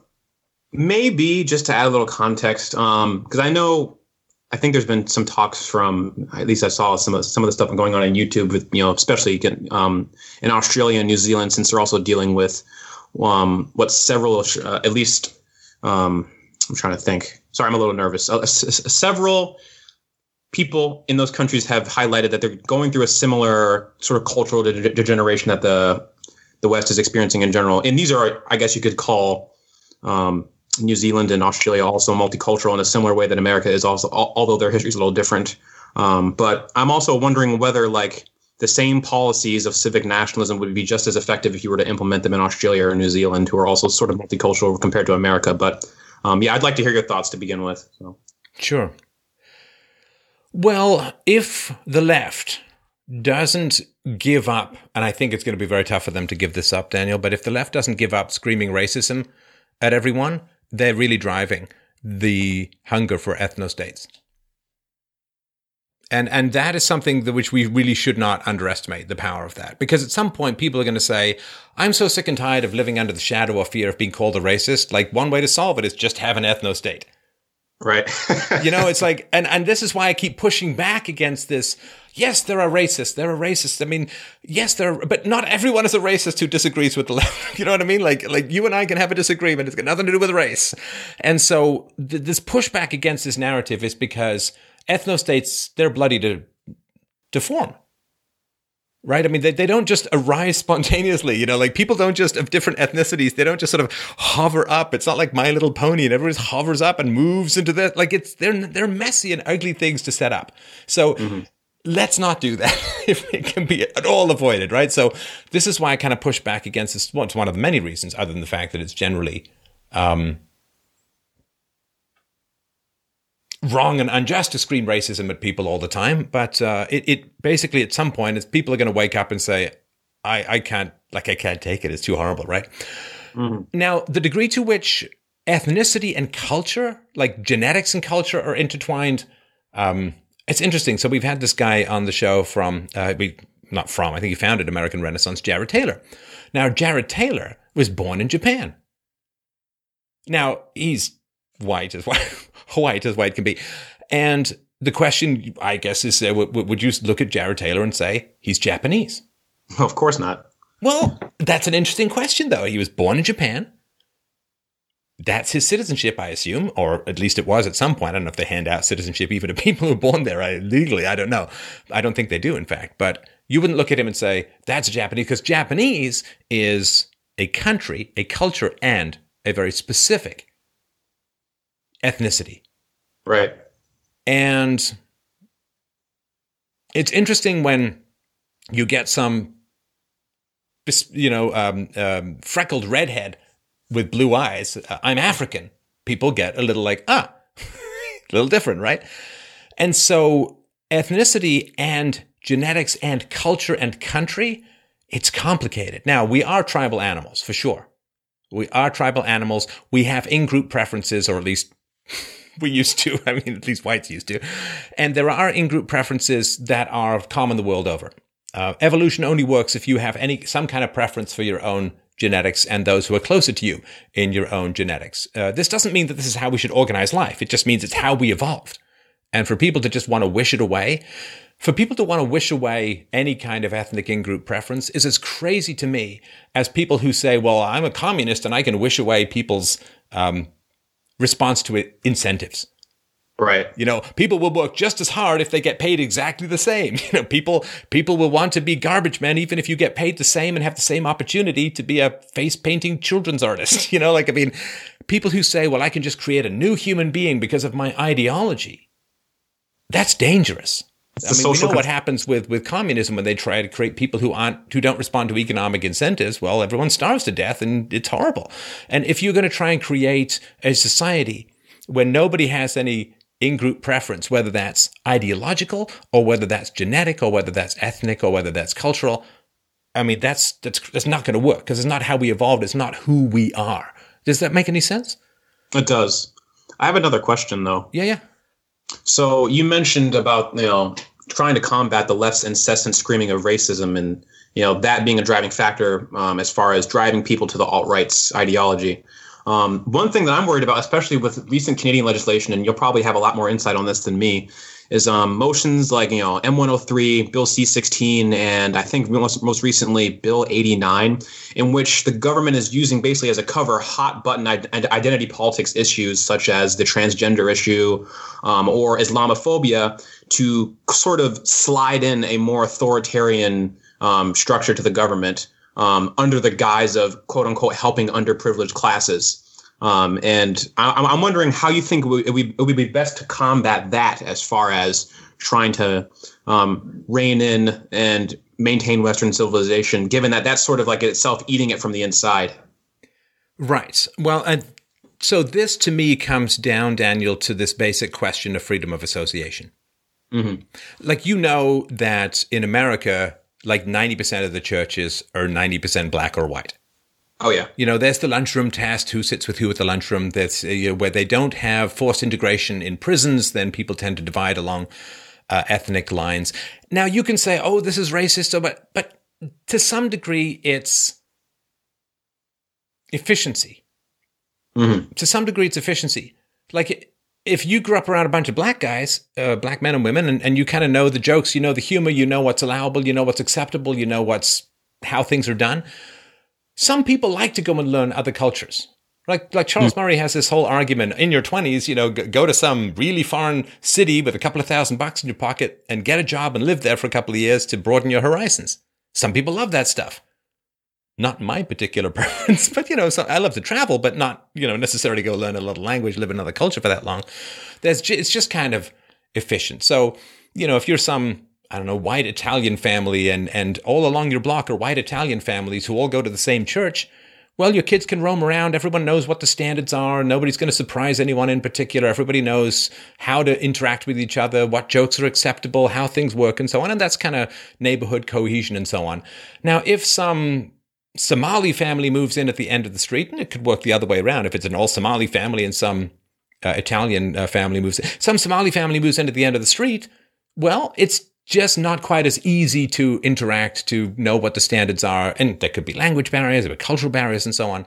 maybe just to add a little context, um, because I know, I think there's been some talks from at least I saw some of some of the stuff going on on YouTube with you know, especially um, in Australia and New Zealand, since they're also dealing with um what several uh, at least um I'm trying to think. Sorry, I'm a little nervous. Uh, s- several people in those countries have highlighted that they're going through a similar sort of cultural de- degeneration that the the West is experiencing in general. And these are, I guess, you could call um, New Zealand and Australia also multicultural in a similar way that America is also, although their history is a little different. Um, but I'm also wondering whether like the same policies of civic nationalism would be just as effective if you were to implement them in Australia or New Zealand, who are also sort of multicultural compared to America. But um, yeah, I'd like to hear your thoughts to begin with. So. Sure. Well, if the left doesn't give up, and I think it's going to be very tough for them to give this up, Daniel, but if the left doesn't give up screaming racism at everyone, they're really driving. the hunger for ethnostates. And and that is something that which we really should not underestimate the power of that. Because at some point people are going to say, I'm so sick and tired of living under the shadow of fear of being called a racist. Like one way to solve it is just have an ethno state. Right. you know, it's like and and this is why I keep pushing back against this. Yes, there are racists. There are racists. I mean, yes, there are, but not everyone is a racist who disagrees with the left. You know what I mean? Like, like you and I can have a disagreement. It's got nothing to do with race. And so th- this pushback against this narrative is because ethno states, they're bloody to, to form. Right? I mean, they, they don't just arise spontaneously. You know, like people don't just, of different ethnicities, they don't just sort of hover up. It's not like My Little Pony and everyone hovers up and moves into that. Like it's, they're, they're messy and ugly things to set up. So, mm-hmm let's not do that if it can be at all avoided, right? So this is why I kind of push back against this. Well, it's one of the many reasons, other than the fact that it's generally um, wrong and unjust to scream racism at people all the time. But uh, it, it, basically, at some point, is people are going to wake up and say, I, I can't, like, I can't take it. It's too horrible, right? Mm-hmm. Now, the degree to which ethnicity and culture, like genetics and culture, are intertwined, um, it's interesting. So we've had this guy on the show from, uh, we, not from, I think he founded American Renaissance, Jared Taylor. Now, Jared Taylor was born in Japan. Now, he's white as white, white as white can be. And the question, I guess, is uh, w- would you look at Jared Taylor and say he's Japanese? Of course not. Well, that's an interesting question, though. He was born in Japan. That's his citizenship, I assume, or at least it was at some point. I don't know if they hand out citizenship even to people who are born there I, legally. I don't know. I don't think they do, in fact. But you wouldn't look at him and say, that's Japanese, because Japanese is a country, a culture, and a very specific ethnicity. Right. And it's interesting when you get some, you know, um, um, freckled redhead with blue eyes. Uh, I'm African. People get a little like, ah, a little different, right? And so ethnicity and genetics and culture and country, it's complicated. Now, we are tribal animals for sure. We are tribal animals. We have in group preferences, or at least we used to. I mean, at least whites used to. And there are in group preferences that are common the world over. Uh, evolution only works if you have any some kind of preference for your own genetics and those who are closer to you in your own genetics. Uh, this doesn't mean that this is how we should organize life. It just means it's how we evolved. And for people to just want to wish it away, for people to want to wish away any kind of ethnic in group preference is as crazy to me as people who say, well, I'm a communist and I can wish away people's um, response to it, incentives. Right. You know, people will work just as hard if they get paid exactly the same. You know, people people will want to be garbage men even if you get paid the same and have the same opportunity to be a face painting children's artist. You know, like I mean, people who say, "Well, I can just create a new human being because of my ideology." That's dangerous. I mean, we know what happens with, with communism when they try to create people who aren't who don't respond to economic incentives. Well, everyone starves to death, and it's horrible. And if you're going to try and create a society where nobody has any in-group preference, whether that's ideological or whether that's genetic or whether that's ethnic or whether that's cultural, I mean, that's that's that's not going to work because it's not how we evolved. It's not who we are. Does that make any sense? It does. I have another question though. Yeah, yeah. So you mentioned about you know trying to combat the left's incessant screaming of racism and you know that being a driving factor um, as far as driving people to the alt right's ideology. Um, one thing that I'm worried about, especially with recent Canadian legislation, and you'll probably have a lot more insight on this than me, is um, motions like you know M103, Bill C16, and I think most, most recently Bill 89, in which the government is using basically as a cover hot button identity politics issues such as the transgender issue um, or Islamophobia to sort of slide in a more authoritarian um, structure to the government um, under the guise of quote unquote helping underprivileged classes. Um, and I, am wondering how you think it would, it would, be best to combat that as far as trying to um, rein in and maintain Western civilization, given that that's sort of like itself eating it from the inside. Right. Well, and so this to me comes down, Daniel, to this basic question of freedom of association. Mm-hmm. Like, you know that in America, like 90% of the churches are 90% black or white. Oh yeah. You know, there's the lunchroom test. Who sits with who at the lunchroom? That's uh, you know, where they don't have forced integration in prisons. Then people tend to divide along uh, ethnic lines. Now you can say, "Oh, this is racist," but but to some degree, it's efficiency. Mm-hmm. To some degree, it's efficiency. Like if you grew up around a bunch of black guys, uh, black men and women, and, and you kind of know the jokes, you know the humor, you know what's allowable, you know what's acceptable, you know what's how things are done. Some people like to go and learn other cultures. Like like Charles Murray has this whole argument in your 20s, you know, go to some really foreign city with a couple of thousand bucks in your pocket and get a job and live there for a couple of years to broaden your horizons. Some people love that stuff. Not my particular preference, but you know, so I love to travel, but not, you know, necessarily go learn a little language, live in another culture for that long. There's it's just kind of efficient. So, you know, if you're some I don't know, white Italian family and and all along your block are white Italian families who all go to the same church, well, your kids can roam around. Everyone knows what the standards are. Nobody's going to surprise anyone in particular. Everybody knows how to interact with each other, what jokes are acceptable, how things work, and so on. And that's kind of neighborhood cohesion and so on. Now, if some Somali family moves in at the end of the street, and it could work the other way around. If it's an all Somali family and some uh, Italian uh, family moves, in, some Somali family moves in at the end of the street, well, it's just not quite as easy to interact, to know what the standards are. And there could be language barriers, there cultural barriers, and so on.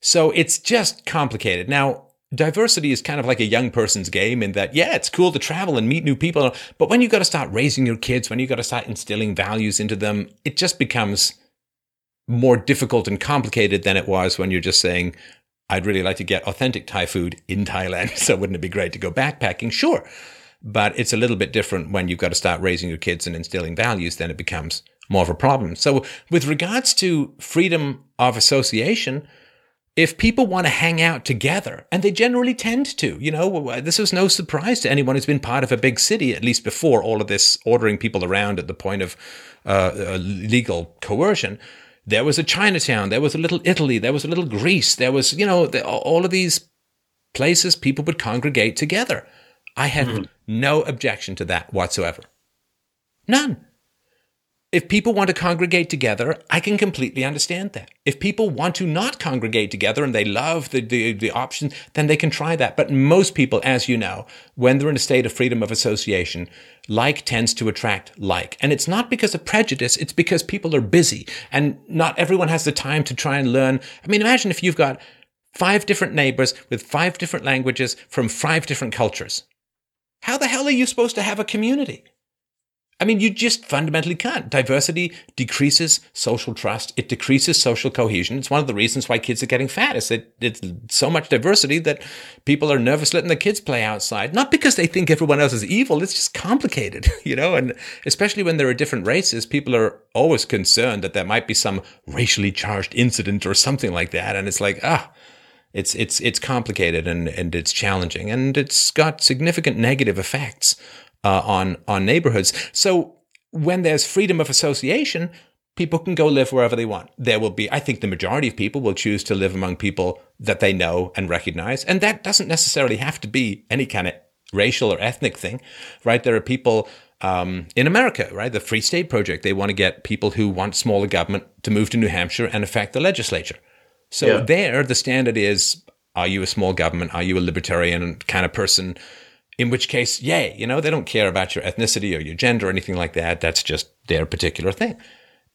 So it's just complicated. Now, diversity is kind of like a young person's game in that, yeah, it's cool to travel and meet new people. But when you've got to start raising your kids, when you've got to start instilling values into them, it just becomes more difficult and complicated than it was when you're just saying, I'd really like to get authentic Thai food in Thailand. So wouldn't it be great to go backpacking? Sure. But it's a little bit different when you've got to start raising your kids and instilling values, then it becomes more of a problem. So with regards to freedom of association, if people want to hang out together, and they generally tend to, you know, this is no surprise to anyone who's been part of a big city, at least before all of this ordering people around at the point of uh, uh, legal coercion. There was a Chinatown, there was a little Italy, there was a little Greece, there was, you know, the, all of these places people would congregate together. I have mm-hmm. no objection to that whatsoever. None. If people want to congregate together, I can completely understand that. If people want to not congregate together and they love the, the, the option, then they can try that. But most people, as you know, when they're in a state of freedom of association, like tends to attract like. And it's not because of prejudice, it's because people are busy and not everyone has the time to try and learn. I mean, imagine if you've got five different neighbors with five different languages from five different cultures. How the hell are you supposed to have a community? I mean, you just fundamentally can't. Diversity decreases social trust. It decreases social cohesion. It's one of the reasons why kids are getting fat. Is that it's so much diversity that people are nervous letting the kids play outside. Not because they think everyone else is evil. It's just complicated, you know. And especially when there are different races, people are always concerned that there might be some racially charged incident or something like that. And it's like, ah, it's it's it's complicated and and it's challenging and it's got significant negative effects uh, on on neighborhoods. So when there's freedom of association, people can go live wherever they want. There will be, I think, the majority of people will choose to live among people that they know and recognize, and that doesn't necessarily have to be any kind of racial or ethnic thing, right? There are people. Um, in America, right? The Free State Project, they want to get people who want smaller government to move to New Hampshire and affect the legislature. So yeah. there, the standard is: Are you a small government? Are you a libertarian kind of person? In which case, yay, you know, they don't care about your ethnicity or your gender or anything like that. That's just their particular thing.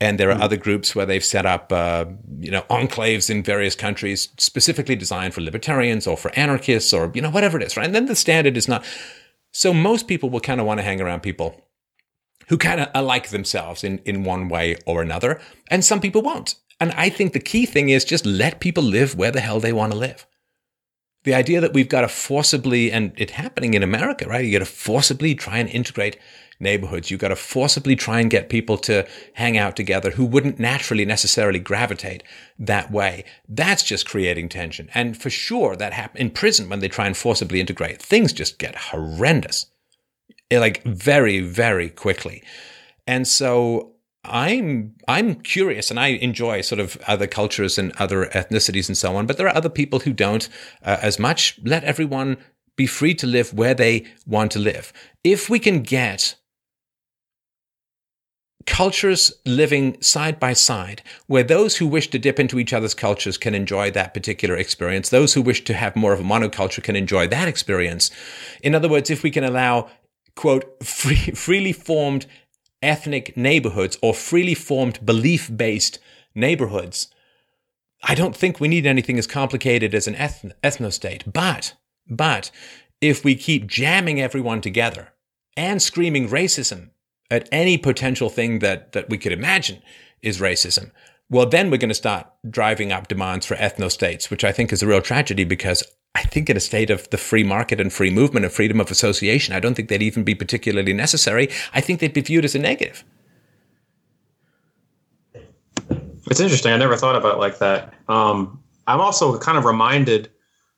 And there are mm-hmm. other groups where they've set up, uh, you know, enclaves in various countries specifically designed for libertarians or for anarchists or, you know, whatever it is, right? And then the standard is not. So most people will kind of want to hang around people who kind of are like themselves in, in one way or another. And some people won't. And I think the key thing is just let people live where the hell they want to live the idea that we've got to forcibly, and it happening in America, right? You got to forcibly try and integrate neighborhoods. You've got to forcibly try and get people to hang out together who wouldn't naturally necessarily gravitate that way. That's just creating tension. And for sure, that happens in prison when they try and forcibly integrate. Things just get horrendous, like very, very quickly. And so I'm I'm curious and I enjoy sort of other cultures and other ethnicities and so on, but there are other people who don't uh, as much. Let everyone be free to live where they want to live. If we can get cultures living side by side, where those who wish to dip into each other's cultures can enjoy that particular experience. Those who wish to have more of a monoculture can enjoy that experience. In other words, if we can allow, quote, free, freely formed ethnic neighborhoods or freely formed belief based neighborhoods, I don't think we need anything as complicated as an ethno- ethnostate. But, but, if we keep jamming everyone together and screaming racism at any potential thing that, that we could imagine is racism, well, then we're going to start driving up demands for ethnostates, which I think is a real tragedy because I think in a state of the free market and free movement and freedom of association, I don't think they'd even be particularly necessary. I think they'd be viewed as a negative. It's interesting. I never thought about it like that. Um, I'm also kind of reminded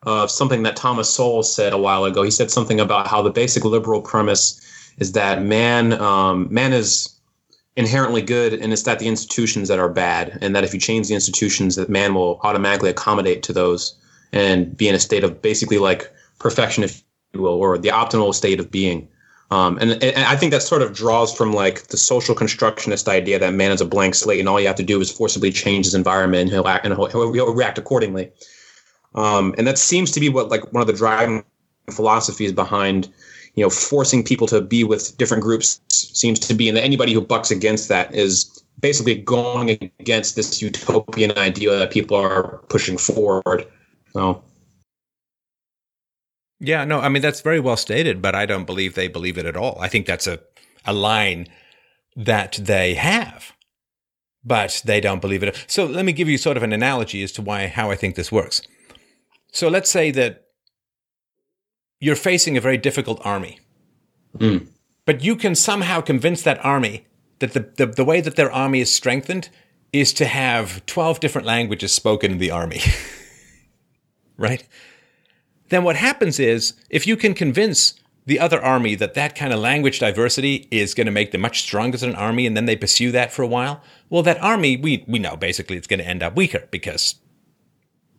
of something that Thomas Sowell said a while ago. He said something about how the basic liberal premise is that man um, man is inherently good, and it's that the institutions that are bad, and that if you change the institutions, that man will automatically accommodate to those and be in a state of basically like perfection, if you will, or the optimal state of being. Um, and, and, I think that sort of draws from like the social constructionist idea that man is a blank slate, and all you have to do is forcibly change his environment, and he'll act and he'll, he'll react accordingly. Um, and that seems to be what like one of the driving philosophies behind you know forcing people to be with different groups seems to be and anybody who bucks against that is basically going against this utopian idea that people are pushing forward so yeah no i mean that's very well stated but i don't believe they believe it at all i think that's a, a line that they have but they don't believe it so let me give you sort of an analogy as to why how i think this works so let's say that you're facing a very difficult army. Mm. But you can somehow convince that army that the, the, the, way that their army is strengthened is to have 12 different languages spoken in the army. right? Then what happens is if you can convince the other army that that kind of language diversity is going to make them much stronger as an army and then they pursue that for a while, well, that army, we, we know basically it's going to end up weaker because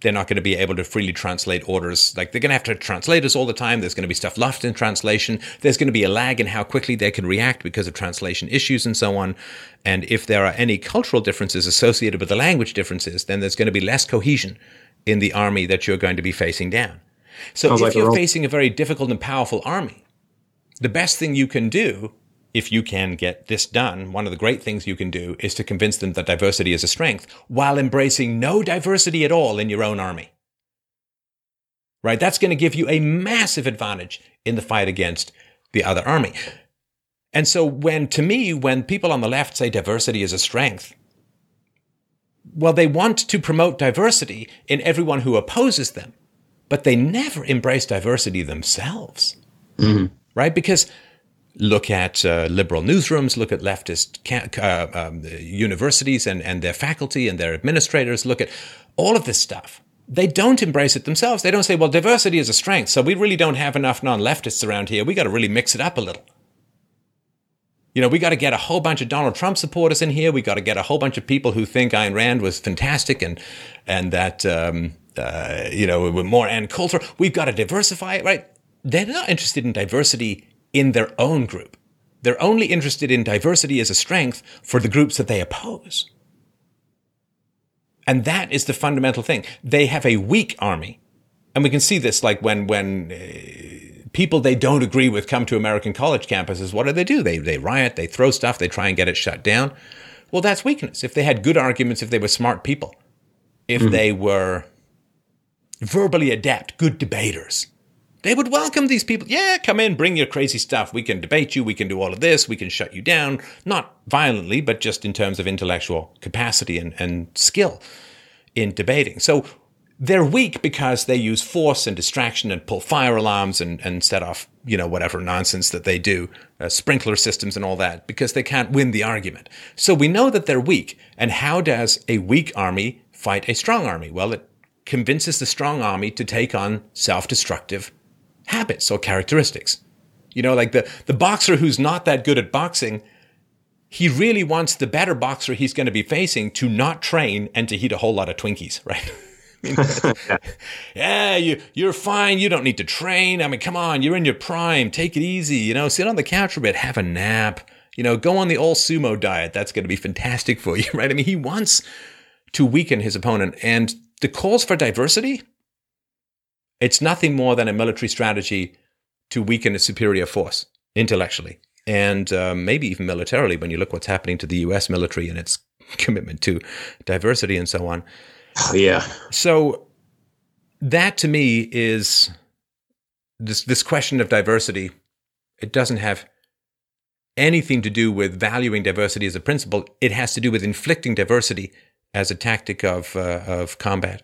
they're not going to be able to freely translate orders. Like they're going to have to translate us all the time. There's going to be stuff lost in translation. There's going to be a lag in how quickly they can react because of translation issues and so on. And if there are any cultural differences associated with the language differences, then there's going to be less cohesion in the army that you're going to be facing down. So Sounds if like you're facing a very difficult and powerful army, the best thing you can do if you can get this done, one of the great things you can do is to convince them that diversity is a strength while embracing no diversity at all in your own army. Right? That's going to give you a massive advantage in the fight against the other army. And so when, to me, when people on the left say diversity is a strength, well, they want to promote diversity in everyone who opposes them, but they never embrace diversity themselves. Mm-hmm. Right? Because look at uh, liberal newsrooms, look at leftist ca- uh, um, universities and, and their faculty and their administrators, look at all of this stuff. They don't embrace it themselves. They don't say, well, diversity is a strength, so we really don't have enough non leftists around here. We got to really mix it up a little. You know, we got to get a whole bunch of Donald Trump supporters in here. We got to get a whole bunch of people who think Ayn Rand was fantastic and and that um, uh, you know we're more Ann Coulter. We've got to diversify it, right? They're not interested in diversity in their own group. They're only interested in diversity as a strength for the groups that they oppose. And that is the fundamental thing. They have a weak army. And we can see this like when, when uh, people they don't agree with come to American college campuses. What do they do? They, they riot, they throw stuff, they try and get it shut down. Well, that's weakness. If they had good arguments, if they were smart people, if mm-hmm. they were verbally adept, good debaters, they would welcome these people. Yeah, come in, bring your crazy stuff. We can debate you. We can do all of this. We can shut you down. Not violently, but just in terms of intellectual capacity and, and skill in debating. So they're weak because they use force and distraction and pull fire alarms and, and set off, you know, whatever nonsense that they do, uh, sprinkler systems and all that, because they can't win the argument. So we know that they're weak. And how does a weak army fight a strong army? Well, it convinces the strong army to take on self destructive habits or characteristics. You know, like the, the boxer who's not that good at boxing, he really wants the better boxer he's going to be facing to not train and to eat a whole lot of Twinkies, right? yeah, you, you're fine. You don't need to train. I mean, come on, you're in your prime. Take it easy. You know, sit on the couch a bit, have a nap. You know, go on the all sumo diet. That's going to be fantastic for you, right? I mean, he wants to weaken his opponent. And the calls for diversity, it's nothing more than a military strategy to weaken a superior force intellectually and um, maybe even militarily when you look what's happening to the US military and its commitment to diversity and so on. Yeah. So that to me is this this question of diversity. It doesn't have anything to do with valuing diversity as a principle. It has to do with inflicting diversity as a tactic of uh, of combat.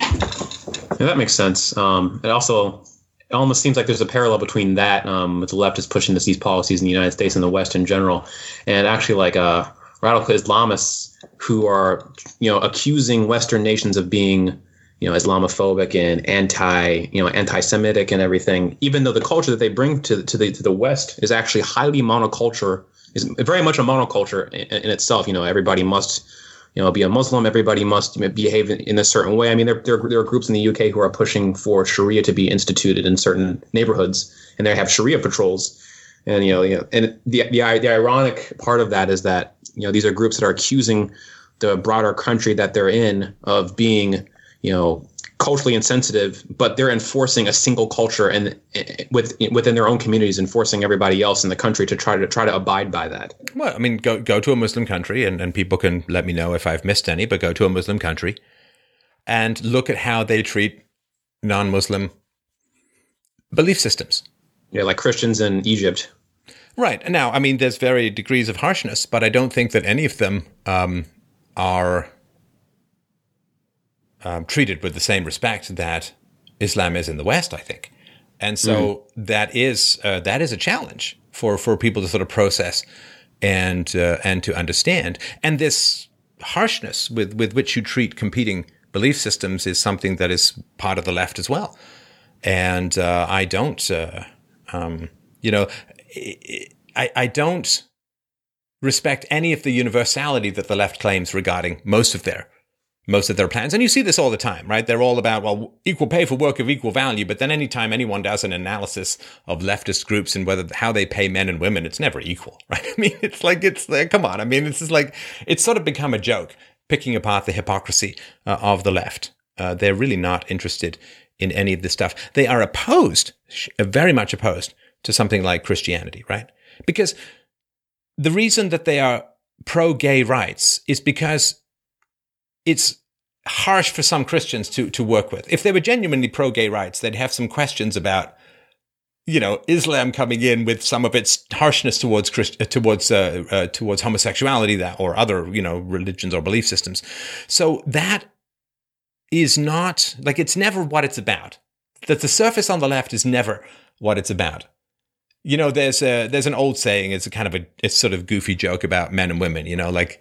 Yeah, that makes sense. Um, it also it almost seems like there's a parallel between that um, with the is pushing this, these policies in the United States and the West in general, and actually like uh, radical Islamists who are you know accusing Western nations of being you know Islamophobic and anti you know anti-Semitic and everything, even though the culture that they bring to to the to the West is actually highly monoculture, is very much a monoculture in, in itself. You know, everybody must you know, be a Muslim, everybody must behave in a certain way. I mean, there, there, there, are groups in the UK who are pushing for Sharia to be instituted in certain neighborhoods, and they have Sharia patrols. And you know, you know and the, the the ironic part of that is that you know these are groups that are accusing the broader country that they're in of being you know culturally insensitive, but they're enforcing a single culture and eh, with within their own communities, enforcing everybody else in the country to try to try to abide by that. Well, I mean, go go to a Muslim country, and, and people can let me know if I've missed any. But go to a Muslim country and look at how they treat non-Muslim belief systems. Yeah, like Christians in Egypt. Right now, I mean, there's very degrees of harshness, but I don't think that any of them um, are um, treated with the same respect that Islam is in the West, I think. And so mm. that is uh, that is a challenge for for people to sort of process and uh, and to understand. And this harshness with with which you treat competing belief systems is something that is part of the left as well. And uh, I don't, uh, um, you know, I, I don't respect any of the universality that the left claims regarding most of their most of their plans. And you see this all the time, right? They're all about, well, equal pay for work of equal value. But then anytime anyone does an analysis of leftist groups and whether how they pay men and women, it's never equal, right? I mean, it's like, it's like, come on. I mean, this is like, it's sort of become a joke picking apart the hypocrisy uh, of the left. Uh, they're really not interested in any of this stuff. They are opposed, very much opposed to something like Christianity, right? Because the reason that they are pro gay rights is because it's harsh for some Christians to to work with. If they were genuinely pro gay rights, they'd have some questions about you know Islam coming in with some of its harshness towards Christ, uh, towards uh, uh, towards homosexuality that or other you know religions or belief systems. So that is not like it's never what it's about. That the surface on the left is never what it's about. You know, there's a there's an old saying. It's a kind of a it's sort of goofy joke about men and women. You know, like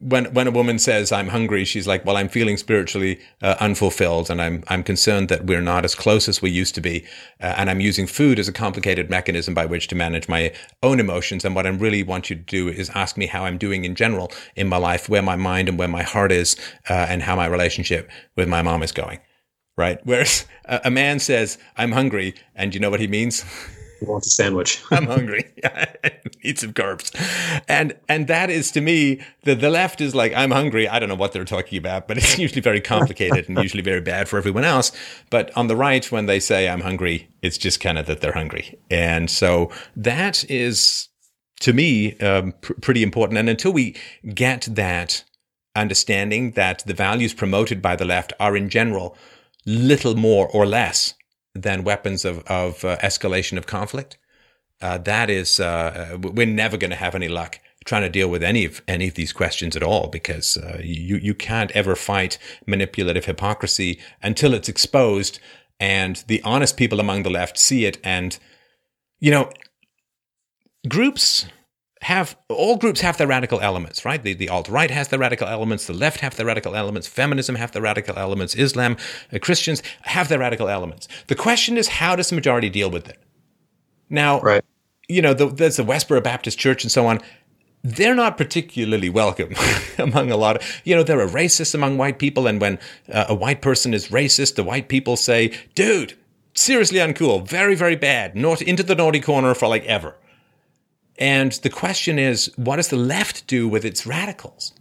when when a woman says I'm hungry, she's like, "Well, I'm feeling spiritually uh, unfulfilled, and I'm I'm concerned that we're not as close as we used to be, uh, and I'm using food as a complicated mechanism by which to manage my own emotions. And what I really want you to do is ask me how I'm doing in general in my life, where my mind and where my heart is, uh, and how my relationship with my mom is going." Right. Whereas a, a man says, "I'm hungry," and you know what he means. He wants a sandwich. I'm hungry. Eat some carbs. And and that is to me the the left is like I'm hungry. I don't know what they're talking about, but it's usually very complicated and usually very bad for everyone else. But on the right, when they say I'm hungry, it's just kind of that they're hungry. And so that is to me um, pr- pretty important. And until we get that understanding that the values promoted by the left are in general little more or less than weapons of, of uh, escalation of conflict. Uh, that is, uh, we're never going to have any luck trying to deal with any of any of these questions at all because uh, you you can't ever fight manipulative hypocrisy until it's exposed and the honest people among the left see it and you know groups have all groups have their radical elements, right? The, the alt right has their radical elements, the left have the radical elements, feminism have the radical elements, Islam, uh, Christians have their radical elements. The question is, how does the majority deal with it? Now, right. you know, the, there's the Westboro Baptist Church and so on. They're not particularly welcome among a lot of, you know, there are racists among white people. And when uh, a white person is racist, the white people say, dude, seriously uncool, very, very bad, not into the naughty corner for like ever. And the question is, what does the left do with its radicals?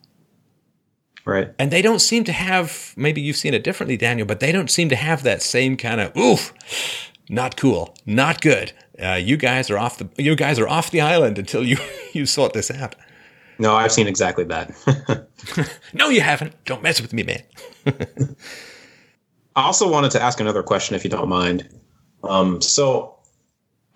Right. And they don't seem to have, maybe you've seen it differently, Daniel, but they don't seem to have that same kind of, oof, not cool, not good. Uh, you guys are off the, you guys are off the island until you, you sort this out. No, I've seen exactly that. no, you haven't. Don't mess with me, man. I also wanted to ask another question, if you don't mind. Um, so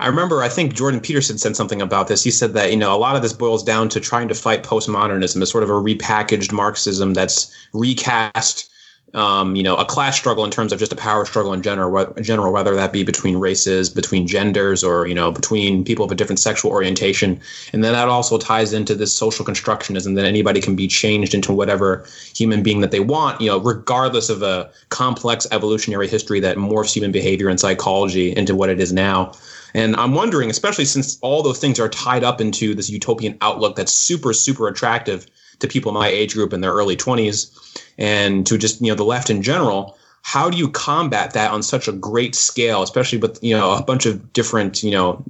I remember, I think Jordan Peterson said something about this. He said that, you know, a lot of this boils down to trying to fight postmodernism as sort of a repackaged Marxism that's recast um, you know, a class struggle in terms of just a power struggle in general, in general, whether that be between races, between genders, or you know, between people of a different sexual orientation, and then that also ties into this social constructionism that anybody can be changed into whatever human being that they want, you know, regardless of a complex evolutionary history that morphs human behavior and psychology into what it is now. And I'm wondering, especially since all those things are tied up into this utopian outlook that's super, super attractive to people my age group in their early 20s and to just you know the left in general how do you combat that on such a great scale especially with you know a bunch of different you know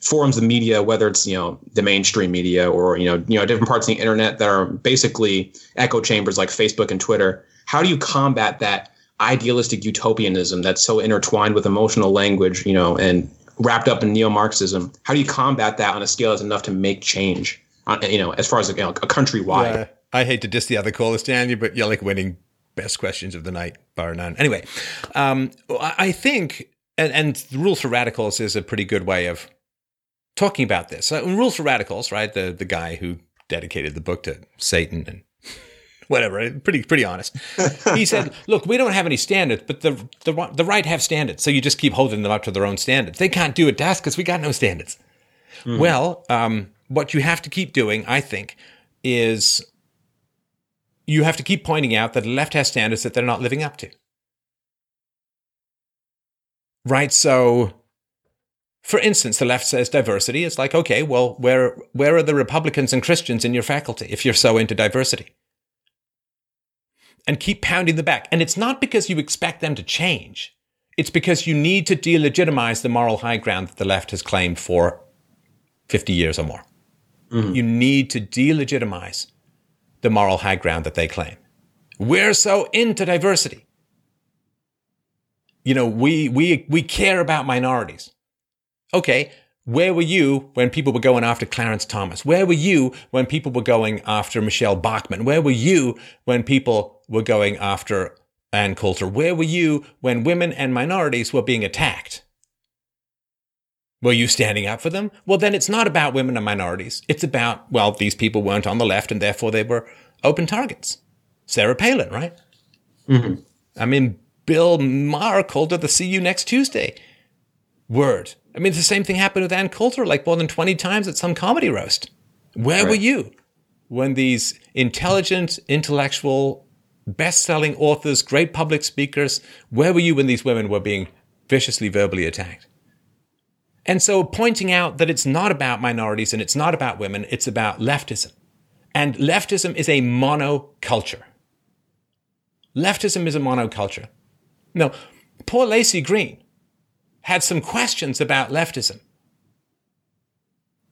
forms of media whether it's you know the mainstream media or you know you know different parts of the internet that are basically echo chambers like facebook and twitter? How do you combat that idealistic utopianism that's so intertwined with emotional language you know and wrapped up in neo-marxism how do you combat that on a scale that's enough to make change on, you know as far as you know, a countrywide yeah. I hate to diss the other callers, Daniel, but you're like winning best questions of the night, bar none. Anyway, um, I think, and, and the rules for radicals is a pretty good way of talking about this. Uh, rules for radicals, right? The the guy who dedicated the book to Satan and whatever, pretty pretty honest. He said, "Look, we don't have any standards, but the the the right have standards, so you just keep holding them up to their own standards. They can't do it to us because we got no standards." Mm-hmm. Well, um, what you have to keep doing, I think, is you have to keep pointing out that the left has standards that they're not living up to. Right? So, for instance, the left says diversity. It's like, okay, well, where, where are the Republicans and Christians in your faculty if you're so into diversity? And keep pounding the back. And it's not because you expect them to change. It's because you need to delegitimize the moral high ground that the left has claimed for 50 years or more. Mm-hmm. You need to delegitimize the moral high ground that they claim. We're so into diversity. You know, we, we, we care about minorities. Okay, where were you when people were going after Clarence Thomas? Where were you when people were going after Michele Bachmann? Where were you when people were going after Ann Coulter? Where were you when women and minorities were being attacked? Were you standing up for them? Well, then it's not about women and minorities. It's about, well, these people weren't on the left and therefore they were open targets. Sarah Palin, right? Mm-hmm. I mean, Bill Maher called her the see you next Tuesday word. I mean, the same thing happened with Ann Coulter like more than 20 times at some comedy roast. Where right. were you when these intelligent, intellectual, best selling authors, great public speakers, where were you when these women were being viciously verbally attacked? And so pointing out that it's not about minorities and it's not about women, it's about leftism. And leftism is a monoculture. Leftism is a monoculture. Now, poor Laci Green had some questions about leftism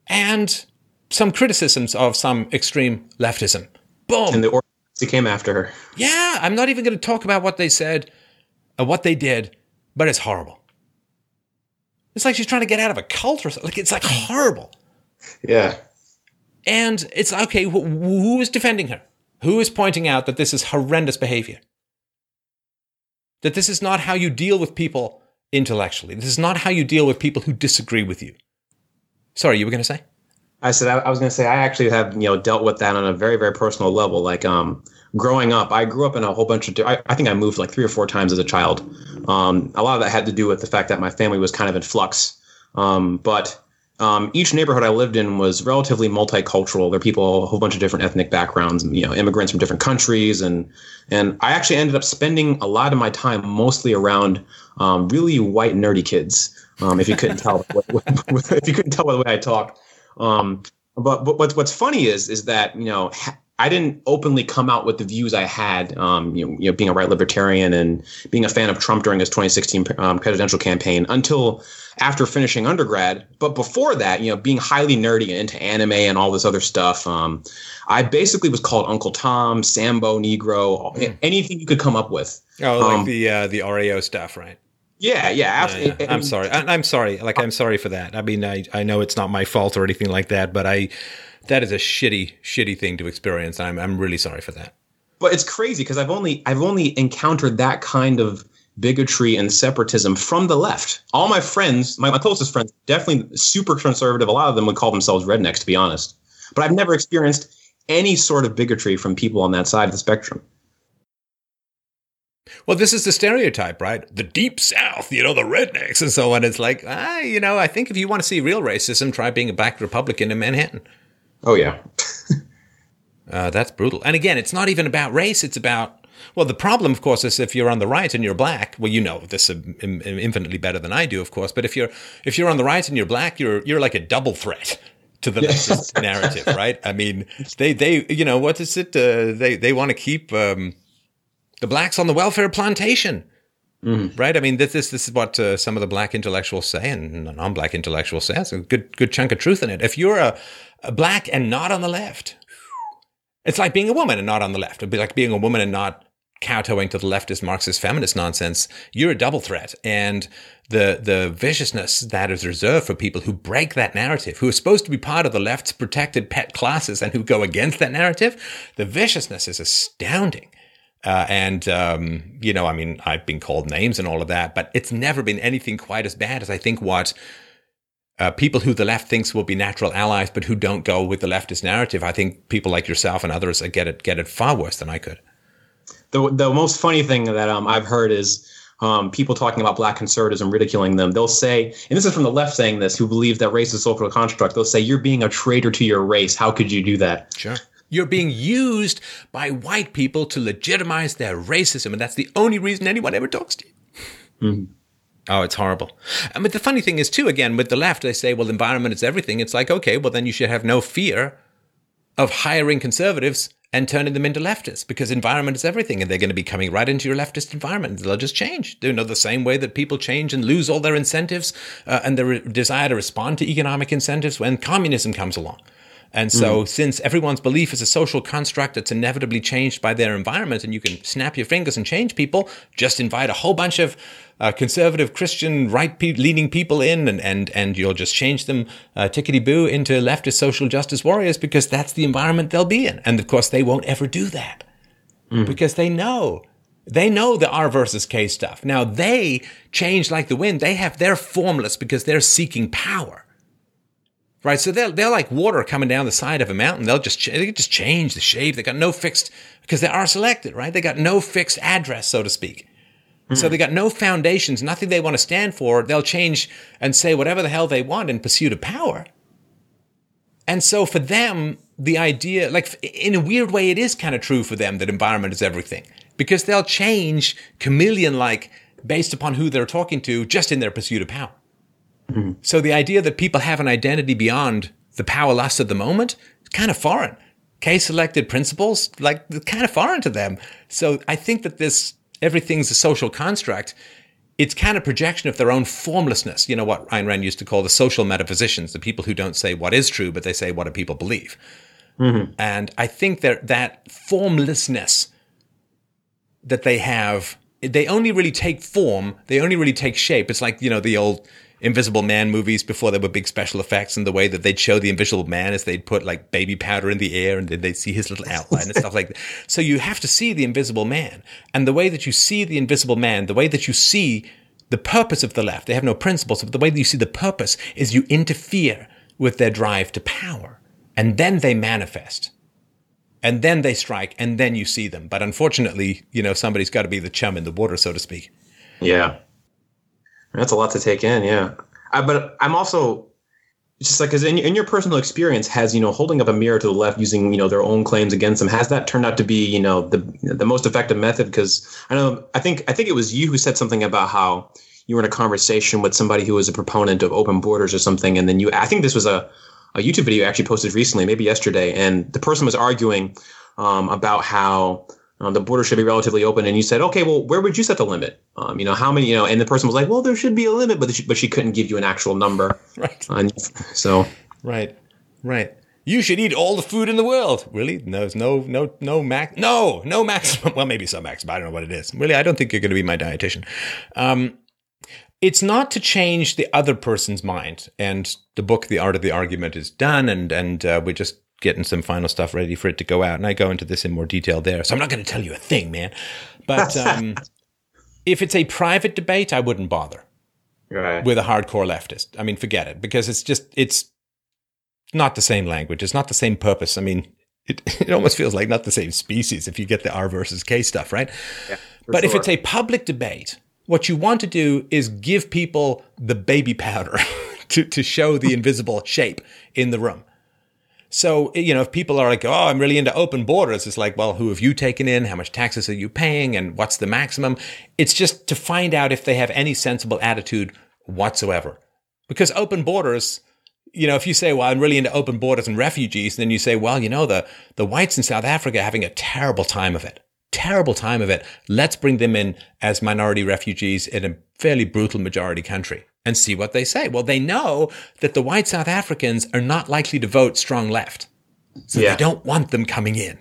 and some criticisms of some extreme leftism. Boom. And the orthodoxy came after her. Yeah, I'm not even going to talk about what they said or what they did, but it's horrible. It's like she's trying to get out of a cult or something. Like it's like horrible. Yeah. And it's okay. Wh- who is defending her? Who is pointing out that this is horrendous behavior? That this is not how you deal with people intellectually. This is not how you deal with people who disagree with you. Sorry, you were going to say? I said I, I was going to say I actually have you know dealt with that on a very very personal level. Like um, growing up, I grew up in a whole bunch of. I, I think I moved like three or four times as a child. Um, a lot of that had to do with the fact that my family was kind of in flux. Um, but um, each neighborhood I lived in was relatively multicultural. There are people, a whole bunch of different ethnic backgrounds, you know, immigrants from different countries, and and I actually ended up spending a lot of my time mostly around um, really white nerdy kids. Um, if you couldn't tell, if you couldn't tell by the way I talk. Um, but, but what's what's funny is is that you know I didn't openly come out with the views I had, um, you, know, you know, being a right libertarian and being a fan of Trump during his 2016 um, presidential campaign until after finishing undergrad. But before that, you know, being highly nerdy and into anime and all this other stuff, um, I basically was called Uncle Tom, Sambo, Negro, mm. anything you could come up with. Oh, like um, the uh, the RAO stuff, right? Yeah, yeah, absolutely. Yeah, yeah. I'm sorry. I, I'm sorry. Like, I'm sorry for that. I mean, I, I know it's not my fault or anything like that, but I that is a shitty, shitty thing to experience. I'm I'm really sorry for that. But it's crazy because I've only I've only encountered that kind of bigotry and separatism from the left. All my friends, my, my closest friends, definitely super conservative. A lot of them would call themselves rednecks, to be honest. But I've never experienced any sort of bigotry from people on that side of the spectrum. Well, this is the stereotype, right? The deep south, you know, the rednecks and so on. It's like, ah, you know, I think if you want to see real racism, try being a black Republican in Manhattan. Oh yeah. uh, that's brutal. And again, it's not even about race. It's about well, the problem, of course, is if you're on the right and you're black. Well, you know this infinitely better than I do, of course. But if you're if you're on the right and you're black, you're you're like a double threat to the narrative, right? I mean, they they you know what is it? Uh, they they want to keep um, the blacks on the welfare plantation. Mm. Right, I mean, this, this this is what uh, some of the black intellectuals say, and non-black intellectuals say. It's a good good chunk of truth in it. If you're a black and not on the left. It's like being a woman and not on the left. It'd be like being a woman and not kowtowing to the leftist Marxist feminist nonsense. You're a double threat. And the the viciousness that is reserved for people who break that narrative, who are supposed to be part of the left's protected pet classes and who go against that narrative, the viciousness is astounding. Uh, and um, you know, I mean, I've been called names and all of that, but it's never been anything quite as bad as I think what uh, people who the left thinks will be natural allies, but who don't go with the leftist narrative. I think people like yourself and others get it get it far worse than I could. The the most funny thing that um, I've heard is um, people talking about black conservatives and ridiculing them. They'll say, and this is from the left saying this, who believe that race is a social construct. They'll say, "You're being a traitor to your race. How could you do that?" Sure. You're being used by white people to legitimize their racism, and that's the only reason anyone ever talks to you. Mm-hmm. Oh, it's horrible. I mean, the funny thing is, too, again, with the left, they say, well, environment is everything. It's like, okay, well, then you should have no fear of hiring conservatives and turning them into leftists because environment is everything and they're going to be coming right into your leftist environment. They'll just change. You know, the same way that people change and lose all their incentives uh, and their desire to respond to economic incentives when communism comes along. And so, mm. since everyone's belief is a social construct that's inevitably changed by their environment, and you can snap your fingers and change people, just invite a whole bunch of uh, conservative Christian right pe- leaning people in, and and and you'll just change them uh, tickety boo into leftist social justice warriors because that's the environment they'll be in. And of course, they won't ever do that mm. because they know they know the R versus K stuff. Now they change like the wind. They have they're formless because they're seeking power right? So they're, they're like water coming down the side of a mountain. They'll just, they just change the shape. They got no fixed, because they are selected, right? They got no fixed address, so to speak. Mm-hmm. So they got no foundations, nothing they want to stand for. They'll change and say whatever the hell they want in pursuit of power. And so for them, the idea, like in a weird way, it is kind of true for them that environment is everything because they'll change chameleon like based upon who they're talking to just in their pursuit of power. Mm-hmm. So the idea that people have an identity beyond the power lust of the moment is kind of foreign. K selected principles, like kind of foreign to them. So I think that this everything's a social construct. It's kind of projection of their own formlessness. You know what Ayn Rand used to call the social metaphysicians, the people who don't say what is true, but they say what do people believe. Mm-hmm. And I think that that formlessness that they have, they only really take form. They only really take shape. It's like you know the old Invisible Man movies before there were big special effects and the way that they'd show the Invisible Man is they'd put like baby powder in the air and then they'd see his little outline and stuff like that. So you have to see the Invisible Man. And the way that you see the Invisible Man, the way that you see the purpose of the left, they have no principles, but the way that you see the purpose is you interfere with their drive to power. And then they manifest. And then they strike, and then you see them. But unfortunately, you know, somebody's got to be the chum in the water, so to speak. Yeah. That's a lot to take in, yeah. I, but I'm also just like because in, in your personal experience has you know holding up a mirror to the left using you know their own claims against them has that turned out to be you know the the most effective method because i know i think i think it was you who said something about how you were in a conversation with somebody who was a proponent of open borders or something and then you i think this was a, a youtube video you actually posted recently maybe yesterday and the person was arguing um, about how um, the border should be relatively open, and you said, okay, well, where would you set the limit? Um, you know, how many? You know, and the person was like, well, there should be a limit, but she, but she couldn't give you an actual number. Right. And so Right. Right. You should eat all the food in the world. Really? No, there's no, no, no max. No, no maximum. Well, maybe some maximum. I don't know what it is. Really, I don't think you're going to be my dietitian. Um, it's not to change the other person's mind. And the book, The Art of the Argument, is done, and and uh, we're just getting some final stuff ready for it to go out. And I go into this in more detail there. So I'm not going to tell you a thing, man. But um, if it's a private debate, I wouldn't bother right. with a hardcore leftist. I mean, forget it because it's just it's not the same language. It's not the same purpose. I mean, it, it almost feels like not the same species if you get the R versus K stuff, right? but if it's a public debate, what you want to do is give people the baby powder to, to show the invisible shape in the room. So, you know, if people are like, oh, I'm really into open borders, it's like, well, who have you taken in? How much taxes are you paying? And what's the maximum? It's just to find out if they have any sensible attitude whatsoever. Because open borders, you know, if you say, well, I'm really into open borders and refugees, and then you say, well, you know, the, the whites in South Africa are having a terrible time of it. Terrible time of it. Let's bring them in as minority refugees in a fairly brutal majority country and see what they say. Well, they know that the white South Africans are not likely to vote strong left. So Yeah. they don't want them coming in.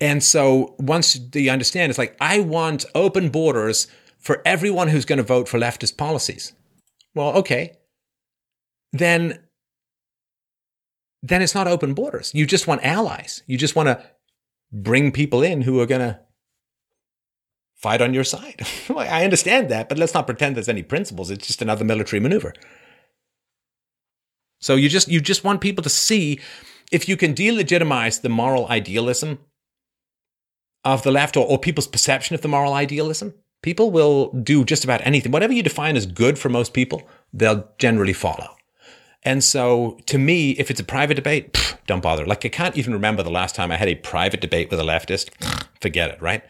And so once they understand, it's like, I want open borders for everyone who's going to vote for leftist policies. Well, okay. Then, then it's not open borders. You just want allies. You just want to bring people in who are going to fight on your side. I understand that, but let's not pretend there's any principles. It's just another military maneuver. So you just you just want people to see if you can delegitimize the moral idealism of the left or, or people's perception of the moral idealism, people will do just about anything. Whatever you define as good for most people, they'll generally follow. And so to me, if it's a private debate, pff, don't bother. Like I can't even remember the last time I had a private debate with a leftist. Forget it, right?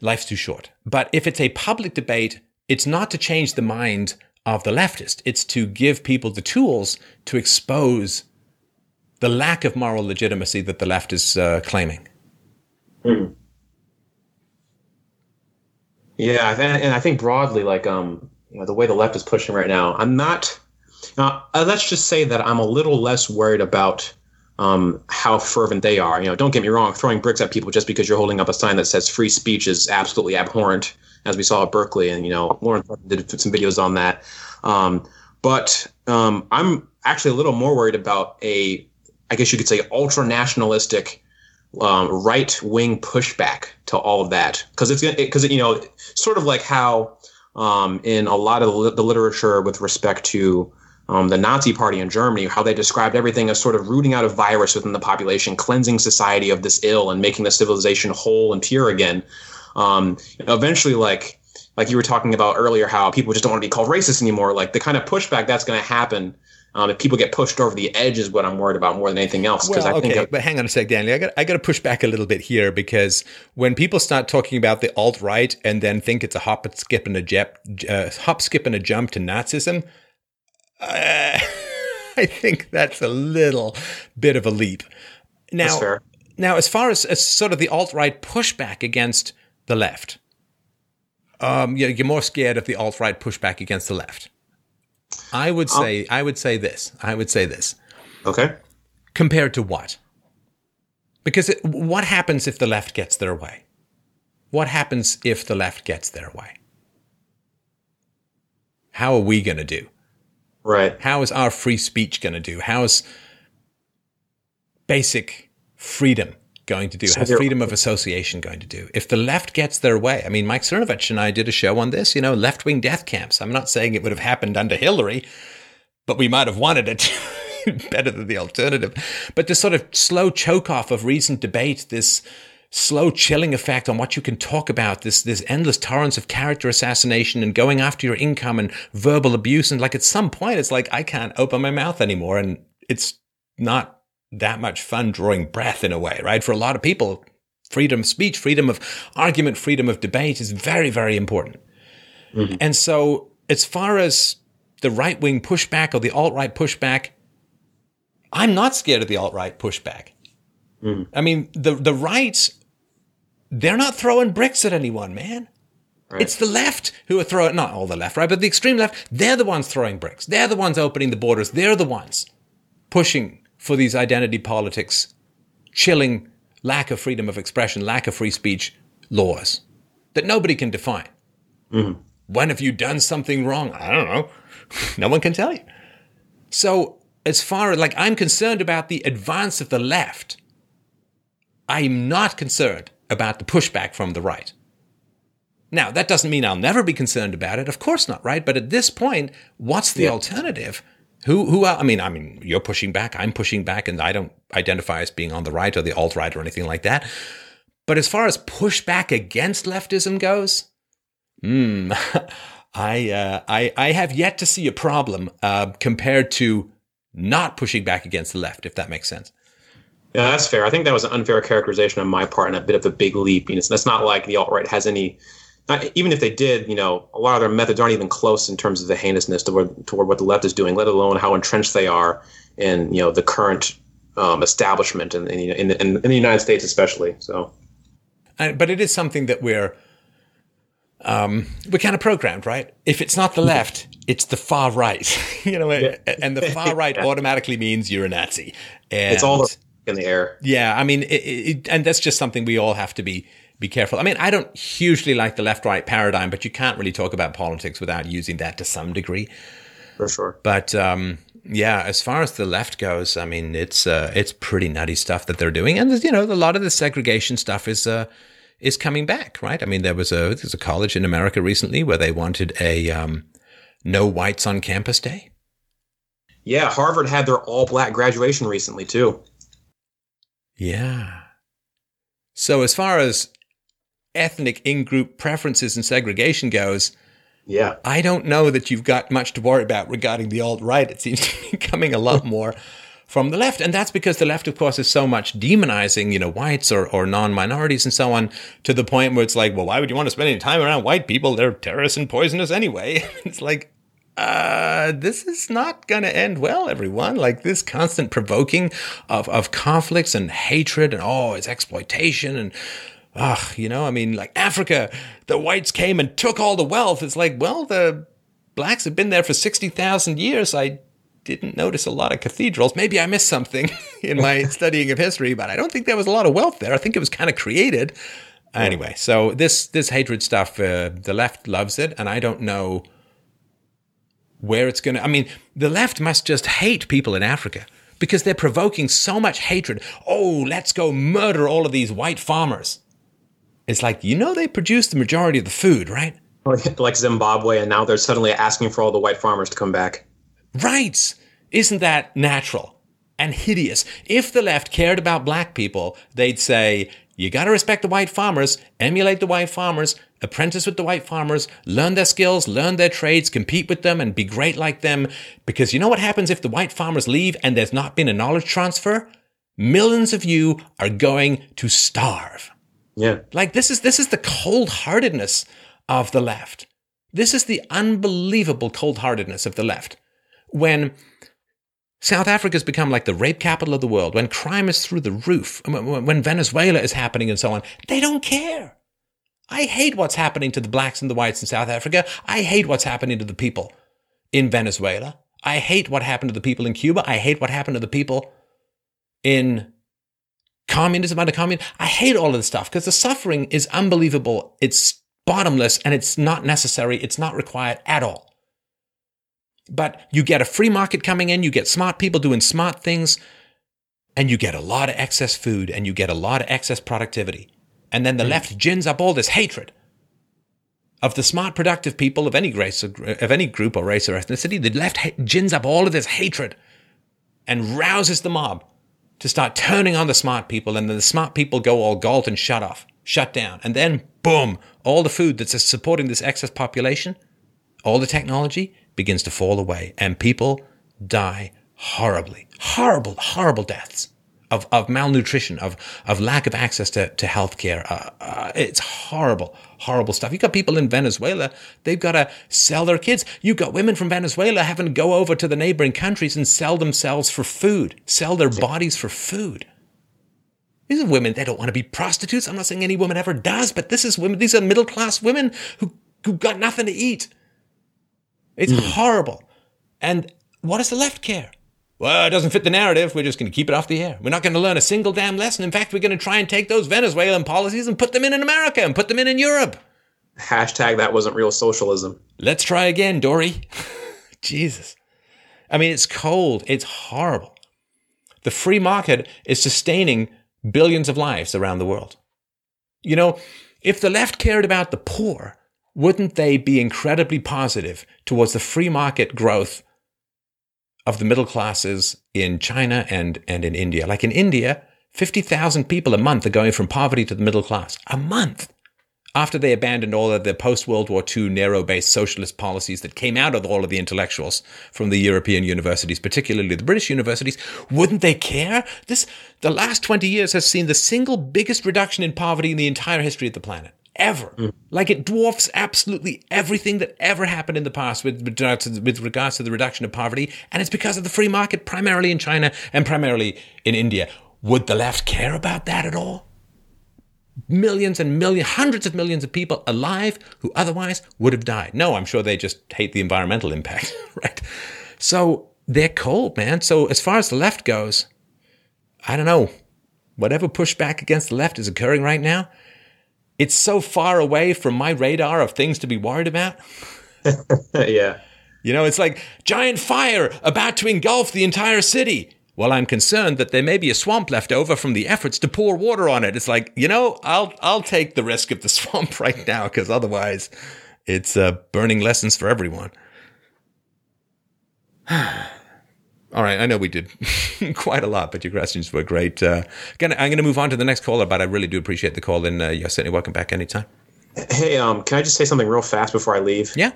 Life's too short. But if it's a public debate, it's not to change the mind of the leftist. It's to give people the tools to expose the lack of moral legitimacy that the left is uh, claiming. Yeah, and I think broadly, like um, you know, the way the left is pushing right now, I'm not. Uh, uh, let's just say that I'm a little less worried about um, how fervent they are. You know, don't get me wrong, throwing bricks at people just because you're holding up a sign that says free speech is absolutely abhorrent, as we saw at Berkeley, and you know, Lauren did some videos on that. Um, but um, I'm actually a little more worried about a, I guess you could say, ultra nationalistic um, right wing pushback to all of that because it's because you know sort of like how um, in a lot of the literature with respect to um, the Nazi Party in Germany, how they described everything as sort of rooting out a virus within the population, cleansing society of this ill, and making the civilization whole and pure again. Um, eventually, like like you were talking about earlier, how people just don't want to be called racist anymore. Like the kind of pushback that's going to happen um, if people get pushed over the edge is what I'm worried about more than anything else. Well, I okay, think but hang on a sec, Daniel. I got I got to push back a little bit here because when people start talking about the alt right and then think it's a hop, skip, and a jep, uh, hop, skip, and a jump to Nazism, uh, I think that's a little bit of a leap. Now, That's fair. now, as far as, as sort of the alt right pushback against the left, um, you're, you're more scared of the alt right pushback against the left. I would say, I would say this. I would say this okay. compared to what? Because it, what happens if the left gets their way? What happens if the left gets their way? How are we going to do? Right. How is our free speech going to do? How is basic freedom going to do? How's freedom of association going to do? If the left gets their way, I mean, Mike Cernovich and I did a show on this, you know, left wing death camps. I'm not saying it would have happened under Hillary, but we might have wanted it better than the alternative. But this sort of slow choke off of recent debate, this slow chilling effect on what you can talk about, this this endless torrents of character assassination and going after your income and verbal abuse, and like at some point it's like I can't open my mouth anymore, and it's not that much fun drawing breath in a way, right? For a lot of people, freedom of speech, freedom of argument, freedom of debate is very, very important. And so, as far as the right wing pushback or the alt right pushback, I'm not scared of the alt right pushback. Mm. I mean, the the right, they're not throwing bricks at anyone, man. Right. It's the left who are throwing, not all the left, right, but the extreme left, they're the ones throwing bricks. They're the ones opening the borders. They're the ones pushing for these identity politics, chilling lack of freedom of expression, lack of free speech laws that nobody can define. Mhm. When have you done something wrong? I don't know. no one can tell you. So, as far as like I'm concerned about the advance of the left, I'm not concerned about the pushback from the right. Now, that doesn't mean I'll never be concerned about it. Of course not, right? But at this point, what's the Yeah. alternative? Who, who, el- I mean, I mean, you're pushing back, I'm pushing back, and I don't identify as being on the right or the alt right or anything like that. But as far as pushback against leftism goes, hmm, I, uh, I, I have yet to see a problem uh, compared to not pushing back against the left, if that makes sense. Yeah, that's fair. I think that was an unfair characterization on my part and a bit of a big leap. You know, that's not like the alt right has any. Not, even if they did, you know, a lot of their methods aren't even close in terms of the heinousness toward, toward what the left is doing, let alone how entrenched they are in you know the current um, establishment in, in, in, in, in the United States, especially. So And, but it is something that we're um, we're kind of programmed, right? If it's not the left, it's the far right, you know, and the far right automatically means you're a Nazi. And it's all in the air. yeah, I mean, it, it, and that's just something we all have to be be careful. I mean, I don't hugely like the left right paradigm, but you can't really talk about politics without using that to some degree. For sure. But um, yeah, as far as the left goes, I mean, it's uh, it's pretty nutty stuff that they're doing, and you know, a lot of the segregation stuff is uh, is coming back, right? I mean, there was a there's a college in America recently where they wanted a um, no whites on campus day. Yeah, Harvard had their all black graduation recently too. Yeah. So as far as ethnic in-group preferences and segregation goes, Yeah. I don't know that you've got much to worry about regarding the alt right. It seems to be coming a lot more from the left. And that's because the left, of course, is so much demonizing, you know, whites or, or non minorities and so on to the point where it's like, well, why would you want to spend any time around white people? They're terrorists and poisonous anyway. it's like, uh, this is not going to end well, everyone. Like this constant provoking of, of conflicts and hatred and, oh, it's exploitation and, ah, you know, I mean, like Africa, the whites came and took all the wealth. It's like, well, the blacks have been there for 60,000 years. I didn't notice a lot of cathedrals. Maybe I missed something in my studying of history, but I don't think there was a lot of wealth there. I think it was kind of created. Anyway, so this this hatred stuff, uh, the left loves it, and I don't know where it's going to. I mean, the left must just hate people in Africa because they're provoking so much hatred. Oh, let's go murder all of these white farmers. It's like, you know, they produce the majority of the food, right? Like Zimbabwe, and now they're suddenly asking for all the white farmers to come back. Right. Isn't that natural and hideous? If the left cared about black people, they'd say, you got to respect the white farmers, emulate the white farmers, apprentice with the white farmers, learn their skills, learn their trades, compete with them, and be great like them. Because you know what happens if the white farmers leave and there's not been a knowledge transfer? Millions of you are going to starve. Yeah. Like this is this is the cold-heartedness of the left. This is the unbelievable cold-heartedness of the left. When South Africa's become like the rape capital of the world, when crime is through the roof, when when Venezuela is happening and so on, they don't care. I hate what's happening to the blacks and the whites in South Africa. I hate what's happening to the people in Venezuela. I hate what happened to the people in Cuba. I hate what happened to the people in communism under communism. I hate all of this stuff because the suffering is unbelievable. It's bottomless and it's not necessary. It's not required at all. But you get a free market coming in, you get smart people doing smart things, and you get a lot of excess food and you get a lot of excess productivity. And then the hmm. left gins up all this hatred of the smart, productive people of any race, of any group or race or ethnicity. The left gins up all of this hatred and rouses the mob to start turning on the smart people, and then the smart people go all Galt and shut off, shut down. And then, boom, all the food that's supporting this excess population, all the technology begins to fall away, and people die horribly, horrible, horrible deaths of, of malnutrition, of, of lack of access to, to health care. Uh, uh, it's horrible, horrible stuff. You've got people in Venezuela, they've got to sell their kids. You've got women from Venezuela having to go over to the neighboring countries and sell themselves for food, sell their bodies for food. These are women, they don't want to be prostitutes. I'm not saying any woman ever does, but this is women, these are middle class women who, who got nothing to eat. It's horrible. And what does the left care? Well, it doesn't fit the narrative. We're just going to keep it off the air. We're not going to learn a single damn lesson. In fact, we're going to try and take those Venezuelan policies and put them in in America and put them in in Europe. Hashtag that wasn't real socialism. Let's try again, Dory. Jesus. I mean, it's cold. It's horrible. The free market is sustaining billions of lives around the world. You know, if the left cared about the poor, wouldn't they be incredibly positive towards the free market growth of the middle classes in China and, and in India? Like in India, 50,000 people a month are going from poverty to the middle class. A month after they abandoned all of the post World War II narrow based socialist policies that came out of all of the intellectuals from the European universities, particularly the British universities, wouldn't they care? This, the last 20 years has seen the single biggest reduction in poverty in the entire history of the planet. Ever. Like it dwarfs absolutely everything that ever happened in the past with, regards to- with regards to the reduction of poverty. And it's because of the free market, primarily in China and primarily in India. Would the left care about that at all? millions and millions, hundreds of millions of people alive who otherwise would have died. No, I'm sure they just hate the environmental impact, right? So they're cold, man. So as far as the left goes, I don't know. Whatever pushback against the left is occurring right now, it's so far away from my radar of things to be worried about. yeah. You know, it's like giant fire about to engulf the entire city. Well, I'm concerned that there may be a swamp left over from the efforts to pour water on it. It's like, you know, I'll I'll take the risk of the swamp right now because otherwise, it's uh, burning lessons for everyone. All right, I know we did quite a lot, but your questions were great. Uh, again, I'm going to move on to the next caller, but I really do appreciate the call, and uh, you're certainly welcome back anytime. Hey, um, can I just say something real fast before I leave? Yeah.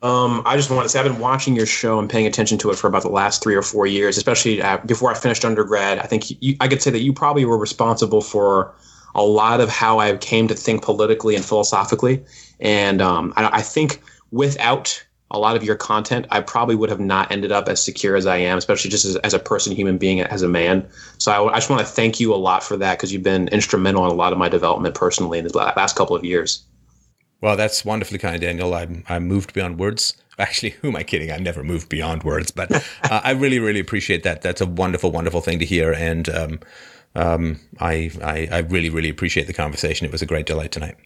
Um, I just want to say I've been watching your show and paying attention to it for about the last three or four years, especially uh, before I finished undergrad. I think you, I could say that you probably were responsible for a lot of how I came to think politically and philosophically. And um, I, I think without a lot of your content, I probably would have not ended up as secure as I am, especially just as, as a person, human being, as a man. So I, I just want to thank you a lot for that because you've been instrumental in a lot of my development personally in the last couple of years. Well, that's wonderfully kind, Daniel. I'm I'm moved beyond words. Actually, who am I kidding? I'm never moved beyond words, but uh, I really, really appreciate that. That's a wonderful, wonderful thing to hear, and um, um, I, I I really, really appreciate the conversation. It was a great delight tonight.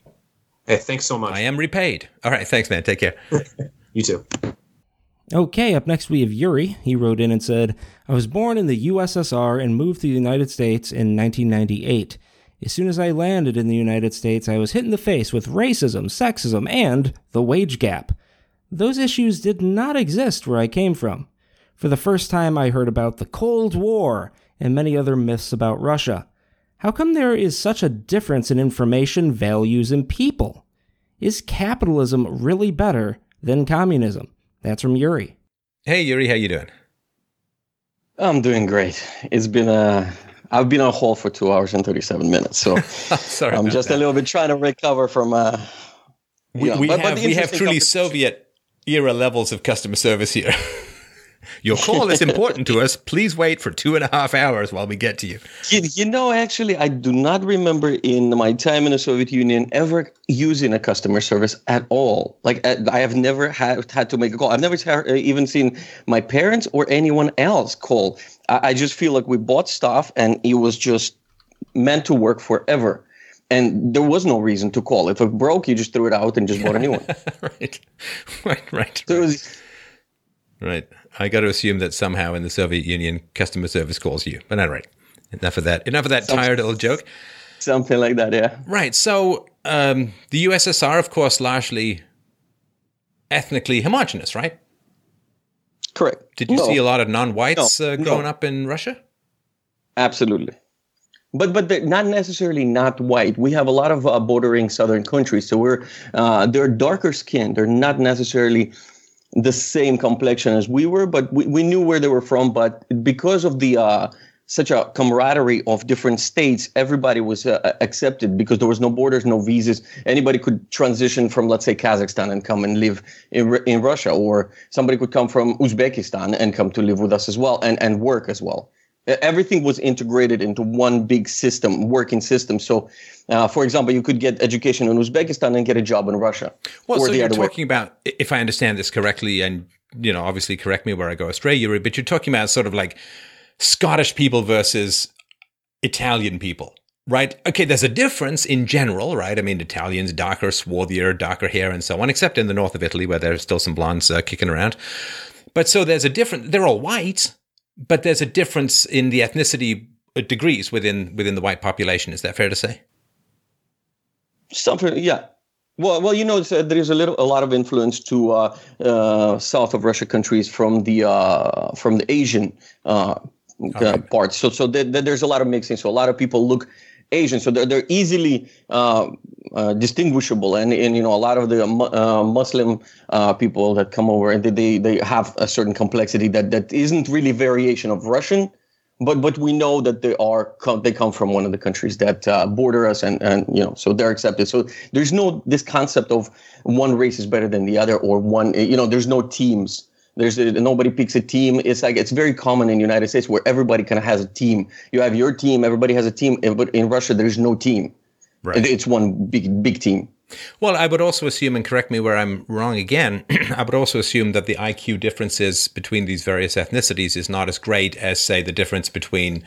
Hey, thanks so much. I am repaid. All right, thanks, man. Take care. You too. Okay, up next we have Yuri. He wrote in and said, I was born in the USSR and moved to the United States in 1998. As soon as I landed in the United States, I was hit in the face with racism, sexism, and the wage gap. Those issues did not exist where I came from. For the first time, I heard about the Cold War and many other myths about Russia. How come there is such a difference in information, values, and people? Is capitalism really better than communism? That's from Yuri. Hey, Yuri, how you doing? I'm doing great. It's been a I've been on hold for two hours and 37 minutes, so Sorry, I'm just that. a little bit trying to recover from. Uh, We, yeah, we but- but have the we have truly Soviet era levels of customer service here. Your call is important to us. Please wait for two and a half hours while we get to you. You, you know, actually, I do not remember in my time in the Soviet Union ever using a customer service at all. Like, I have never had, had to make a call. I've never even seen my parents or anyone else call. I, I just feel like we bought stuff and it was just meant to work forever. And there was no reason to call. If it broke, you just threw it out and just bought a new one. right, right, right, So was, right. I got to assume that somehow in the Soviet Union, customer service calls you. But right, enough of that. Enough of that tired old joke. something like that, yeah. Right. So um, the USSR, of course, largely ethnically homogenous, right? Correct. Did you No. see a lot of non-whites No, uh, no. growing up in Russia? Absolutely. But but they're not necessarily not white. We have a lot of uh, bordering southern countries, so we're uh, they're darker skinned. They're not necessarily the same complexion as we were, but we, we knew where they were from. But because of the uh, such a camaraderie of different states, everybody was uh, accepted because there was no borders, no visas. Anybody could transition from, let's say, Kazakhstan and come and live in, in Russia, or somebody could come from Uzbekistan and come to live with us as well and, and work as well. Everything was integrated into one big system, working system. So, uh, for example, you could get education in Uzbekistan and get a job in Russia. Well, so you're talking way. about, if I understand this correctly, and you know, obviously correct me where I go astray, Yuri, but you're talking about sort of like Scottish people versus Italian people. Right. Okay. There's a difference in general, right? I mean, Italians darker, swarthier, darker hair, and so on, except in the north of Italy where there's still some blondes uh, kicking around. But so there's a different. They're all white, but there's a difference in the ethnicity uh, degrees within within the white population. Is that fair to say? Something, yeah. Well, well, you know, there is a little, a lot of influence to uh, uh, south of Russia countries from the uh, from the Asian uh, okay. parts. So, so there's a lot of mixing. So a lot of people look Asian, so they're they're easily uh, uh, distinguishable, and and you know a lot of the uh, Muslim uh, people that come over and they they have a certain complexity that that isn't really variation of Russian, but but we know that they are they come from one of the countries that uh, border us, and and you know so they're accepted. So there's no this concept of one race is better than the other or one you know there's no teams there's a, nobody picks a team. It's like it's very common in the United States where everybody kind of has a team. You have your team, everybody has a team, but in Russia there's no team. Right. It's one big big team. Well, I would also assume, and correct me where I'm wrong again, I would also assume that the IQ differences between these various ethnicities is not as great as, say, the difference between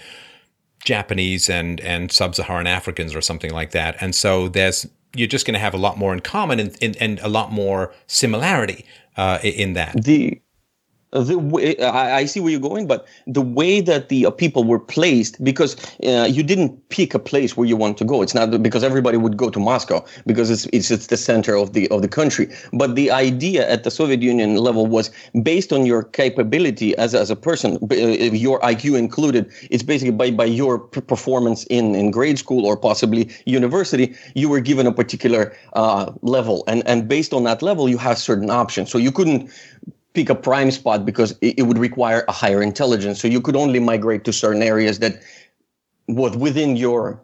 Japanese and, and sub Saharan Africans or something like that. And so there's you're just going to have a lot more in common and, and, and a lot more similarity uh, in that. The the way I, I, see where you're going, but the way that the uh, people were placed, because uh, you didn't pick a place where you want to go. It's not because everybody would go to Moscow because it's, it's it's the center of the of the country. But the idea at the Soviet Union level was based on your capability as as a person, uh, your IQ included. It's basically by by your performance in in grade school or possibly university, you were given a particular uh, level, and and based on that level, you have certain options. So you couldn't pick a prime spot because it, it, would require a higher intelligence. So you could only migrate to certain areas that was within your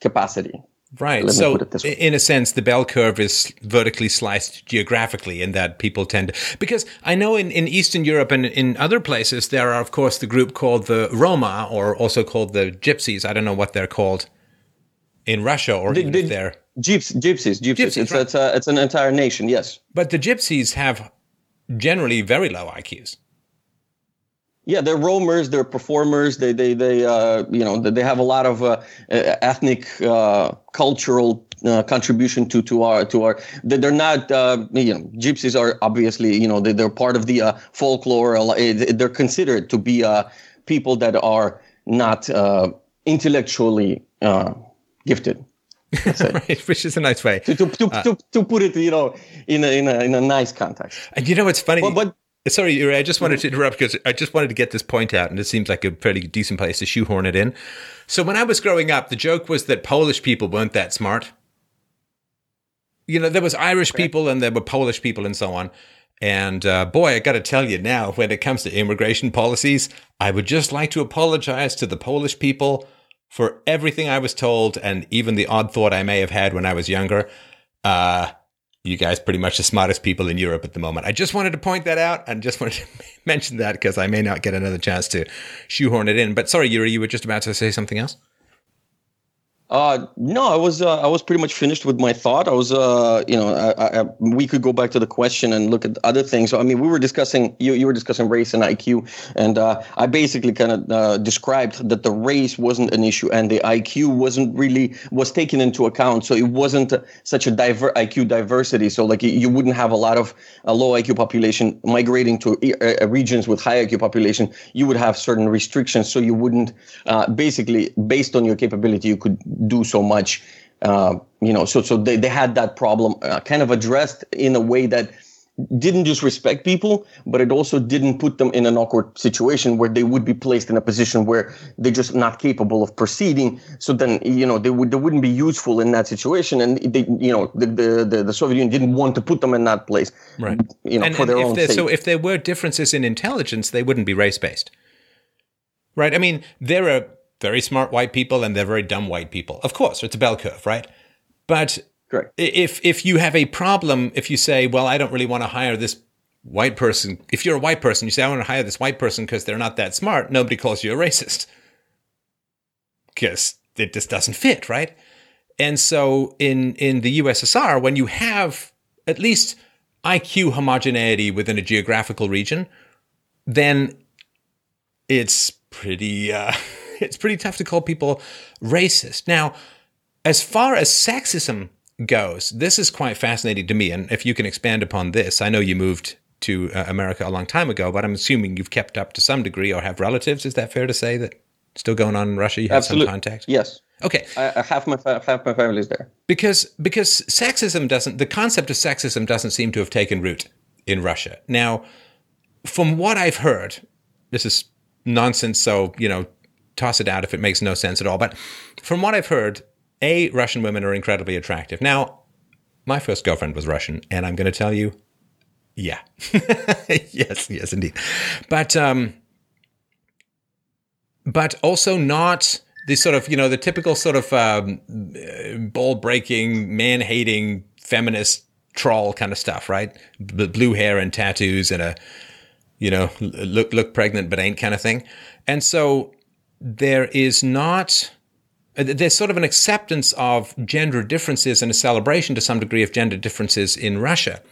capacity. Right. So, in a sense, the bell curve is vertically sliced geographically in that people tend to. Because I know in, in Eastern Europe and in other places, there are, of course, the group called the Roma or also called the Gypsies. I don't know what they're called in Russia or the, even the, if they're. Gyps, gypsies, gypsies. gypsies it's, right. it's, a, it's an entire nation, yes. But the Gypsies have generally very low IQs. Yeah, they're roamers, they're performers. They they they uh, you know they have a lot of uh, ethnic uh, cultural uh, contribution to to our to our. They're not uh, you know gypsies are obviously you know they, they're part of the uh, folklore. They're considered to be people that are not intellectually gifted. right, which is a nice way to to, to, uh, to, to, put it, you know, in a, in a in a nice context. And you know what's funny? But, but sorry, Yuri, I just wanted to interrupt because I just wanted to get this point out, and it seems like a fairly decent place to shoehorn it in. So when I was growing up, the joke was that Polish people weren't that smart. You know, there was Irish people and there were Polish people and so on. And uh, boy, I got to tell you now, when it comes to immigration policies, I would just like to apologize to the Polish people for everything I was told and even the odd thought I may have had when I was younger. Uh, you guys pretty much the smartest people in Europe at the moment. I just wanted to point that out and just wanted to mention that because I may not get another chance to shoehorn it in. But sorry, Yuri, you were just about to say something else? Uh, no, I was uh, I was pretty much finished with my thought. I was uh, you know, I, I, we could go back to the question and look at other things. So, I mean, we were discussing you you were discussing race and IQ, and uh, I basically kind of uh, described that the race wasn't an issue and the IQ wasn't really was taken into account. So it wasn't such a diver IQ diversity. So like you wouldn't have a lot of a low IQ population migrating to uh, regions with high IQ population. You would have certain restrictions, so you wouldn't basically based on your capability you could do so much. Uh, you know, so so they, they had that problem uh, kind of addressed in a way that didn't just respect people, but it also didn't put them in an awkward situation where they would be placed in a position where they're just not capable of proceeding. So then, you know, they would they wouldn't be useful in that situation, and they, you know, the the, the Soviet Union didn't want to put them in that place, right? You know, and, for their own sake. So if there were differences in intelligence, they wouldn't be race based, right? I mean, there are very smart white people and they're very dumb white people. Of course, it's a bell curve, right? But Correct. if if you have a problem, if you say, "Well, I don't really want to hire this white person," if you're a white person, you say, "I want to hire this white person because they're not that smart," nobody calls you a racist, because it just doesn't fit, right? And so in in the USSR, when you have at least IQ homogeneity within a geographical region, then it's pretty uh, it's pretty tough to call people racist. Now, as far as sexism goes, this is quite fascinating to me. And if you can expand upon this, I know you moved to uh, America a long time ago, but I'm assuming you've kept up to some degree or have relatives. Is that fair to say that still going on in Russia? You have Absolutely. some contact. Yes. Okay. I, I half my fa- half my family's there. because because sexism doesn't the concept of sexism doesn't seem to have taken root in Russia. Now, from what I've heard, this is nonsense, so you know, toss it out if it makes no sense at all. But from what I've heard, a Russian women are incredibly attractive. Now, my first girlfriend was Russian, and I'm going to tell you, yeah, yes, yes, indeed. But um, but also not the sort of you know the typical sort of um, ball breaking, man hating feminist troll kind of stuff, right? B- blue hair and tattoos and a you know look look pregnant but ain't kind of thing. And so there is not uh, there's sort of an acceptance of gender differences and a celebration to some degree of gender differences in Russia.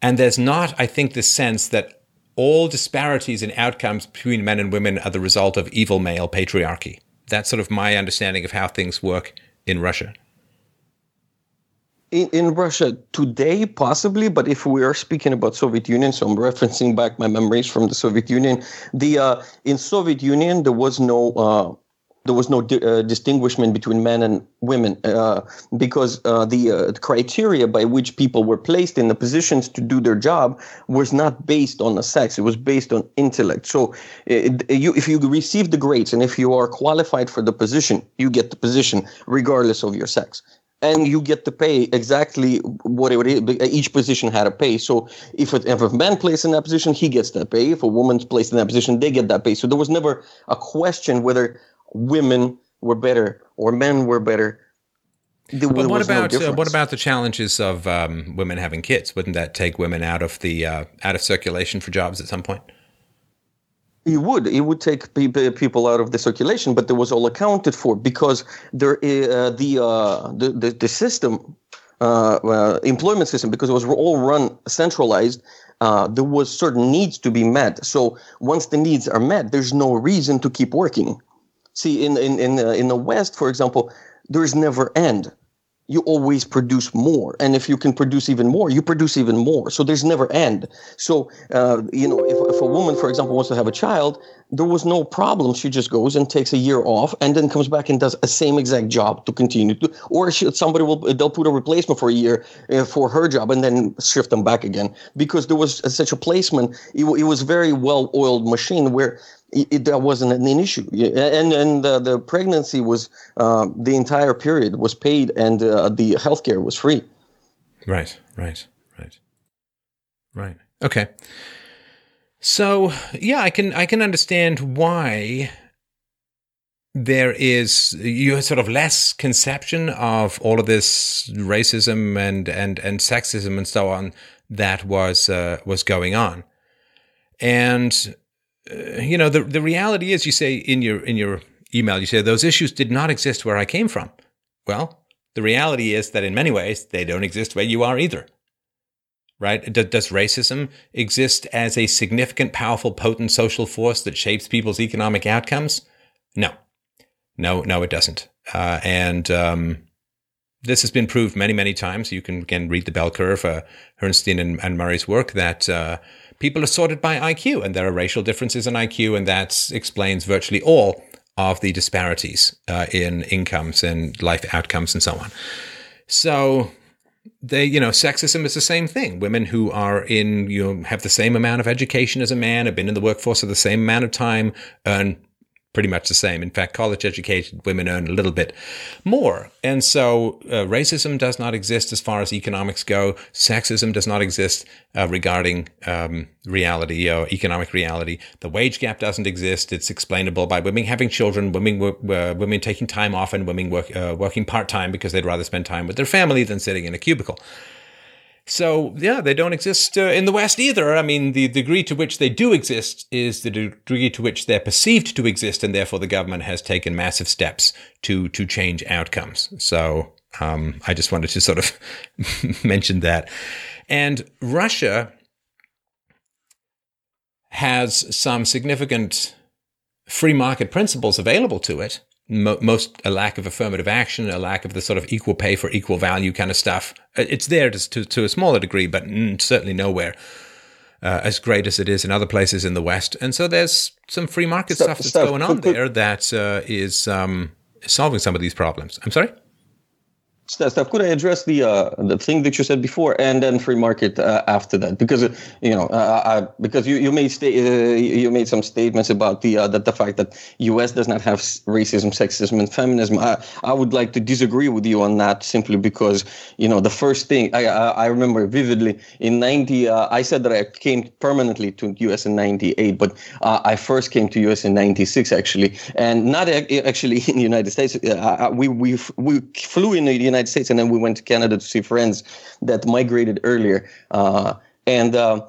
And there's not, I think, the sense that all disparities in outcomes between men and women are the result of evil male patriarchy. That's sort of my understanding of how things work in Russia. In, in Russia today, possibly, but if we are speaking about Soviet Union, so I'm referencing back my memories from the Soviet Union. The uh, in Soviet Union there was no uh, there was no di- uh, distinguishment between men and women uh, because uh, the, uh, the criteria by which people were placed in the positions to do their job was not based on the sex; it was based on intellect. So, it, you, if you receive the grades and if you are qualified for the position, you get the position regardless of your sex and you get to pay exactly what it each position had to pay. So if, it, if a man plays in that position, he gets that pay. If a woman's placed in that position, they get that pay. So there was never a question whether women were better or men were better. There But what was no about uh, what about the challenges of um, women having kids? Wouldn't that take women out of the uh, out of circulation for jobs at some point? It would. It would take pe- people out of the circulation, but there was all accounted for because there uh, the, uh, the the the system, uh, uh, employment system, because it was all run centralized. Uh, there was certain needs to be met. So once the needs are met, there's no reason to keep working. See, in in in, uh, in the West, for example, there's never end you always produce more. And if you can produce even more you produce even more. So there's never end. So uh, you know if, if a woman for example wants to have a child there was no problem. She just goes and takes a year off and then comes back and does a same exact job to continue to or she, somebody will they'll put a replacement for a year uh, for her job and then shift them back again. Because there was such a placement it, it was very well oiled machine where it, that wasn't an issue, and and uh, the pregnancy was uh, the entire period was paid, and uh, the healthcare was free. Right, right, right, right. Okay. So yeah, I can I can understand why there is you sort of less conception of all of this racism and and and sexism and so on that was uh, was going on, and uh, you know the the reality is you say in your in your email you say those issues did not exist where I came from. Well, the reality is that in many ways they don't exist where you are either. Right? D- does racism exist as a significant, powerful, potent social force that shapes people's economic outcomes? No, no, no, it doesn't. Uh, and um, this has been proved many, many times. You can again read the bell curve, uh, Herrnstein and, and Murray's work that uh, people are sorted by IQ, and there are racial differences in IQ, and that explains virtually all of the disparities uh, in incomes and life outcomes and so on. So they, you know, sexism is the same thing. Women who are in, you know, have the same amount of education as a man, have been in the workforce for the same amount of time, earn pretty much the same. In fact, college educated women earn a little bit more. And so uh, racism does not exist as far as economics go. Sexism does not exist uh, regarding um, reality or economic reality. The wage gap doesn't exist. It's explainable by women having children, women uh, women taking time off, and women work, uh, working part time because they'd rather spend time with their family than sitting in a cubicle. So yeah, they don't exist uh, in the West either. I mean, the degree to which they do exist is the degree to which they're perceived to exist, and therefore the government has taken massive steps to to change outcomes. So um, I just wanted to sort of mention that. And Russia has some significant free market principles available to it. Mo- most a lack of affirmative action, a lack of the sort of equal pay for equal value kind of stuff. Uh, it's there to, to, to a smaller degree, but certainly nowhere uh, as great as it is in other places in the West. And so there's some free market stuff, stuff that's going on could, there that uh, is um, solving some of these problems. I'm sorry. Steph, could I address the uh, the thing that you said before, and then free market uh, after that? Because uh, you know, uh, I, because you, you made sta- uh, you made some statements about the uh, that the fact that U.S. does not have racism, sexism, and feminism. I, I would like to disagree with you on that simply because you know the first thing I I, I remember vividly in '90 I said that I came permanently to U.S. in '98, but I first came to U.S. in '96 actually, and not actually in the United States. we we we flew in the United States, and then we went to Canada to see friends that migrated earlier. Uh, and uh,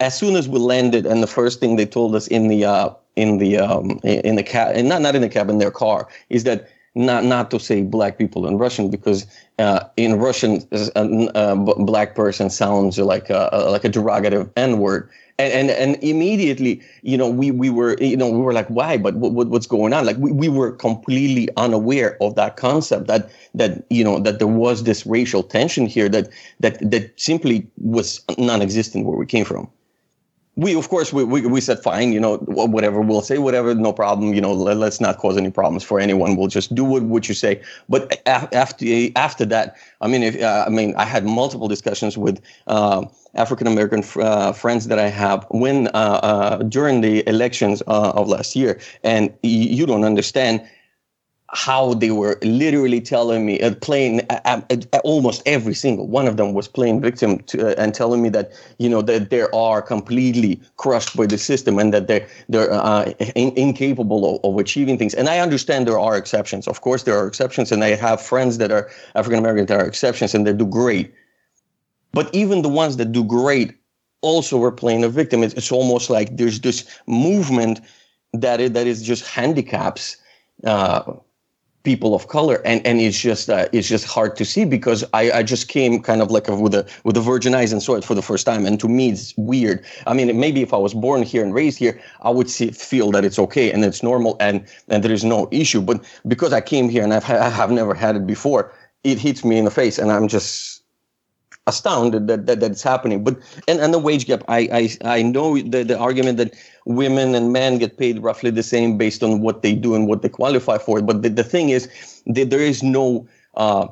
as soon as we landed, and the first thing they told us in the uh, in the um, in the cab, not not in the cab in their car, is that not not to say black people in Russian because uh, in Russian a, a, black person sounds like a, like a derogative N word and, and and immediately you know we we were you know we were like why? But what, what's going on? Like we, we were completely unaware of that concept that that you know that there was this racial tension here that that that simply was non-existent where we came from we of course we, we, we said fine you know whatever we'll say whatever no problem you know let, us not cause any problems for anyone. We'll just do what, what you say. But after after that i mean if uh, i mean i had multiple discussions with uh, african american uh, friends that i have when uh, uh, during the elections uh, of last year. And you don't understand how they were literally telling me, uh, playing uh, uh, almost every single one of them was playing victim to, uh, and telling me that you know that they are completely crushed by the system and that they're they're uh, in, incapable of, of, achieving things. And I understand there are exceptions. Of course, there are exceptions, and I have friends that are African American that are exceptions and they do great. But even the ones that do great also were playing a victim. It's, it's almost like there's this movement that is, that is just handicaps. People of color. And and it's just uh, it's just hard to see because I, I just came kind of like a, with a with a virgin eyes and saw it for the first time. And to me it's weird. I mean maybe if I was born here and raised here I would see, feel that it's okay and it's normal and and there is no issue. But because I came here and I've I have never had it before it hits me in the face and I'm just astounded that, that, that it's happening. But and, and the wage gap, I I, I know the, the argument that women and men get paid roughly the same based on what they do and what they qualify for. But the, the thing is that there is no uh,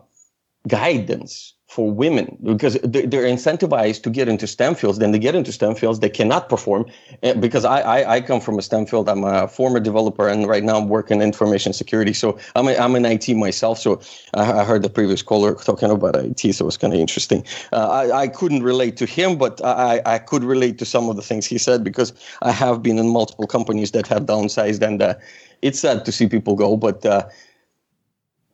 guidance for women because they're incentivized to get into STEM fields. Then they get into STEM fields, they cannot perform eh, because I, I, I, come from a STEM field. I'm a former developer and right now I'm working in information security. So I'm, a, I'm an IT myself. So I, heard the previous caller talking about IT. So it's kind of interesting. Uh, I, I couldn't relate to him, but I, I could relate to some of the things he said because I have been in multiple companies that have downsized and uh, it's sad to see people go, but uh,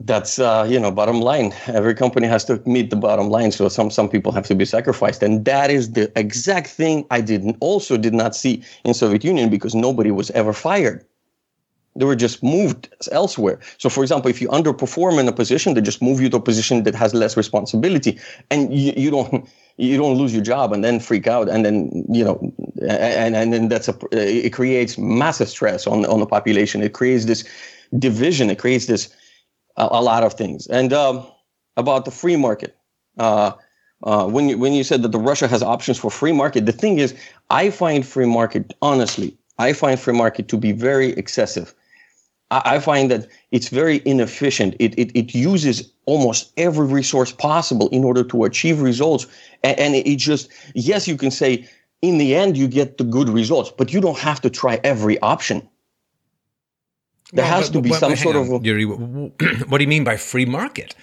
that's uh, you know bottom line. Every company has to meet the bottom line so some some people have to be sacrificed. And that is the exact thing i didn't also did not see in soviet union because nobody was ever fired. They were just moved elsewhere. So for example if you underperform in a position they just move you to a position that has less responsibility and you, you don't you don't lose your job and then freak out and then you know and and then that's a it creates massive stress on on the population. It creates this division. It creates this a, a lot of things. And um, about the free market, uh, uh, when you when you said that the Russia has options for free market, the thing is, I find free market honestly, I find free market to be very excessive. I, I find that it's very inefficient. It, it it uses almost every resource possible in order to achieve results, and, and it just yes, you can say in the end you get the good results, but you don't have to try every option. There well, has but, to be but, some sort on, of. Yuri, what do you mean by free market?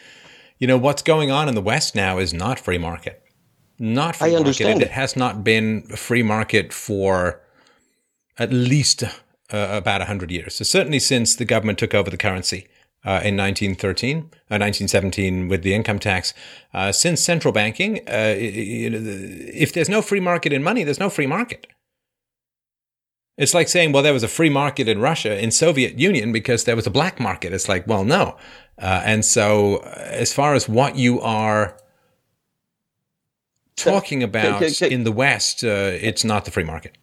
You know what's going on in the West now is not free market. Not free I market. understand it, it has not been a free market for at least uh, about hundred years. So certainly since the government took over the currency, uh, in 1913, uh, 1917 with the income tax. Uh, since central banking, uh, you know, if there's no free market in money, there's no free market. It's like saying, well, there was a free market in Russia, in Soviet Union, because there was a black market. It's like, well, no. Uh, and so, as far as what you are talking about in the West, uh, it's not the free market.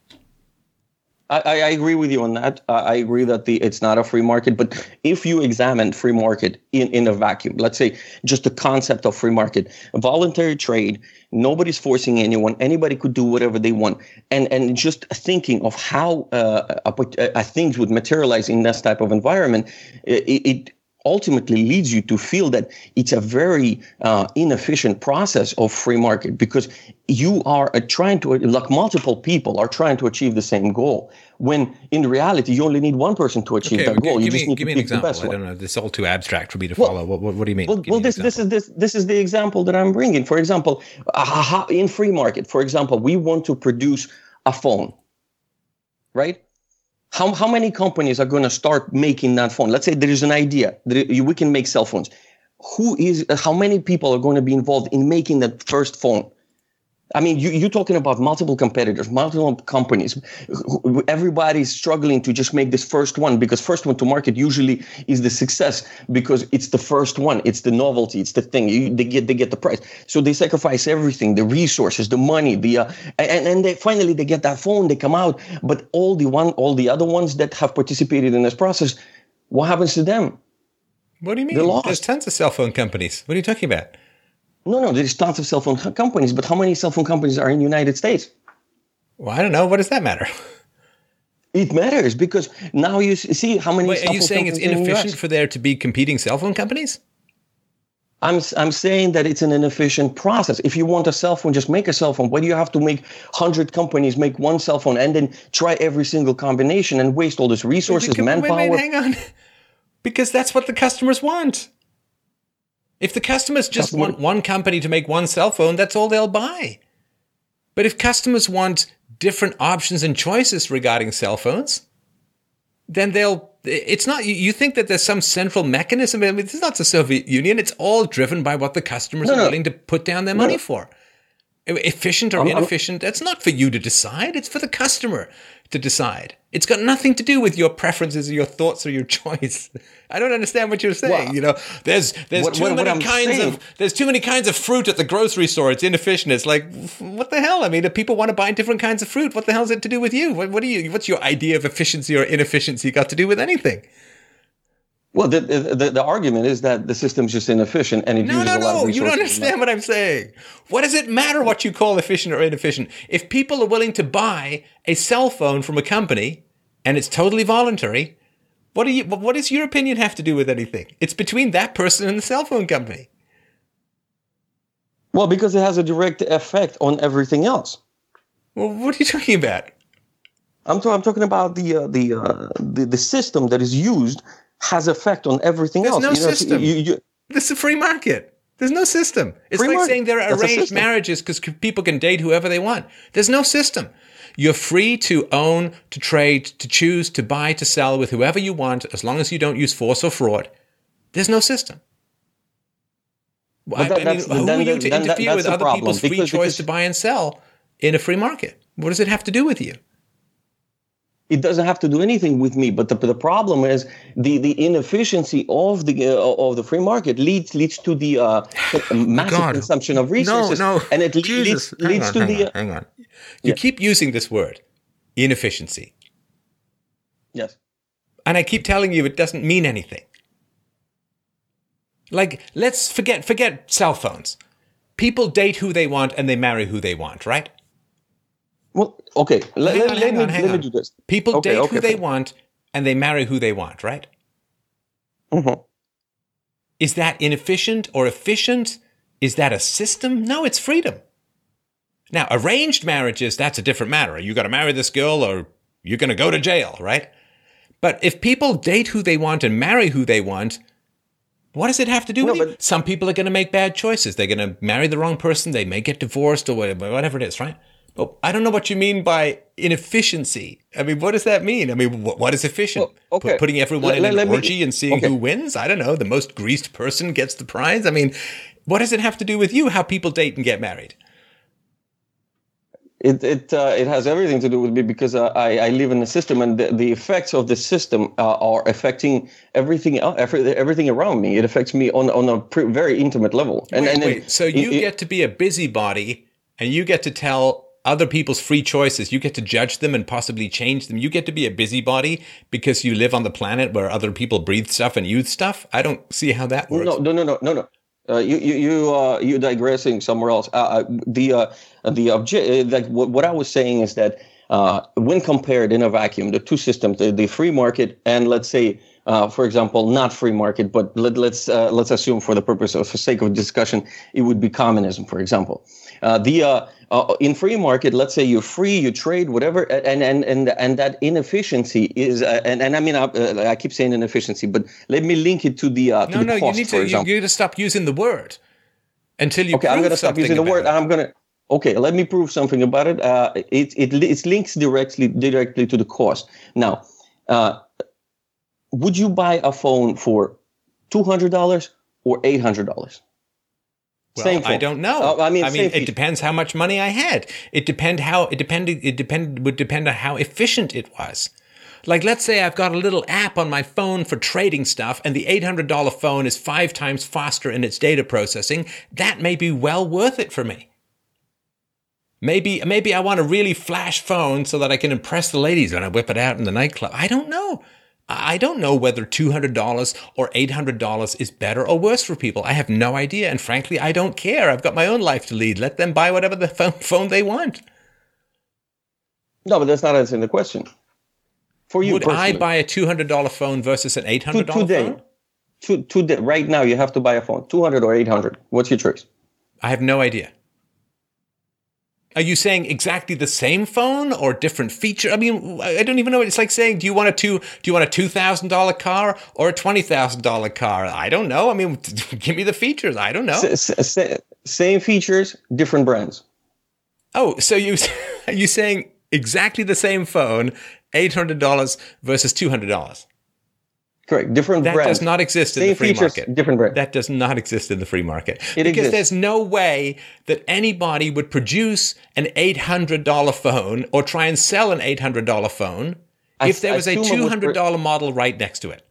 I, I, agree with you on that. I agree that the it's not a free market. But if you examine free market in, in a vacuum, let's say just the concept of free market, voluntary trade, nobody's forcing anyone. Anybody could do whatever they want. And and just thinking of how uh, a, things would materialize in this type of environment, it, it ultimately leads you to feel that it's a very uh, inefficient process of free market because you are uh, trying to like multiple people are trying to achieve the same goal when in reality you only need one person to achieve okay, that goal. give you me, need give to me an example. i don't know. This is all too abstract for me to well, follow. What, what, what, do you mean? well, well this this is this this is the example that i'm bringing. For example uh, in free market for example we want to produce a phone right how, how many companies are going to start making that phone? Let's say there is an idea that we can make cell phones. Who is, how many people are going to be involved in making that first phone? I mean, you, you're talking about multiple competitors, multiple companies. Everybody's struggling to just make this first one because first one to market usually is the success because it's the first one, it's the novelty, it's the thing. You, they get they get the price, so they sacrifice everything, the resources, the money, the uh, and and they finally they get that phone, they come out. But all the one, all the other ones that have participated in this process, what happens to them? What do you mean? There's tons of cell phone companies. What are you talking about? No, no, there's tons of cell phone companies, but how many cell phone companies are in the United States? Well, I don't know. What does that matter? It matters because now you see how many. Wait, are you saying it's inefficient for there to be competing cell phone companies? I'm I'm saying that it's an inefficient process. If you want a cell phone, just make a cell phone. Why do you have to make hundred companies make one cell phone and then try every single combination and waste all this resources, wait, manpower? Wait, wait, hang on. Because that's what the customers want. If the customers just Customer. want one company to make one cell phone, that's all they'll buy. But if customers want different options and choices regarding cell phones, then they'll. It's not. You think that there's some central mechanism. I mean, it's not the Soviet Union. It's all driven by what the customers no, are willing to put down their no. money for. Efficient or I'm, inefficient, I'm, that's not for you to decide. It's for the customer to decide. It's got nothing to do with your preferences or your thoughts or your choice. I don't understand what you're saying. Well, you know, there's there's what, too what, many what kinds saying. of there's too many kinds of fruit at the grocery store. It's inefficient. It's like what the hell? I mean, if people want to buy different kinds of fruit, what the hell is it to do with you? What, what are you? What's your idea of efficiency or inefficiency got to do with anything? Well, the, the, the, argument is that the system's just inefficient and it no, uses no, a lot no. of. You don't understand what I'm saying. What does it matter what you call efficient or inefficient? If people are willing to buy a cell phone from a company and it's totally voluntary, what do you? What does your opinion have to do with anything? It's between that person and the cell phone company. Well, because it has a direct effect on everything else. Well, what are you talking about? I'm, t- I'm talking about the uh, the, uh, the the system that is used has effect on everything There's else. no you know, system. You, you, this is a free market. There's no system. It's free like market. saying there are That's arranged marriages because people can date whoever they want. There's no system. You're free to own, to trade, to choose, to buy, to sell with whoever you want, as long as you don't use force or fraud. There's no system. I, that, I mean, who are you to interfere that, with other people's free because, choice because to buy and sell in a free market? What does it have to do with you? It doesn't have to do anything with me. But the, the problem is the, the inefficiency of the uh, of the free market leads leads to the uh, massive God. consumption of resources, no, no. and it leads, leads on, to hang the. On, hang on, you yeah. keep using this word, inefficiency. Yes. And I keep telling you it doesn't mean anything. Like let's forget forget cell phones. People date who they want and they marry who they want, right? Well, okay. Let, hang on, let hang me, on, hang let on. me do this. People Okay, date okay, who they want and they marry who they want, right? Mhm. Is that inefficient or efficient? Is that a system? No, it's freedom. Now, arranged marriages, that's a different matter. You got to marry this girl or you're going to go to jail, right? But if people date who they want and marry who they want, what does it have to do No, with you? Some people are going to make bad choices. They're going to marry the wrong person. They may get divorced or whatever, whatever it is, right? Well, I don't know what you mean by inefficiency. I mean, what does that mean? I mean, what, what is efficient? Well, okay. Pu- putting everyone in let- an let me- orgy and seeing okay. who wins? I don't know. The most greased person gets the prize. I mean, what does it have to do with you? How people date and get married? It it uh, it has everything to do with me because uh, I I live in a system and the, the effects of the system uh, are affecting everything everything around me. It affects me on on a pre- very intimate level. And wait, and wait. it- so you it- get to be a busybody and you get to tell other people's free choices. You get to judge them and possibly change them. You get to be a busybody because you live on the planet where other people breathe stuff and use stuff. I don't see how that works. No, no, no, no, no, no. Uh, you you you uh, you digressing somewhere else. Uh, uh, the uh, the object like what, what I was saying is that uh, when compared in a vacuum, the two systems, the, the free market and let's say, uh, for example, not free market, but let, let's uh, let's assume for the purpose of for sake of discussion, it would be communism, for example. Uh, the uh, uh, in free market, let's say you're free, you trade, whatever, and and and and that inefficiency is, uh, and and I mean, I, uh, I keep saying inefficiency, but let me link it to the uh, to no, the no. cost, you need to. You, you need to stop using the word until you. okay, I'm going to stop using the word. it. I'm going to. Okay, let me prove something about it. Uh, it it it links directly directly to the cost. Now, uh, would you buy a phone for two hundred dollars or eight hundred dollars? Well, Same I don't know. Uh, I mean, I mean, it depends how much money I had. It depend how it depended. It depend would depend on how efficient it was. Like, let's say I've got a little app on my phone for trading stuff, and the eight hundred dollar phone is five times faster in its data processing. That may be well worth it for me. Maybe, maybe I want a really flash phone so that I can impress the ladies when I whip it out in the nightclub. I don't know. I don't know whether $200 or $800 is better or worse for people. I have no idea. And frankly, I don't care. I've got my own life to lead. Let them buy whatever the phone, they want. No, but that's not answering the question. For you, Would I buy a $200 phone versus an $800 to, today? phone? To, today, right now, you have to buy a phone, two hundred or eight hundred. What's your choice? I have no idea. Are you saying exactly the same phone or different feature? I mean, I don't even know. It's like saying, do you want a two? Do you want a two thousand dollar car or a twenty thousand dollar car? I don't know. I mean, give me the features. I don't know. S- s- s- same features, different brands. Oh, so you are you saying exactly the same phone, eight hundred dollars versus two hundred dollars? Correct. Different That brands. does not exist in Same the free features, market. different brand. That does not exist in the free market. It because exists. there's no way that anybody would produce an $800 phone or try and sell an $800 phone if there was a assume it was $200 model right next to it.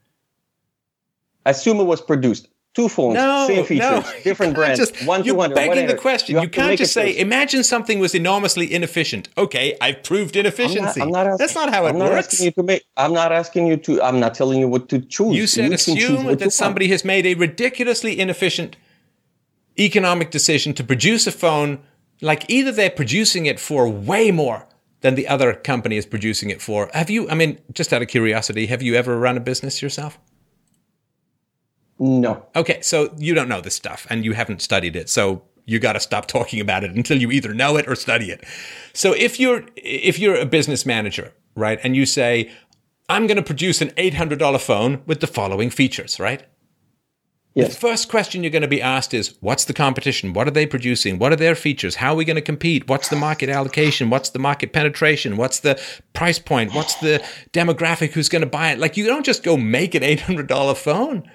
Assume it was produced. Two phones, No, same features, no, different brands. Just, one you're 200, begging whatever. the question. You, to can't just say, choice. imagine something was enormously inefficient. Okay, I've proved I'm not, inefficiency. I'm not asking, That's not how it I'm not works. asking you to make. I'm not asking you to. I'm not telling you what to choose. You said choose assume what that somebody has made a ridiculously inefficient economic decision to produce a phone, like either they're producing it for way more than the other company is producing it for. Have you, I mean, just out of curiosity, have you ever run a business yourself? No. Okay, so you don't know this stuff and you haven't studied it. So you got to stop talking about it until you either know it or study it. So if you're if you're a business manager, right, and you say I'm going to produce an $800 phone with the following features, right? Yes. The first question you're going to be asked is what's the competition? What are they producing? What are their features? How are we going to compete? What's the market allocation? What's the market penetration? What's the price point? What's the demographic who's going to buy it? Like you don't just go make an $800 phone.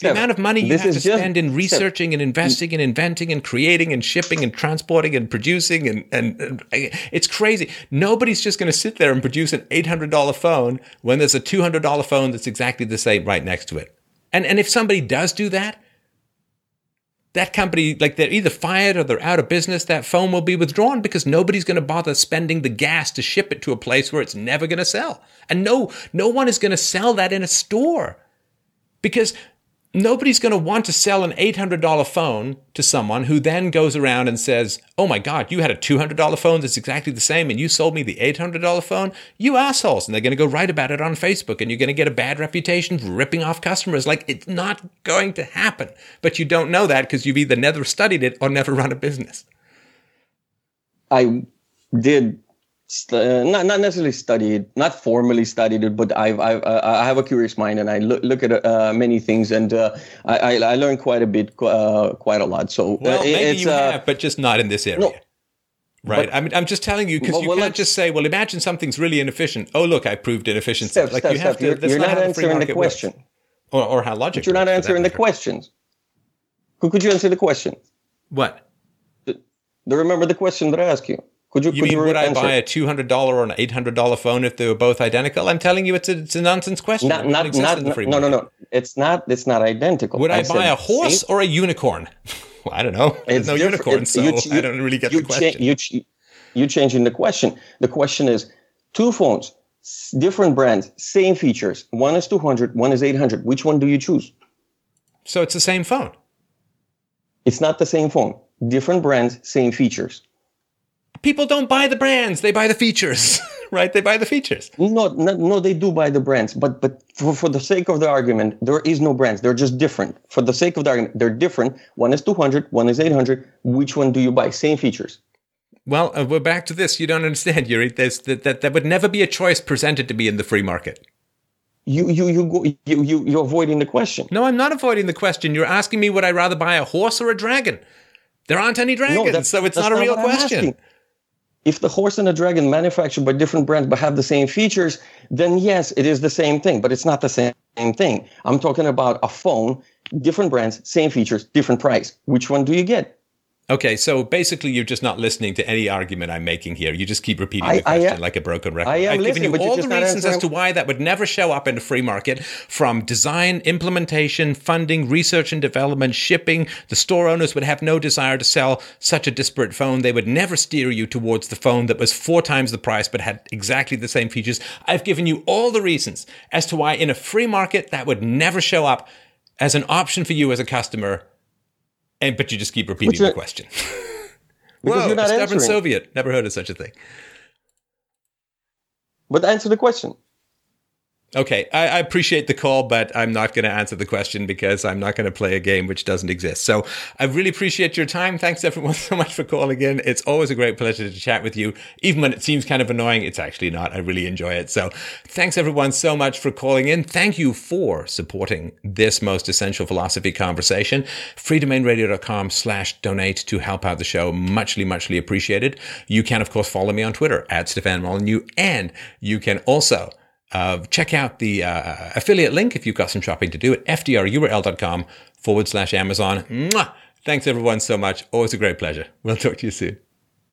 The amount of money you have to spend in Steph, researching and investing and inventing and creating and shipping and transporting and producing and, and, and it's crazy. Nobody's just going to sit there and produce an $800 phone when there's a $200 phone that's exactly the same right next to it. And, and if somebody does do that, that company, like they're either fired or they're out of business, that phone will be withdrawn because nobody's going to bother spending the gas to ship it to a place where it's never going to sell. And no, no one is going to sell that in a store because nobody's going to want to sell an $800 phone to someone who then goes around and says, Oh my God, you had a $200 phone that's exactly the same and you sold me the $800 phone? You assholes. And they're going to go write about it on Facebook and you're going to get a bad reputation for ripping off customers. Like it's not going to happen. But you don't know that because you've either never studied it or never run a business. I did st- uh, not not necessarily studied, not formally studied it, but I've, I've uh, I have a curious mind and I look look at uh, many things and uh, I, I I learn quite a bit, uh, quite a lot. So Well, uh, maybe it's you have, but just not in this area. no. Right. But- I mean, I'm just telling you because Well, you well, can't just say, "Well, imagine something's really inefficient." Oh, look, I proved inefficiency. Steph, like Steph, you have Steph, to. you're, you're not, not the answering the question. or, or how logic. But you're not answering the questions. Could, could you answer the question? What Do you remember the question that I asked you? Could you? you could mean? you Would I buy a two hundred dollar or an eight hundred dollar phone if they were both identical? I'm telling you, it's a, it's a nonsense question. Not, not, exist in the free no, no, market. no. It's not. It's not identical. Would I, said buy a horse same- or a unicorn? well, I don't know. There's It's no unicorn, so you ch- I don't really get you the cha- question. you, ch- you changing the question. The question is two phones, different brands, same features. One is 200, one is 800. Which one do you choose? so it's the same phone. It's not the same phone. Different brands, same features. People don't buy the brands; they buy the features, right? They buy the features. No, no, no, they do buy the brands, but but for, for the sake of the argument, there is no brands. They're just different. For the sake of the argument, they're different. One is 200, one is 800. Which one do you buy? Same features. Well, uh, we're back to this. You don't understand, Yuri. There's, that, that that would never be a choice presented to me in the free market. You you you go you you you're avoiding the question. No, I'm not avoiding the question. You're asking me would I rather buy a horse or a dragon? There aren't any dragons, that's- so it's not a real question. If the horse and the dragon manufactured by different brands but have the same features, then yes, it is the same thing, but it's not the same thing. I'm talking about a phone, different brands, same features, different price. Which one do you get? Okay, so basically, you're just not listening to any argument I'm making here. You just keep repeating I- the question am- like a broken record. I am I've given you all the reasons as to why that would never show up in the free market from design, implementation, funding, research and development, shipping. The store owners would have no desire to sell such a disparate phone. They would never steer you towards the phone that was four times the price but had exactly the same features. I've given you all the reasons as to why in a free market that would never show up as an option for you as a customer. And but you just keep repeating the question. Because Whoa, you're not a stubborn answering. Soviet. Never heard of such a thing. But answer the question. Okay, I, I appreciate the call, but I'm not going to answer the question because I'm not going to play a game which doesn't exist. So I really appreciate your time. Thanks everyone so much for calling in. It's always a great pleasure to chat with you. Even when it seems kind of annoying, it's actually not. I really enjoy it. So thanks everyone so much for calling in. Thank you for supporting this most essential philosophy conversation. freedomainradio.com slash donate to help out the show. Muchly, muchly appreciated. You can, of course, follow me on Twitter at Stefan Molyneux, and you can also uh, check out the uh, affiliate link if you've got some shopping to do at fdrurl.com forward slash Amazon. Thanks everyone so much. Always a great pleasure. We'll talk to you soon.